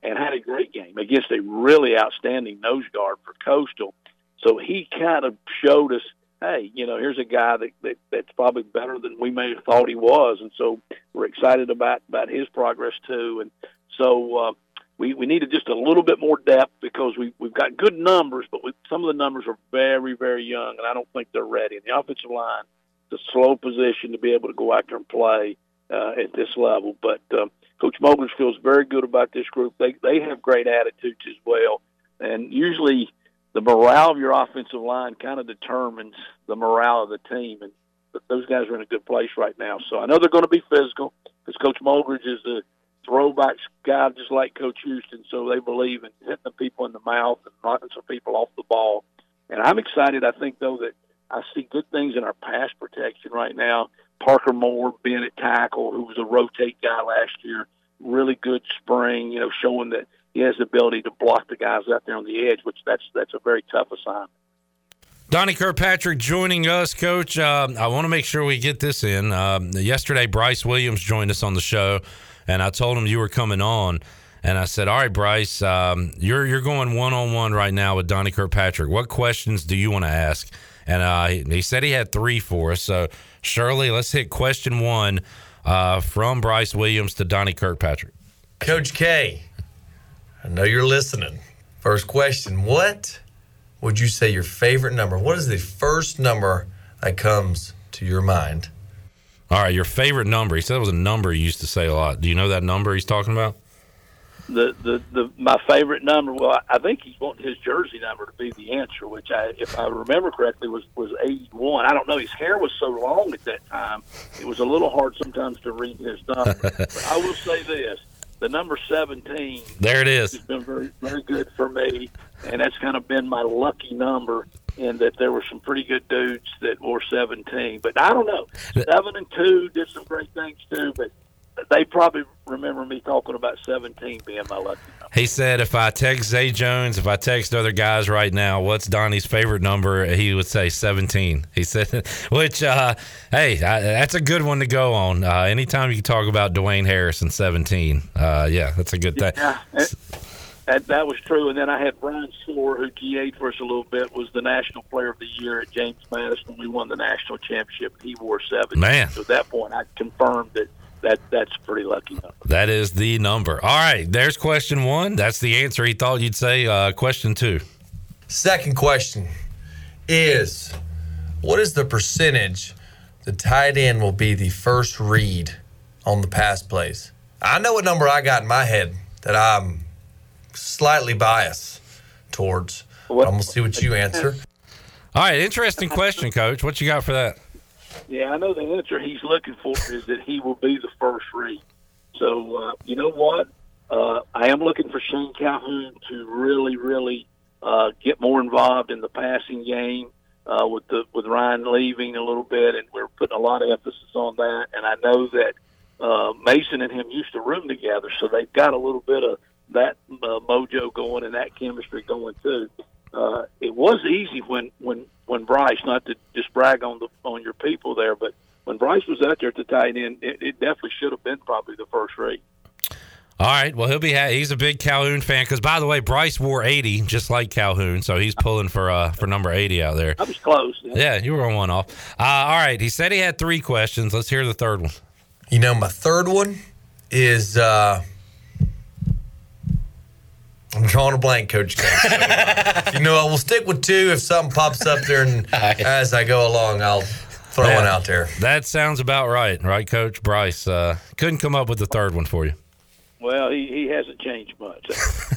and had a great game against a really outstanding nose guard for Coastal. So he kind of showed us, hey, you know, here's a guy that, that that's probably better than we may have thought he was, and so we're excited about about his progress too. And so uh, we we needed just a little bit more depth because we we've got good numbers, but we, some of the numbers are very very young, and I don't think they're ready. And the offensive line, it's a slow position to be able to go out there and play uh, at this level, but. Um, Coach Mogridge feels very good about this group. They they have great attitudes as well, and usually the morale of your offensive line kind of determines the morale of the team. And those guys are in a good place right now. So I know they're going to be physical because Coach Mogridge is a throwback guy just like Coach Houston. So they believe in hitting the people in the mouth and knocking some people off the ball. And I'm excited. I think though that I see good things in our pass protection right now. Parker Moore being at tackle, who was a rotate guy last year, really good spring. You know, showing that he has the ability to block the guys out there on the edge, which that's that's a very tough assignment. Donnie Kirkpatrick joining us, Coach. Uh, I want to make sure we get this in. Um, yesterday, Bryce Williams joined us on the show, and I told him you were coming on. And I said, "All right, Bryce, um, you're you're going one on one right now with Donnie Kirkpatrick. What questions do you want to ask?" And uh, he, he said he had three for us. So, Shirley, let's hit question one uh, from Bryce Williams to Donnie Kirkpatrick. Coach K, I know you're listening. First question What would you say your favorite number? What is the first number that comes to your mind? All right, your favorite number. He said it was a number he used to say a lot. Do you know that number he's talking about? the, the, the my favorite number. Well, I- I think he's wanting his jersey number to be the answer, which I, if I remember correctly, was was eighty one. I don't know. His hair was so long at that time; it was a little hard sometimes to read his number. but I will say this: the number seventeen. There it is. Has been very very good for me, and that's kind of been my lucky number. In that there were some pretty good dudes that wore seventeen, but I don't know. Seven and two did some great things too, but they probably remember me talking about 17 being my lucky number. He said, if I text Zay Jones, if I text other guys right now, what's Donnie's favorite number? He would say 17. He said, which, uh, hey, I, that's a good one to go on. Uh, anytime you can talk about Dwayne Harrison, 17. Uh, yeah, that's a good thing. Yeah, that, that, that was true. And then I had Bryan Schor, who GA'd for us a little bit, was the National Player of the Year at James Madison. We won the national championship. He wore 17. Man. So at that point, I confirmed that, that that's pretty lucky number. That is the number. All right, there's question one. That's the answer he thought you'd say. Uh, question two. Second question is What is the percentage the tight end will be the first read on the pass plays? I know what number I got in my head that I'm slightly biased towards. But I'm going to see what you answer. All right, interesting question, Coach. What you got for that? Yeah, I know the answer he's looking for is that he will be the first read. So uh, you know what? Uh, I am looking for Shane Calhoun to really, really uh, get more involved in the passing game uh, with the with Ryan leaving a little bit, and we're putting a lot of emphasis on that. And I know that uh, Mason and him used to room together, so they've got a little bit of that uh, mojo going and that chemistry going too. Uh, it was easy when when when Bryce, not to just brag on the on your people there, but when Bryce was out there at the tight end, it, it definitely should have been probably the first rate. All right. Well, he'll be. Ha- he's a big Calhoun fan because, by the way, Bryce wore eighty, just like Calhoun, so he's pulling for uh for number eighty out there. I was close. Yeah, you were on one off. Uh, all right. He said he had three questions. Let's hear the third one. You know, my third one is uh, I'm drawing a blank, Coach K. So, uh, you know, I will stick with two. If something pops up there, and as I go along, I'll throw one out there. That sounds about right, right, Coach Bryce? Uh, couldn't come up with the third one for you. Well, he, he hasn't changed much.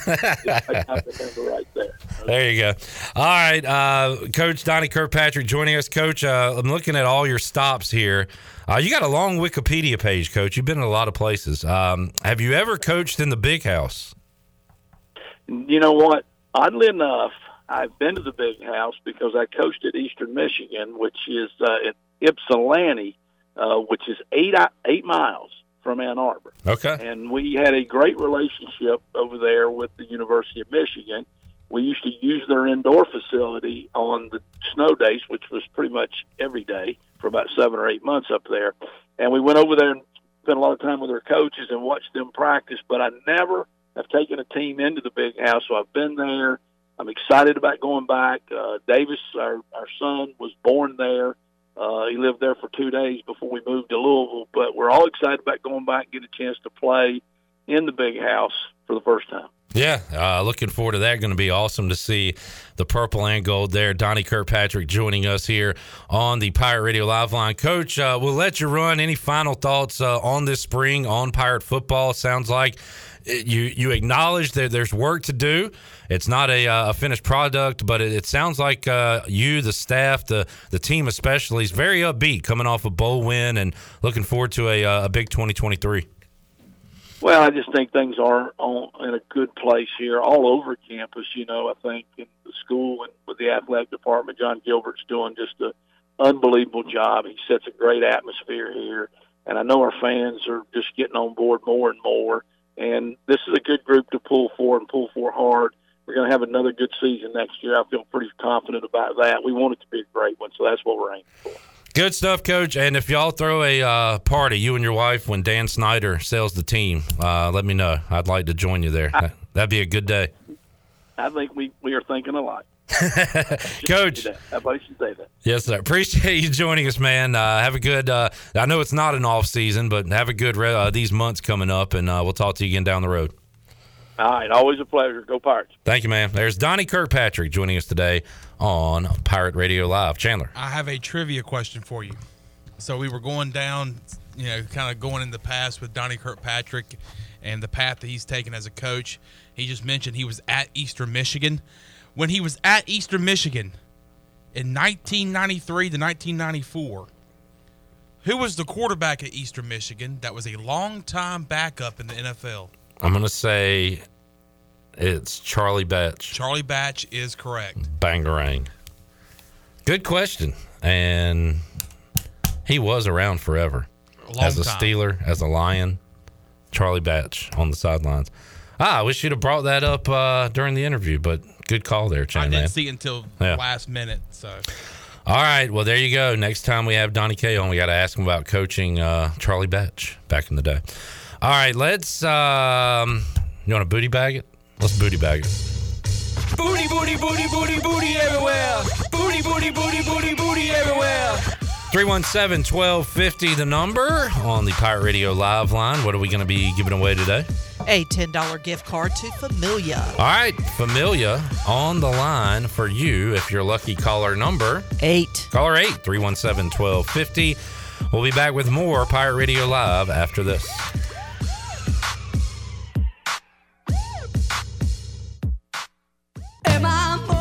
I got right there. There you go. All right, uh, Coach Donnie Kirkpatrick joining us. Coach, uh, I'm looking at all your stops here. Uh, you got a long Wikipedia page, Coach. You've been in a lot of places. Um, have you ever coached in the big house? You know what? Oddly enough, I've been to the big house because I coached at Eastern Michigan, which is uh, in Ypsilanti, uh, which is eight eight miles from Ann Arbor. Okay. And we had a great relationship over there with the University of Michigan. We used to use their indoor facility on the snow days, which was pretty much every day for about seven or eight months up there. And we went over there and spent a lot of time with their coaches and watched them practice. But I never have taken a team into the big house, so I've been there. I'm excited about going back. Uh, Davis, our our son, was born there. Uh, he lived there for two days before we moved to Louisville. But we're all excited about going back and get a chance to play in the big house for the first time. Yeah, uh, looking forward to that. Going to be awesome to see the purple and gold there. Donnie Kirkpatrick joining us here on the Pirate Radio Live Line. Coach, uh, we'll let you run. Any final thoughts uh, on this spring on Pirate football? Sounds like you you acknowledge that there's work to do. It's not a, uh, a finished product, but it, it sounds like uh, you, the staff, the the team especially, is very upbeat, coming off a bowl win and looking forward to a, uh, a big 2023. Well, I just think things are on, in a good place here, all over campus. You know, I think in the school and with the athletic department, Jon Gilbert's doing just an unbelievable job. He sets a great atmosphere here, and I know our fans are just getting on board more and more. And this is a good group to pull for and pull for hard. We're going to have another good season next year. I feel pretty confident about that. We want it to be a great one, so that's what we're aiming for. Good stuff, Coach. And if y'all throw a uh, party, you and your wife, when Dan Snyder sells the team, uh, let me know. I'd like to join you there. That- That'd be a good day. I think we, we are thinking alike. Coach. Everybody should say that. Yes, sir. Appreciate you joining us, man. Uh, have a good. Uh, I know it's not an off season, but have a good uh, these months coming up, and uh, we'll talk to you again down the road. All right, always a pleasure. Go Pirates. Thank you, man. There's Donnie Kirkpatrick joining us today on Pirate Radio Live. Chandler. I have a trivia question for you. So we were going down, you know, kind of going in the past with Donnie Kirkpatrick and the path that he's taken as a coach. He just mentioned he was at Eastern Michigan. When he was at Eastern Michigan in 1993 to 1994, who was the quarterback at Eastern Michigan that was a long-time backup in the NFL? I'm gonna say it's Charlie Batch. Charlie Batch is correct. Bangarang. Good question. And he was around forever. A as a time. Steeler, as a Lion. Charlie Batch on the sidelines. Ah, I wish you'd have brought that up uh, during the interview, but good call there, I didn't man. see until Yeah. last minute. So All right, well there you go. Next time we have Donnie K on, we got to ask him about coaching uh, Charlie Batch back in the day. All right, let's. Um, you want to booty bag it? Let's booty bag it. Booty, booty, booty, booty, booty everywhere. Booty, booty, booty, booty, booty everywhere. 317 1250, the number on the Pirate Radio Live line. What are we going to be giving away today? A $10 gift card to Familia. All right, Familia on the line for you if you're lucky caller number eight. Caller eight, 317 1250. We'll be back with more Pirate Radio Live after this. Am I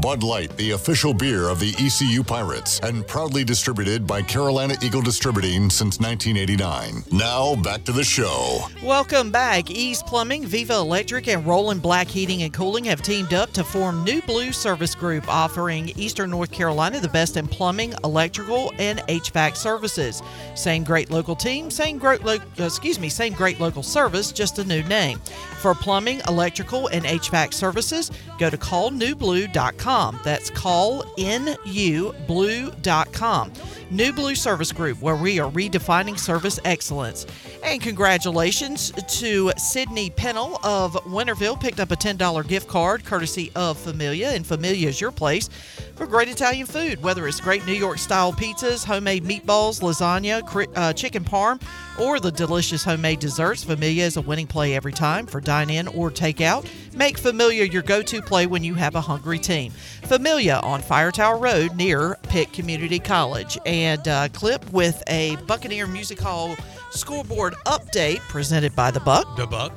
Bud Light, the official beer of the ECU Pirates, and proudly distributed by Carolina Eagle Distributing since 1989. Now, back to the show. Welcome back. Ease Plumbing, Viva Electric, and Roland Black Heating and Cooling have teamed up to form New Blue Service Group, offering Eastern North Carolina the best in plumbing, electrical, and HVAC services. Same great local team, same great lo- excuse me, same great local service, just a new name. For plumbing, electrical, and HVAC services, go to callnewblue.com. That's callnewblue.com. New Blue Service Group, where we are redefining service excellence. And congratulations to Sydney Pennell of Winterville, picked up a $10 gift card courtesy of Familia, and Familia is your place for great Italian food, whether it's great New York style pizzas, homemade meatballs, lasagna, uh, chicken parm, or the delicious homemade desserts. Familia is a winning play every time for dine in or takeout. Make Familia your go to play when you have a hungry team. Familia on Fire Tower Road near Pitt Community College. And uh, clip with a Buccaneer Music Hall scoreboard update presented by the Buck. The Buck.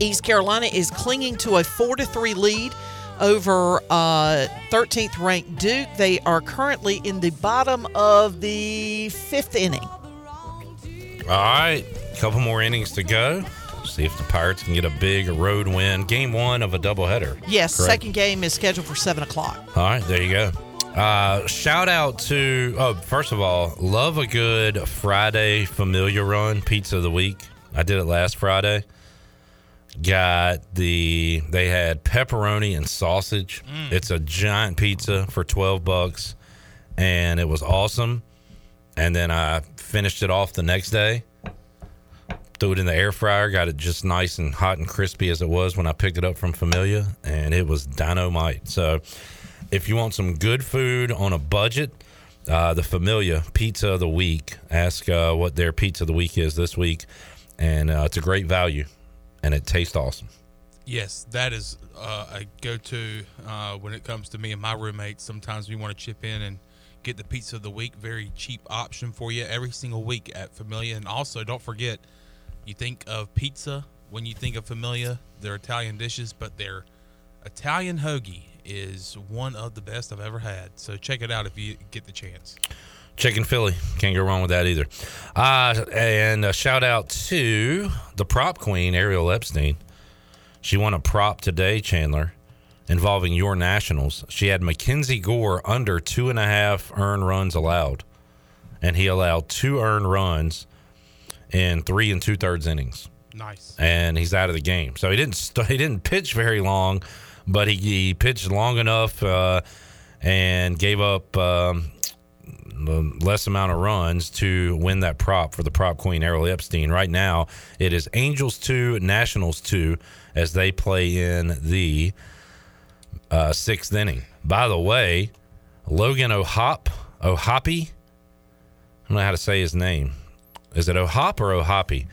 East Carolina is clinging to a 4 to 3 lead over uh, 13th ranked Duke. They are currently in the bottom of the fifth inning. All right, a couple more innings to go. See if the Pirates can get a big road win. Game one of a doubleheader. Yes, correct? second game is scheduled for 7 o'clock. All right, there you go. Uh, shout out to, oh, first of all, love a good Friday Familia run, pizza of the week. I did it last Friday. Got the, they had pepperoni and sausage. It's a giant pizza for 12 bucks, and it was awesome. And then I finished it off the next day. Threw it in the air fryer, got it just nice and hot and crispy as it was when I picked it up from Familia, and it was dynamite. So, if you want some good food on a budget, uh, the Familia Pizza of the Week. Ask uh, what their Pizza of the Week is this week, and uh, it's a great value, and it tastes awesome. Yes, that is uh, a go-to uh, when it comes to me and my roommates. Sometimes we want to chip in and get the pizza of the week. Very cheap option for you every single week at Familia. And also, don't forget, you think of pizza when you think of Familia. They're Italian dishes, but their Italian hoagie is one of the best I've ever had. So check it out if you get the chance. Chicken Philly. Can't go wrong with that either. Uh, and a shout out to the prop queen, Ariel Epstein. She won a prop today, Chandler, involving your Nationals. She had Mackenzie Gore under two and a half earned runs allowed, and he allowed two earned runs in three and two thirds innings. Nice. And he's out of the game. So he didn't st- he didn't pitch very long, but he, he pitched long enough uh, and gave up um, the less amount of runs to win that prop for the prop queen Ariel Epstein. Right now, it is Angels two, Nationals two, as they play in the uh, sixth inning. By the way, Logan O'Hop, O'Hoppy, I don't know how to say his name. Is it O'Hop or O'Hoppy?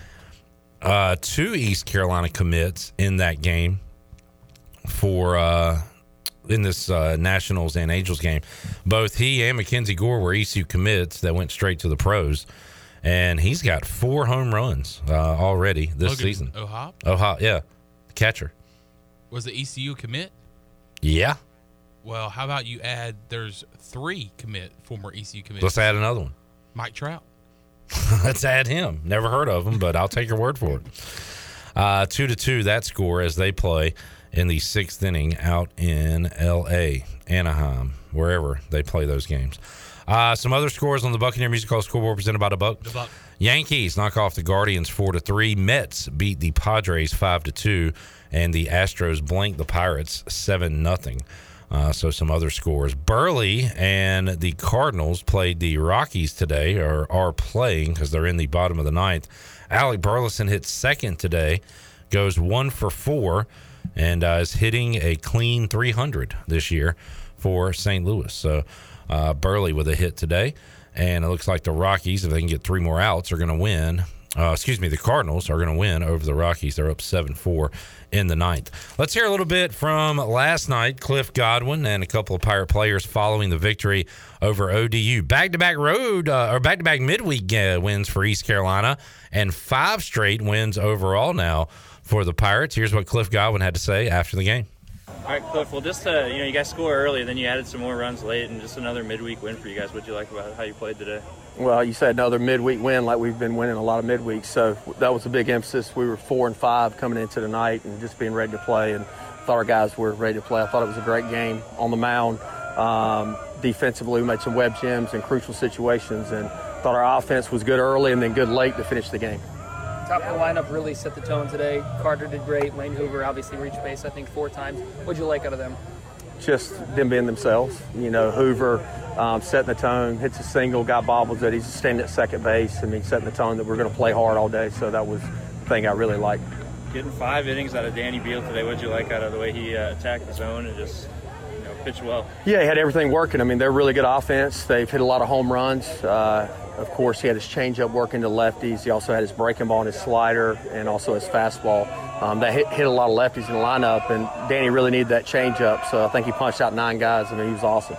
Uh, two East Carolina commits in that game for uh, in this uh, Nationals and Angels game. Both he and Mackenzie Gore were ECU commits that went straight to the pros, and he's got four home runs uh, already this Logan season. O'Hop? O'Hop, yeah, catcher. Was the ECU commit? Yeah, Well, how about you add? There's three commit former ECU commits. let's add another one. Mike Trout. Let's add him. Never heard of him, but I'll take your word for it. Uh, two to two, that score as they play in the sixth inning out in L.A., Anaheim, wherever they play those games. Uh, some other scores on the Buccaneer Music Hall scoreboard presented by the Buck. The Buck. Yankees knock off the Guardians four to three. Mets beat the Padres five to two, and the Astros blank the Pirates seven nothing. Uh, so some other scores. Burley and the Cardinals played the Rockies today, or are playing because they're in the bottom of the ninth. Alec Burleson hit second today, goes one for four, and uh, is hitting a clean 300 this year for St. Louis. So uh, Burley with a hit today, and it looks like the Rockies, if they can get three more outs, are going to win. Uh, excuse me, the Cardinals are going to win over the Rockies. They're up 7 4 in the ninth. Let's hear a little bit from last night. Cliff Godwin and a couple of Pirate players following the victory over ODU. Back to back road uh, or back to back midweek uh, wins for East Carolina and five straight wins overall now for the Pirates. Here's what Cliff Godwin had to say after the game. All right, Cliff. Well, just uh, you know, you guys score early, then you added some more runs late, and just another midweek win for you guys. What'd you like about how you played today? Well, you said another midweek win, like we've been winning a lot of midweeks. So that was a big emphasis. We were four and five coming into the night, and just being ready to play. And thought our guys were ready to play. I thought it was a great game on the mound. Um, defensively, we made some web gems in crucial situations, and thought our offense was good early and then good late to finish the game. Top of the lineup really set the tone today. Carter did great. Lane Hoover obviously reached base, I think, four times. What'd you like out of them? just them being themselves. You know, Hoover um, setting the tone, hits a single, guy bobbles it. He's standing at second base. I mean, setting the tone that we're going to play hard all day. So that was the thing I really liked. Getting five innings out of Danny Beal today, what'd you like out of the way he uh, attacked the zone and just you know pitched well? Yeah, he had everything working. I mean, they're really good offense. They've hit a lot of home runs. Uh, of course, he had his changeup working to lefties. He also had his breaking ball and his slider, and also his fastball. Um, they hit, hit a lot of lefties in the lineup, and Danny really needed that changeup. So I think he punched out nine guys. I mean, he was awesome.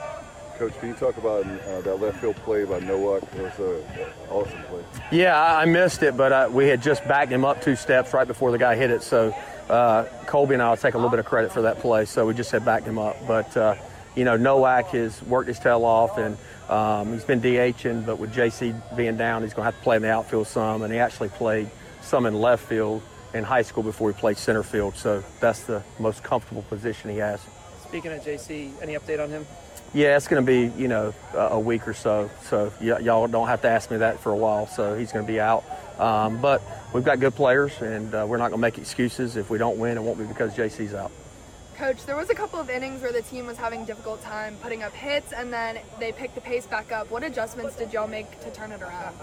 Coach, can you talk about uh, that left field play by Nowak? It was an awesome play. Yeah, I, I missed it, but uh, we had just backed him up two steps right before the guy hit it. So uh, Colby and I will take a little bit of credit for that play. So we just had backed him up. But, uh, you know, Nowak has worked his tail off and um, he's been DHing, but with JC being down, he's going to have to play in the outfield some. And he actually played some in left field in high school before he played center field. So that's the most comfortable position he has. Speaking of JC, any update on him? Yeah, it's going to be, you know, a week or so. So y- y'all don't have to ask me that for a while. So he's going to be out. Um, but we've got good players, and uh, we're not going to make excuses. If we don't win, it won't be because JC's out. Coach, there was a couple of innings where the team was having difficult time putting up hits, and then they picked the pace back up. What adjustments did y'all make to turn it around?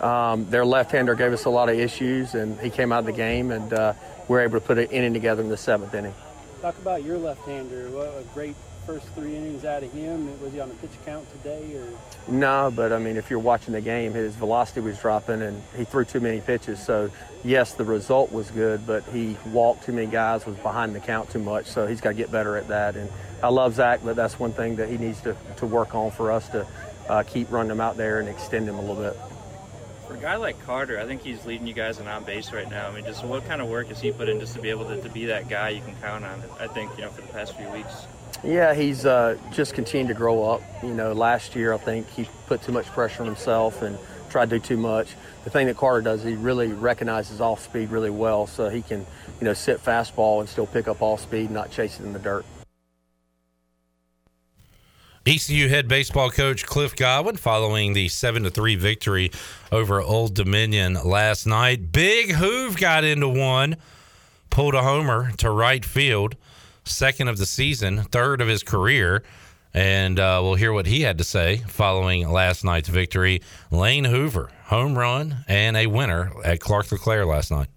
Um, their left-hander gave us a lot of issues, and he came out of the game, and uh, we were able to put an inning together in the seventh inning. Talk about your left-hander. What a great first three innings out of him. Was he on a pitch count today, or No, but I mean, if you're watching the game, his velocity was dropping, and he threw too many pitches. So, yes, the result was good, but he walked too many guys, was behind the count too much. So he's got to get better at that. And I love Zach, but that's one thing that he needs to, to work on for us to uh, keep running him out there and extend him a little bit. For a guy like Carter, I think he's leading you guys in on base right now. I mean, just what kind of work has he put in just to be able to, to be that guy you can count on? I think you know for the past few weeks. Yeah, he's uh, just continued to grow up. You know, last year I think he put too much pressure on himself and tried to do too much. The thing that Carter does, he really recognizes off speed really well, so he can, you know, sit fastball and still pick up all speed, and not chase it in the dirt. ECU head baseball coach Cliff Godwin following the 7 to 3 victory over Old Dominion last night. Big Hoove got into one, pulled a homer to right field, second of the season, third of his career. And uh, we'll hear what he had to say following last night's victory. Lane Hoover, home run and a winner at Clark LeClair last night.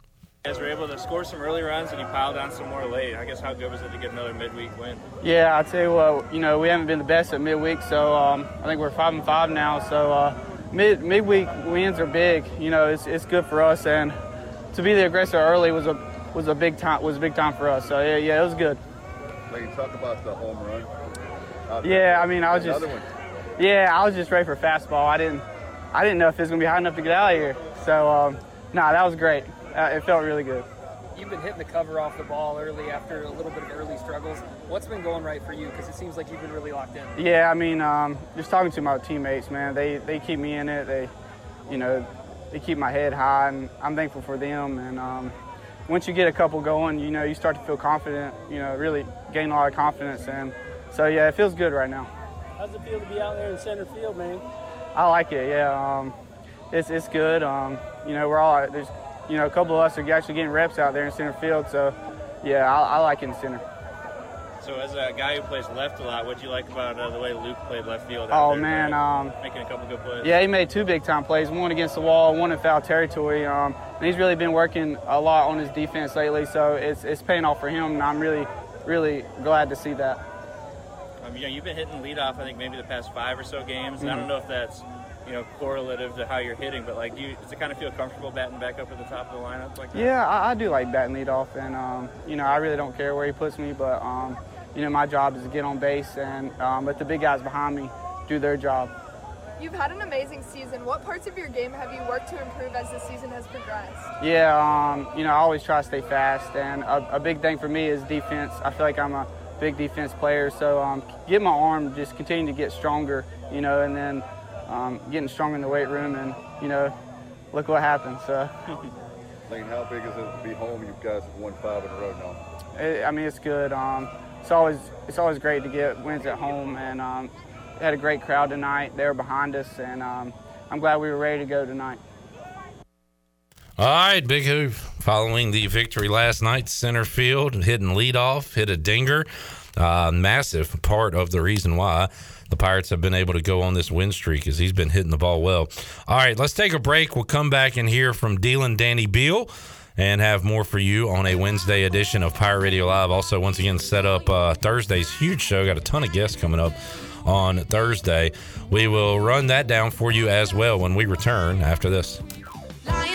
You guys were able to score some early runs and you piled on some more late. I guess how good was it to get another midweek win? Yeah, I tell you what, you know, we haven't been the best at midweek, so um, I think we're five and five now. So uh, mid midweek wins are big. You know, it's, it's good for us, and to be the aggressor early was a was a big time was a big time for us. So yeah, yeah, it was good. Like, talk about the home run. Yeah, I mean, I was just one. yeah, I was just ready for fastball. I didn't I didn't know if it was gonna be high enough to get out of here. So um, nah, that was great. Uh, it felt really good. You've been hitting the cover off the ball early after a little bit of early struggles. What's been going right for you? Because it seems like you've been really locked in. Yeah, I mean, um, just talking to my teammates, man, they they keep me in it. They, you know, they keep my head high, and I'm thankful for them. And um, once you get a couple going, you know, you start to feel confident. You know, really gain a lot of confidence, and so yeah, it feels good right now. how's it feel to be out there in center field, man? I like it. Yeah, um, it's it's good. Um, you know, we're all there's, you know, a couple of us are actually getting reps out there in center field. So, yeah, I, I like it in center. So as a guy who plays left a lot, what'd you like about uh, the way Luke played left field? out Oh there man, today? um, making a couple good plays. Yeah, he made two big time plays, one against the wall, one in foul territory. Um, and he's really been working a lot on his defense lately, so it's, it's paying off for him, and I'm really, really glad to see that. Um, you know, you've been hitting leadoff. I think maybe the past five or so games. And I Mhm. don't know if that's you know correlative to how you're hitting, but like, do you, does it kind of feel comfortable batting back up at the top of the lineup like that? Yeah, I, I do like batting leadoff, and um, you know, I really don't care where he puts me, but um, you know, my job is to get on base and um, let the big guys behind me do their job. You've had an amazing season. What parts of your game have you worked to improve as the season has progressed? Yeah, um, you know, I always try to stay fast, and a, a big thing for me is defense. I feel like I'm a big defense player, so um, get my arm, just continue to get stronger, you know, and then um, getting stronger in the weight room, and you know, look what happens. So, Lane, how big is it to be home? You guys have won five in a row now. it, I mean, it's good. Um, it's always it's always great to get wins at home, and um, had a great crowd tonight. They were behind us, and um, I'm glad we were ready to go tonight. All right, Big Hoove following the victory last night. Center field, hitting leadoff, hit a dinger. Uh, massive part of the reason why the Pirates have been able to go on this win streak is he's been hitting the ball well. All right, let's take a break. We'll come back and hear from Dylan Danny Beal and have more for you on a Wednesday edition of Pirate Radio Live. Also, once again, set up uh, Thursday's huge show. Got a ton of guests coming up on Thursday. We will run that down for you as well when we return after this. next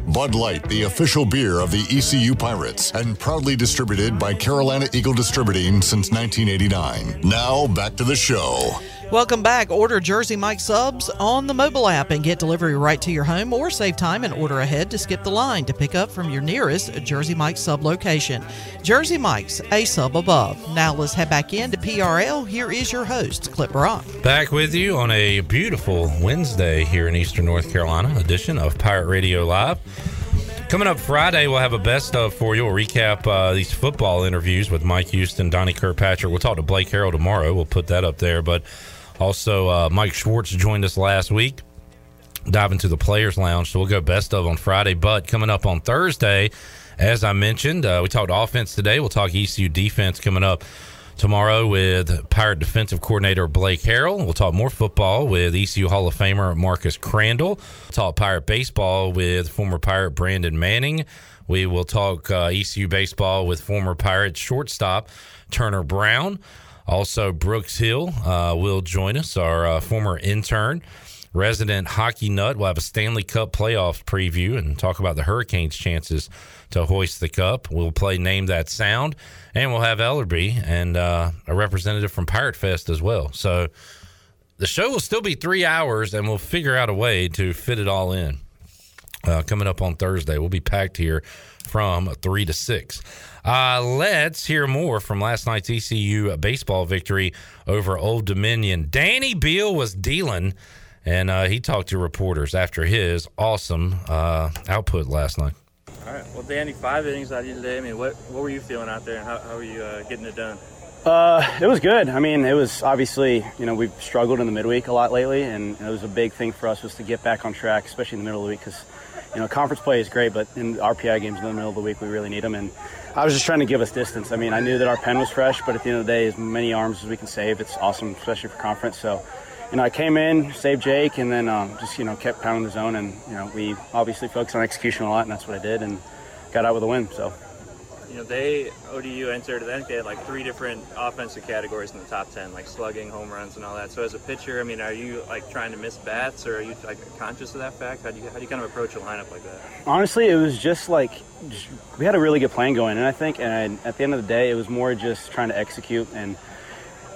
Bud Light, the official beer of the ECU Pirates, and proudly distributed by Carolina Eagle Distributing since 1989. Now, back to the show. Welcome back. Order Jersey Mike subs on the mobile app and get delivery right to your home or save time and order ahead to skip the line to pick up from your nearest Jersey Mike sub location. Jersey Mike's, a sub above. Now let's head back into PRL. Here is your host, Clif Brock. Back with you on a beautiful Wednesday here in Eastern North Carolina edition of Pirate Radio Live. Coming up Friday, we'll have a best of for you. We'll recap uh, these football interviews with Mike Houston, Donnie Kirkpatrick. We'll talk to Blake Harrell tomorrow. We'll put that up there. But also, uh, Mike Schwartz joined us last week. Dive into the Players Lounge. So we'll go best of on Friday. But coming up on Thursday, as I mentioned, uh, we talked offense today. We'll talk ECU defense coming up tomorrow with Pirate defensive coordinator Blake Harrell. We'll talk more football with ECU Hall of Famer Marcus Crandall. Talk Pirate baseball with former Pirate Brandon Manning. We will talk uh, ECU baseball with former Pirate shortstop Turner Brown. Also, Brooks Hill uh, will join us, our uh, former intern resident hockey nut. We'll have a Stanley Cup playoffs preview and talk about the Hurricanes' chances to hoist the cup. We'll play Name That Sound, and we'll have Ellerby and uh, a representative from Pirate Fest as well. So the show will still be three hours, and we'll figure out a way to fit it all in. Uh, coming up on Thursday, we'll be packed here from three to six. Uh, let's hear more from last night's ECU baseball victory over Old Dominion. Danny Beal was dealing, and uh, he talked to reporters after his awesome uh, output last night. All right. Well, Danny, five innings out of you today. I mean, what what were you feeling out there, and how, how were you uh, getting it done? Uh, it was good. I mean, it was obviously, you know, we've struggled in the midweek a lot lately, and it was a big thing for us was to get back on track, especially in the middle of the week, because, you know, conference play is great, but in RPI games in the middle of the week, we really need them. And I was just trying to give us distance. I mean, I knew that our pen was fresh, but at the end of the day, as many arms as we can save, it's awesome, especially for conference. So, you know, I came in, saved Jake, and then um, just, you know, kept pounding the zone. And, you know, we obviously focused on execution a lot, and that's what I did, and got out with a win. So, You know, they ODU entered. I think they had like three different offensive categories in the top ten, like slugging, home runs, and all that. So as a pitcher, I mean, are you like trying to miss bats, or are you like conscious of that fact? How do you how do you kind of approach a lineup like that? Honestly, it was just like we had a really good plan going, and I think, and at the end of the day, it was more just trying to execute. And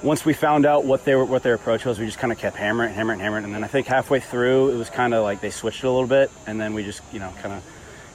once we found out what they were, what their approach was, we just kind of kept hammering, hammering, hammering. And then I think halfway through, it was kind of like they switched it a little bit, and then we just, you know, kind of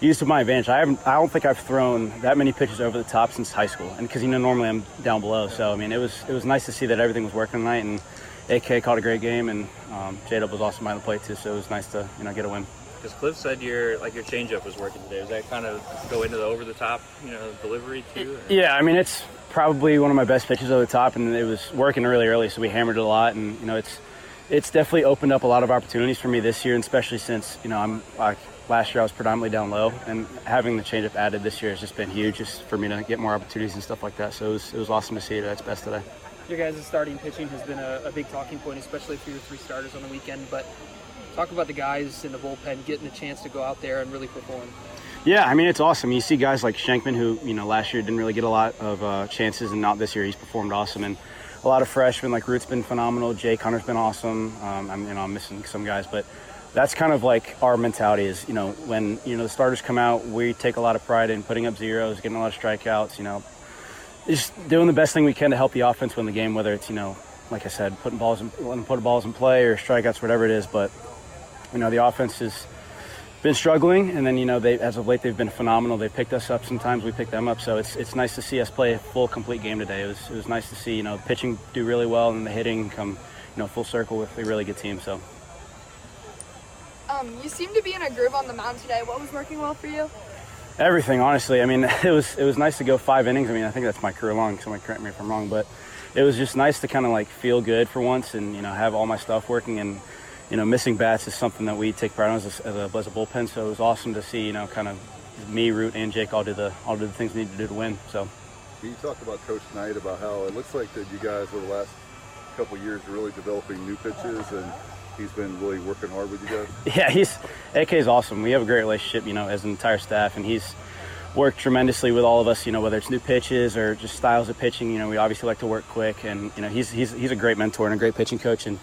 used to my advantage. I haven't, I don't think I've thrown that many pitches over the top since high school, and because you know normally I'm down below. So I mean, it was it was nice to see that everything was working tonight, and AK caught a great game, and um, J Dub was awesome behind the plate too. So it was nice to you know get a win. Because Cliff said your like your changeup was working today. Does that kind of go into the over the top, you know, delivery too? or- Yeah, I mean it's probably one of my best pitches over the top, and it was working really early, so we hammered it a lot, and you know it's it's definitely opened up a lot of opportunities for me this year, and especially since you know I'm like last year I was predominantly down low, and having the changeup added this year has just been huge, just for me to get more opportunities and stuff like that. So it was it was awesome to see it at its best today. Your guys' starting pitching has been a, a big talking point, especially for your three starters on the weekend. But talk about the guys in the bullpen getting a chance to go out there and really perform. Yeah, I mean it's awesome. You see guys like Shankman, who you know last year didn't really get a lot of uh, chances, and not this year. He's performed awesome, and a lot of freshmen like Root's been phenomenal. Jay Connor's been awesome. Um, I'm you know I'm missing some guys, but that's kind of like our mentality is you know when you know the starters come out, we take a lot of pride in putting up zeros, getting a lot of strikeouts. You know, just doing the best thing we can to help the offense win the game, whether it's you know like I said, putting balls in, letting put balls in play or strikeouts, whatever it is. But you know the offense has been struggling, and then you know they as of late they've been phenomenal. They picked us up sometimes, we picked them up. So it's it's nice to see us play a full complete game today. It was it was nice to see you know pitching do really well and the hitting come you know full circle with a really good team. So. Um, you seem to be in a groove on the mound today. What was working well for you? Everything, honestly. I mean, it was it was nice to go five innings. I mean, I think that's my career long. Somebody correct me if I'm wrong, but it was just nice to kind of like feel good for once and you know have all my stuff working and you know missing bats is something that we take pride in as a, as a, as a bullpen. So it was awesome to see you know kind of me, Root, and Jake all do the all do the things we need to do to win. So You talked about Coach Knight about how it looks like that you guys over the last couple of years are really developing new pitches, and he's been really working hard with you guys. yeah, he's AK is awesome. We have a great relationship, you know, as an entire staff, and he's worked tremendously with all of us. You know, whether it's new pitches or just styles of pitching. You know, we obviously like to work quick, and you know, he's he's he's a great mentor and a great pitching coach. And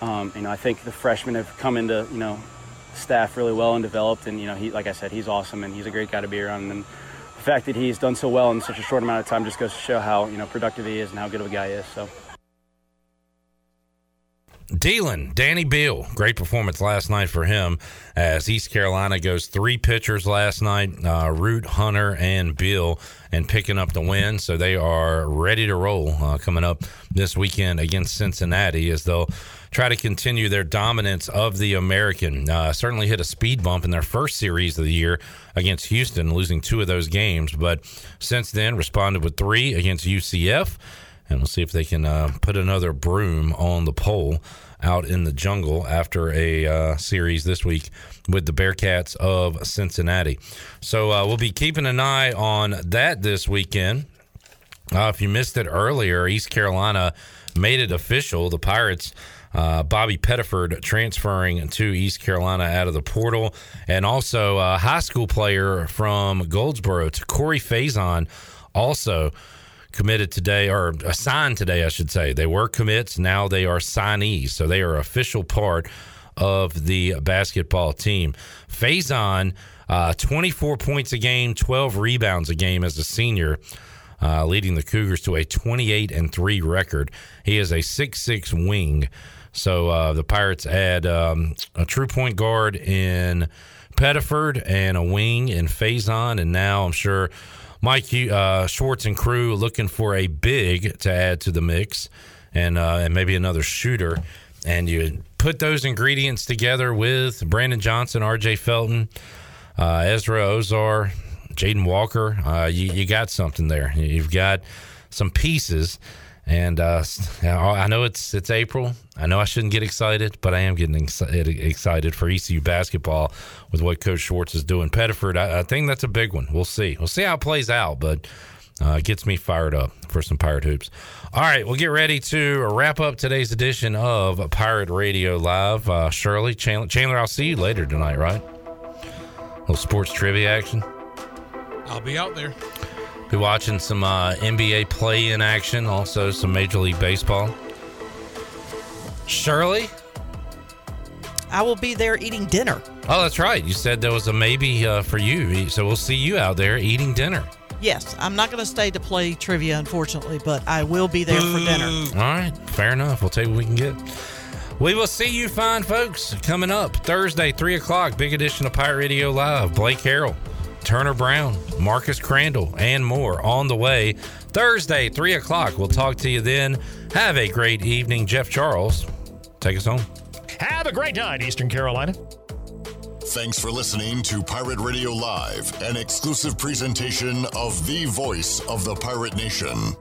um, you know, I think the freshmen have come into you know staff really well and developed. And you know, he like I said, he's awesome and he's a great guy to be around. And the fact that he's done so well in such a short amount of time just goes to show how you know productive he is and how good of a guy he is. So. Dealing, Danny Beal, great performance last night for him as East Carolina goes three pitchers last night, uh, Root, Hunter, and Beal, and picking up the win. So they are ready to roll uh, coming up this weekend against Cincinnati as they'll try to continue their dominance of the American. Uh, certainly hit a speed bump in their first series of the year against Houston, losing two of those games, but since then responded with three against UCF and we'll see if they can uh, put another broom on the pole out in the jungle after a uh, series this week with the Bearcats of Cincinnati. So uh, we'll be keeping an eye on that this weekend. Uh, if you missed it earlier, East Carolina made it official. The Pirates. Uh, Bobby Pettiford transferring to East Carolina out of the portal, and also a high school player from Goldsboro, to Corey Faison, also committed today or assigned today, I should say. They were commits, now they are signees, so they are official part of the basketball team. Faison, uh, 24 points a game, 12 rebounds a game as a senior. Uh, leading the Cougars to a 28 and 3 record. He is a six-six wing. So uh, the Pirates add um, a true point guard in Pettiford and a wing in Faison. And now I'm sure Mike uh, Schwartz and crew looking for a big to add to the mix and, uh, and maybe another shooter. And you put those ingredients together with Brandon Johnson, RJ Felton, uh, Ezra Ausar, Jaden Walker. Uh, you, you got something there. You've got some pieces. And uh, I know it's it's April. I know I shouldn't get excited, but I am getting excited for ECU basketball with what Coach Schwartz is doing. Pettiford, I, I think that's a big one. We'll see. We'll see how it plays out, but uh, it gets me fired up for some Pirate Hoops. All right, we'll get ready to wrap up today's edition of Pirate Radio Live. Uh, Shirley, Chandler, Chandler, I'll see you later tonight, right? A little sports trivia action. I'll be out there. Be watching some uh, NBA play in action, also some Major League Baseball. Shirley? I will be there eating dinner. Oh, that's right. You said there was a maybe uh, for you. So we'll see you out there eating dinner. Yes, I'm not going to stay to play trivia, unfortunately, but I will be there for dinner. All right, fair enough. We'll take what we can get. We will see you fine folks coming up Thursday, 3 o'clock, big edition of Pirate Radio Live. Blake Harrell, Turner Brown, Marcus Crandall, and more on the way. Thursday, 3 o'clock. We'll talk to you then. Have a great evening. Jeff Charles, take us home. Have a great night, Eastern Carolina. Thanks for listening to Pirate Radio Live, an exclusive presentation of the voice of the pirate nation.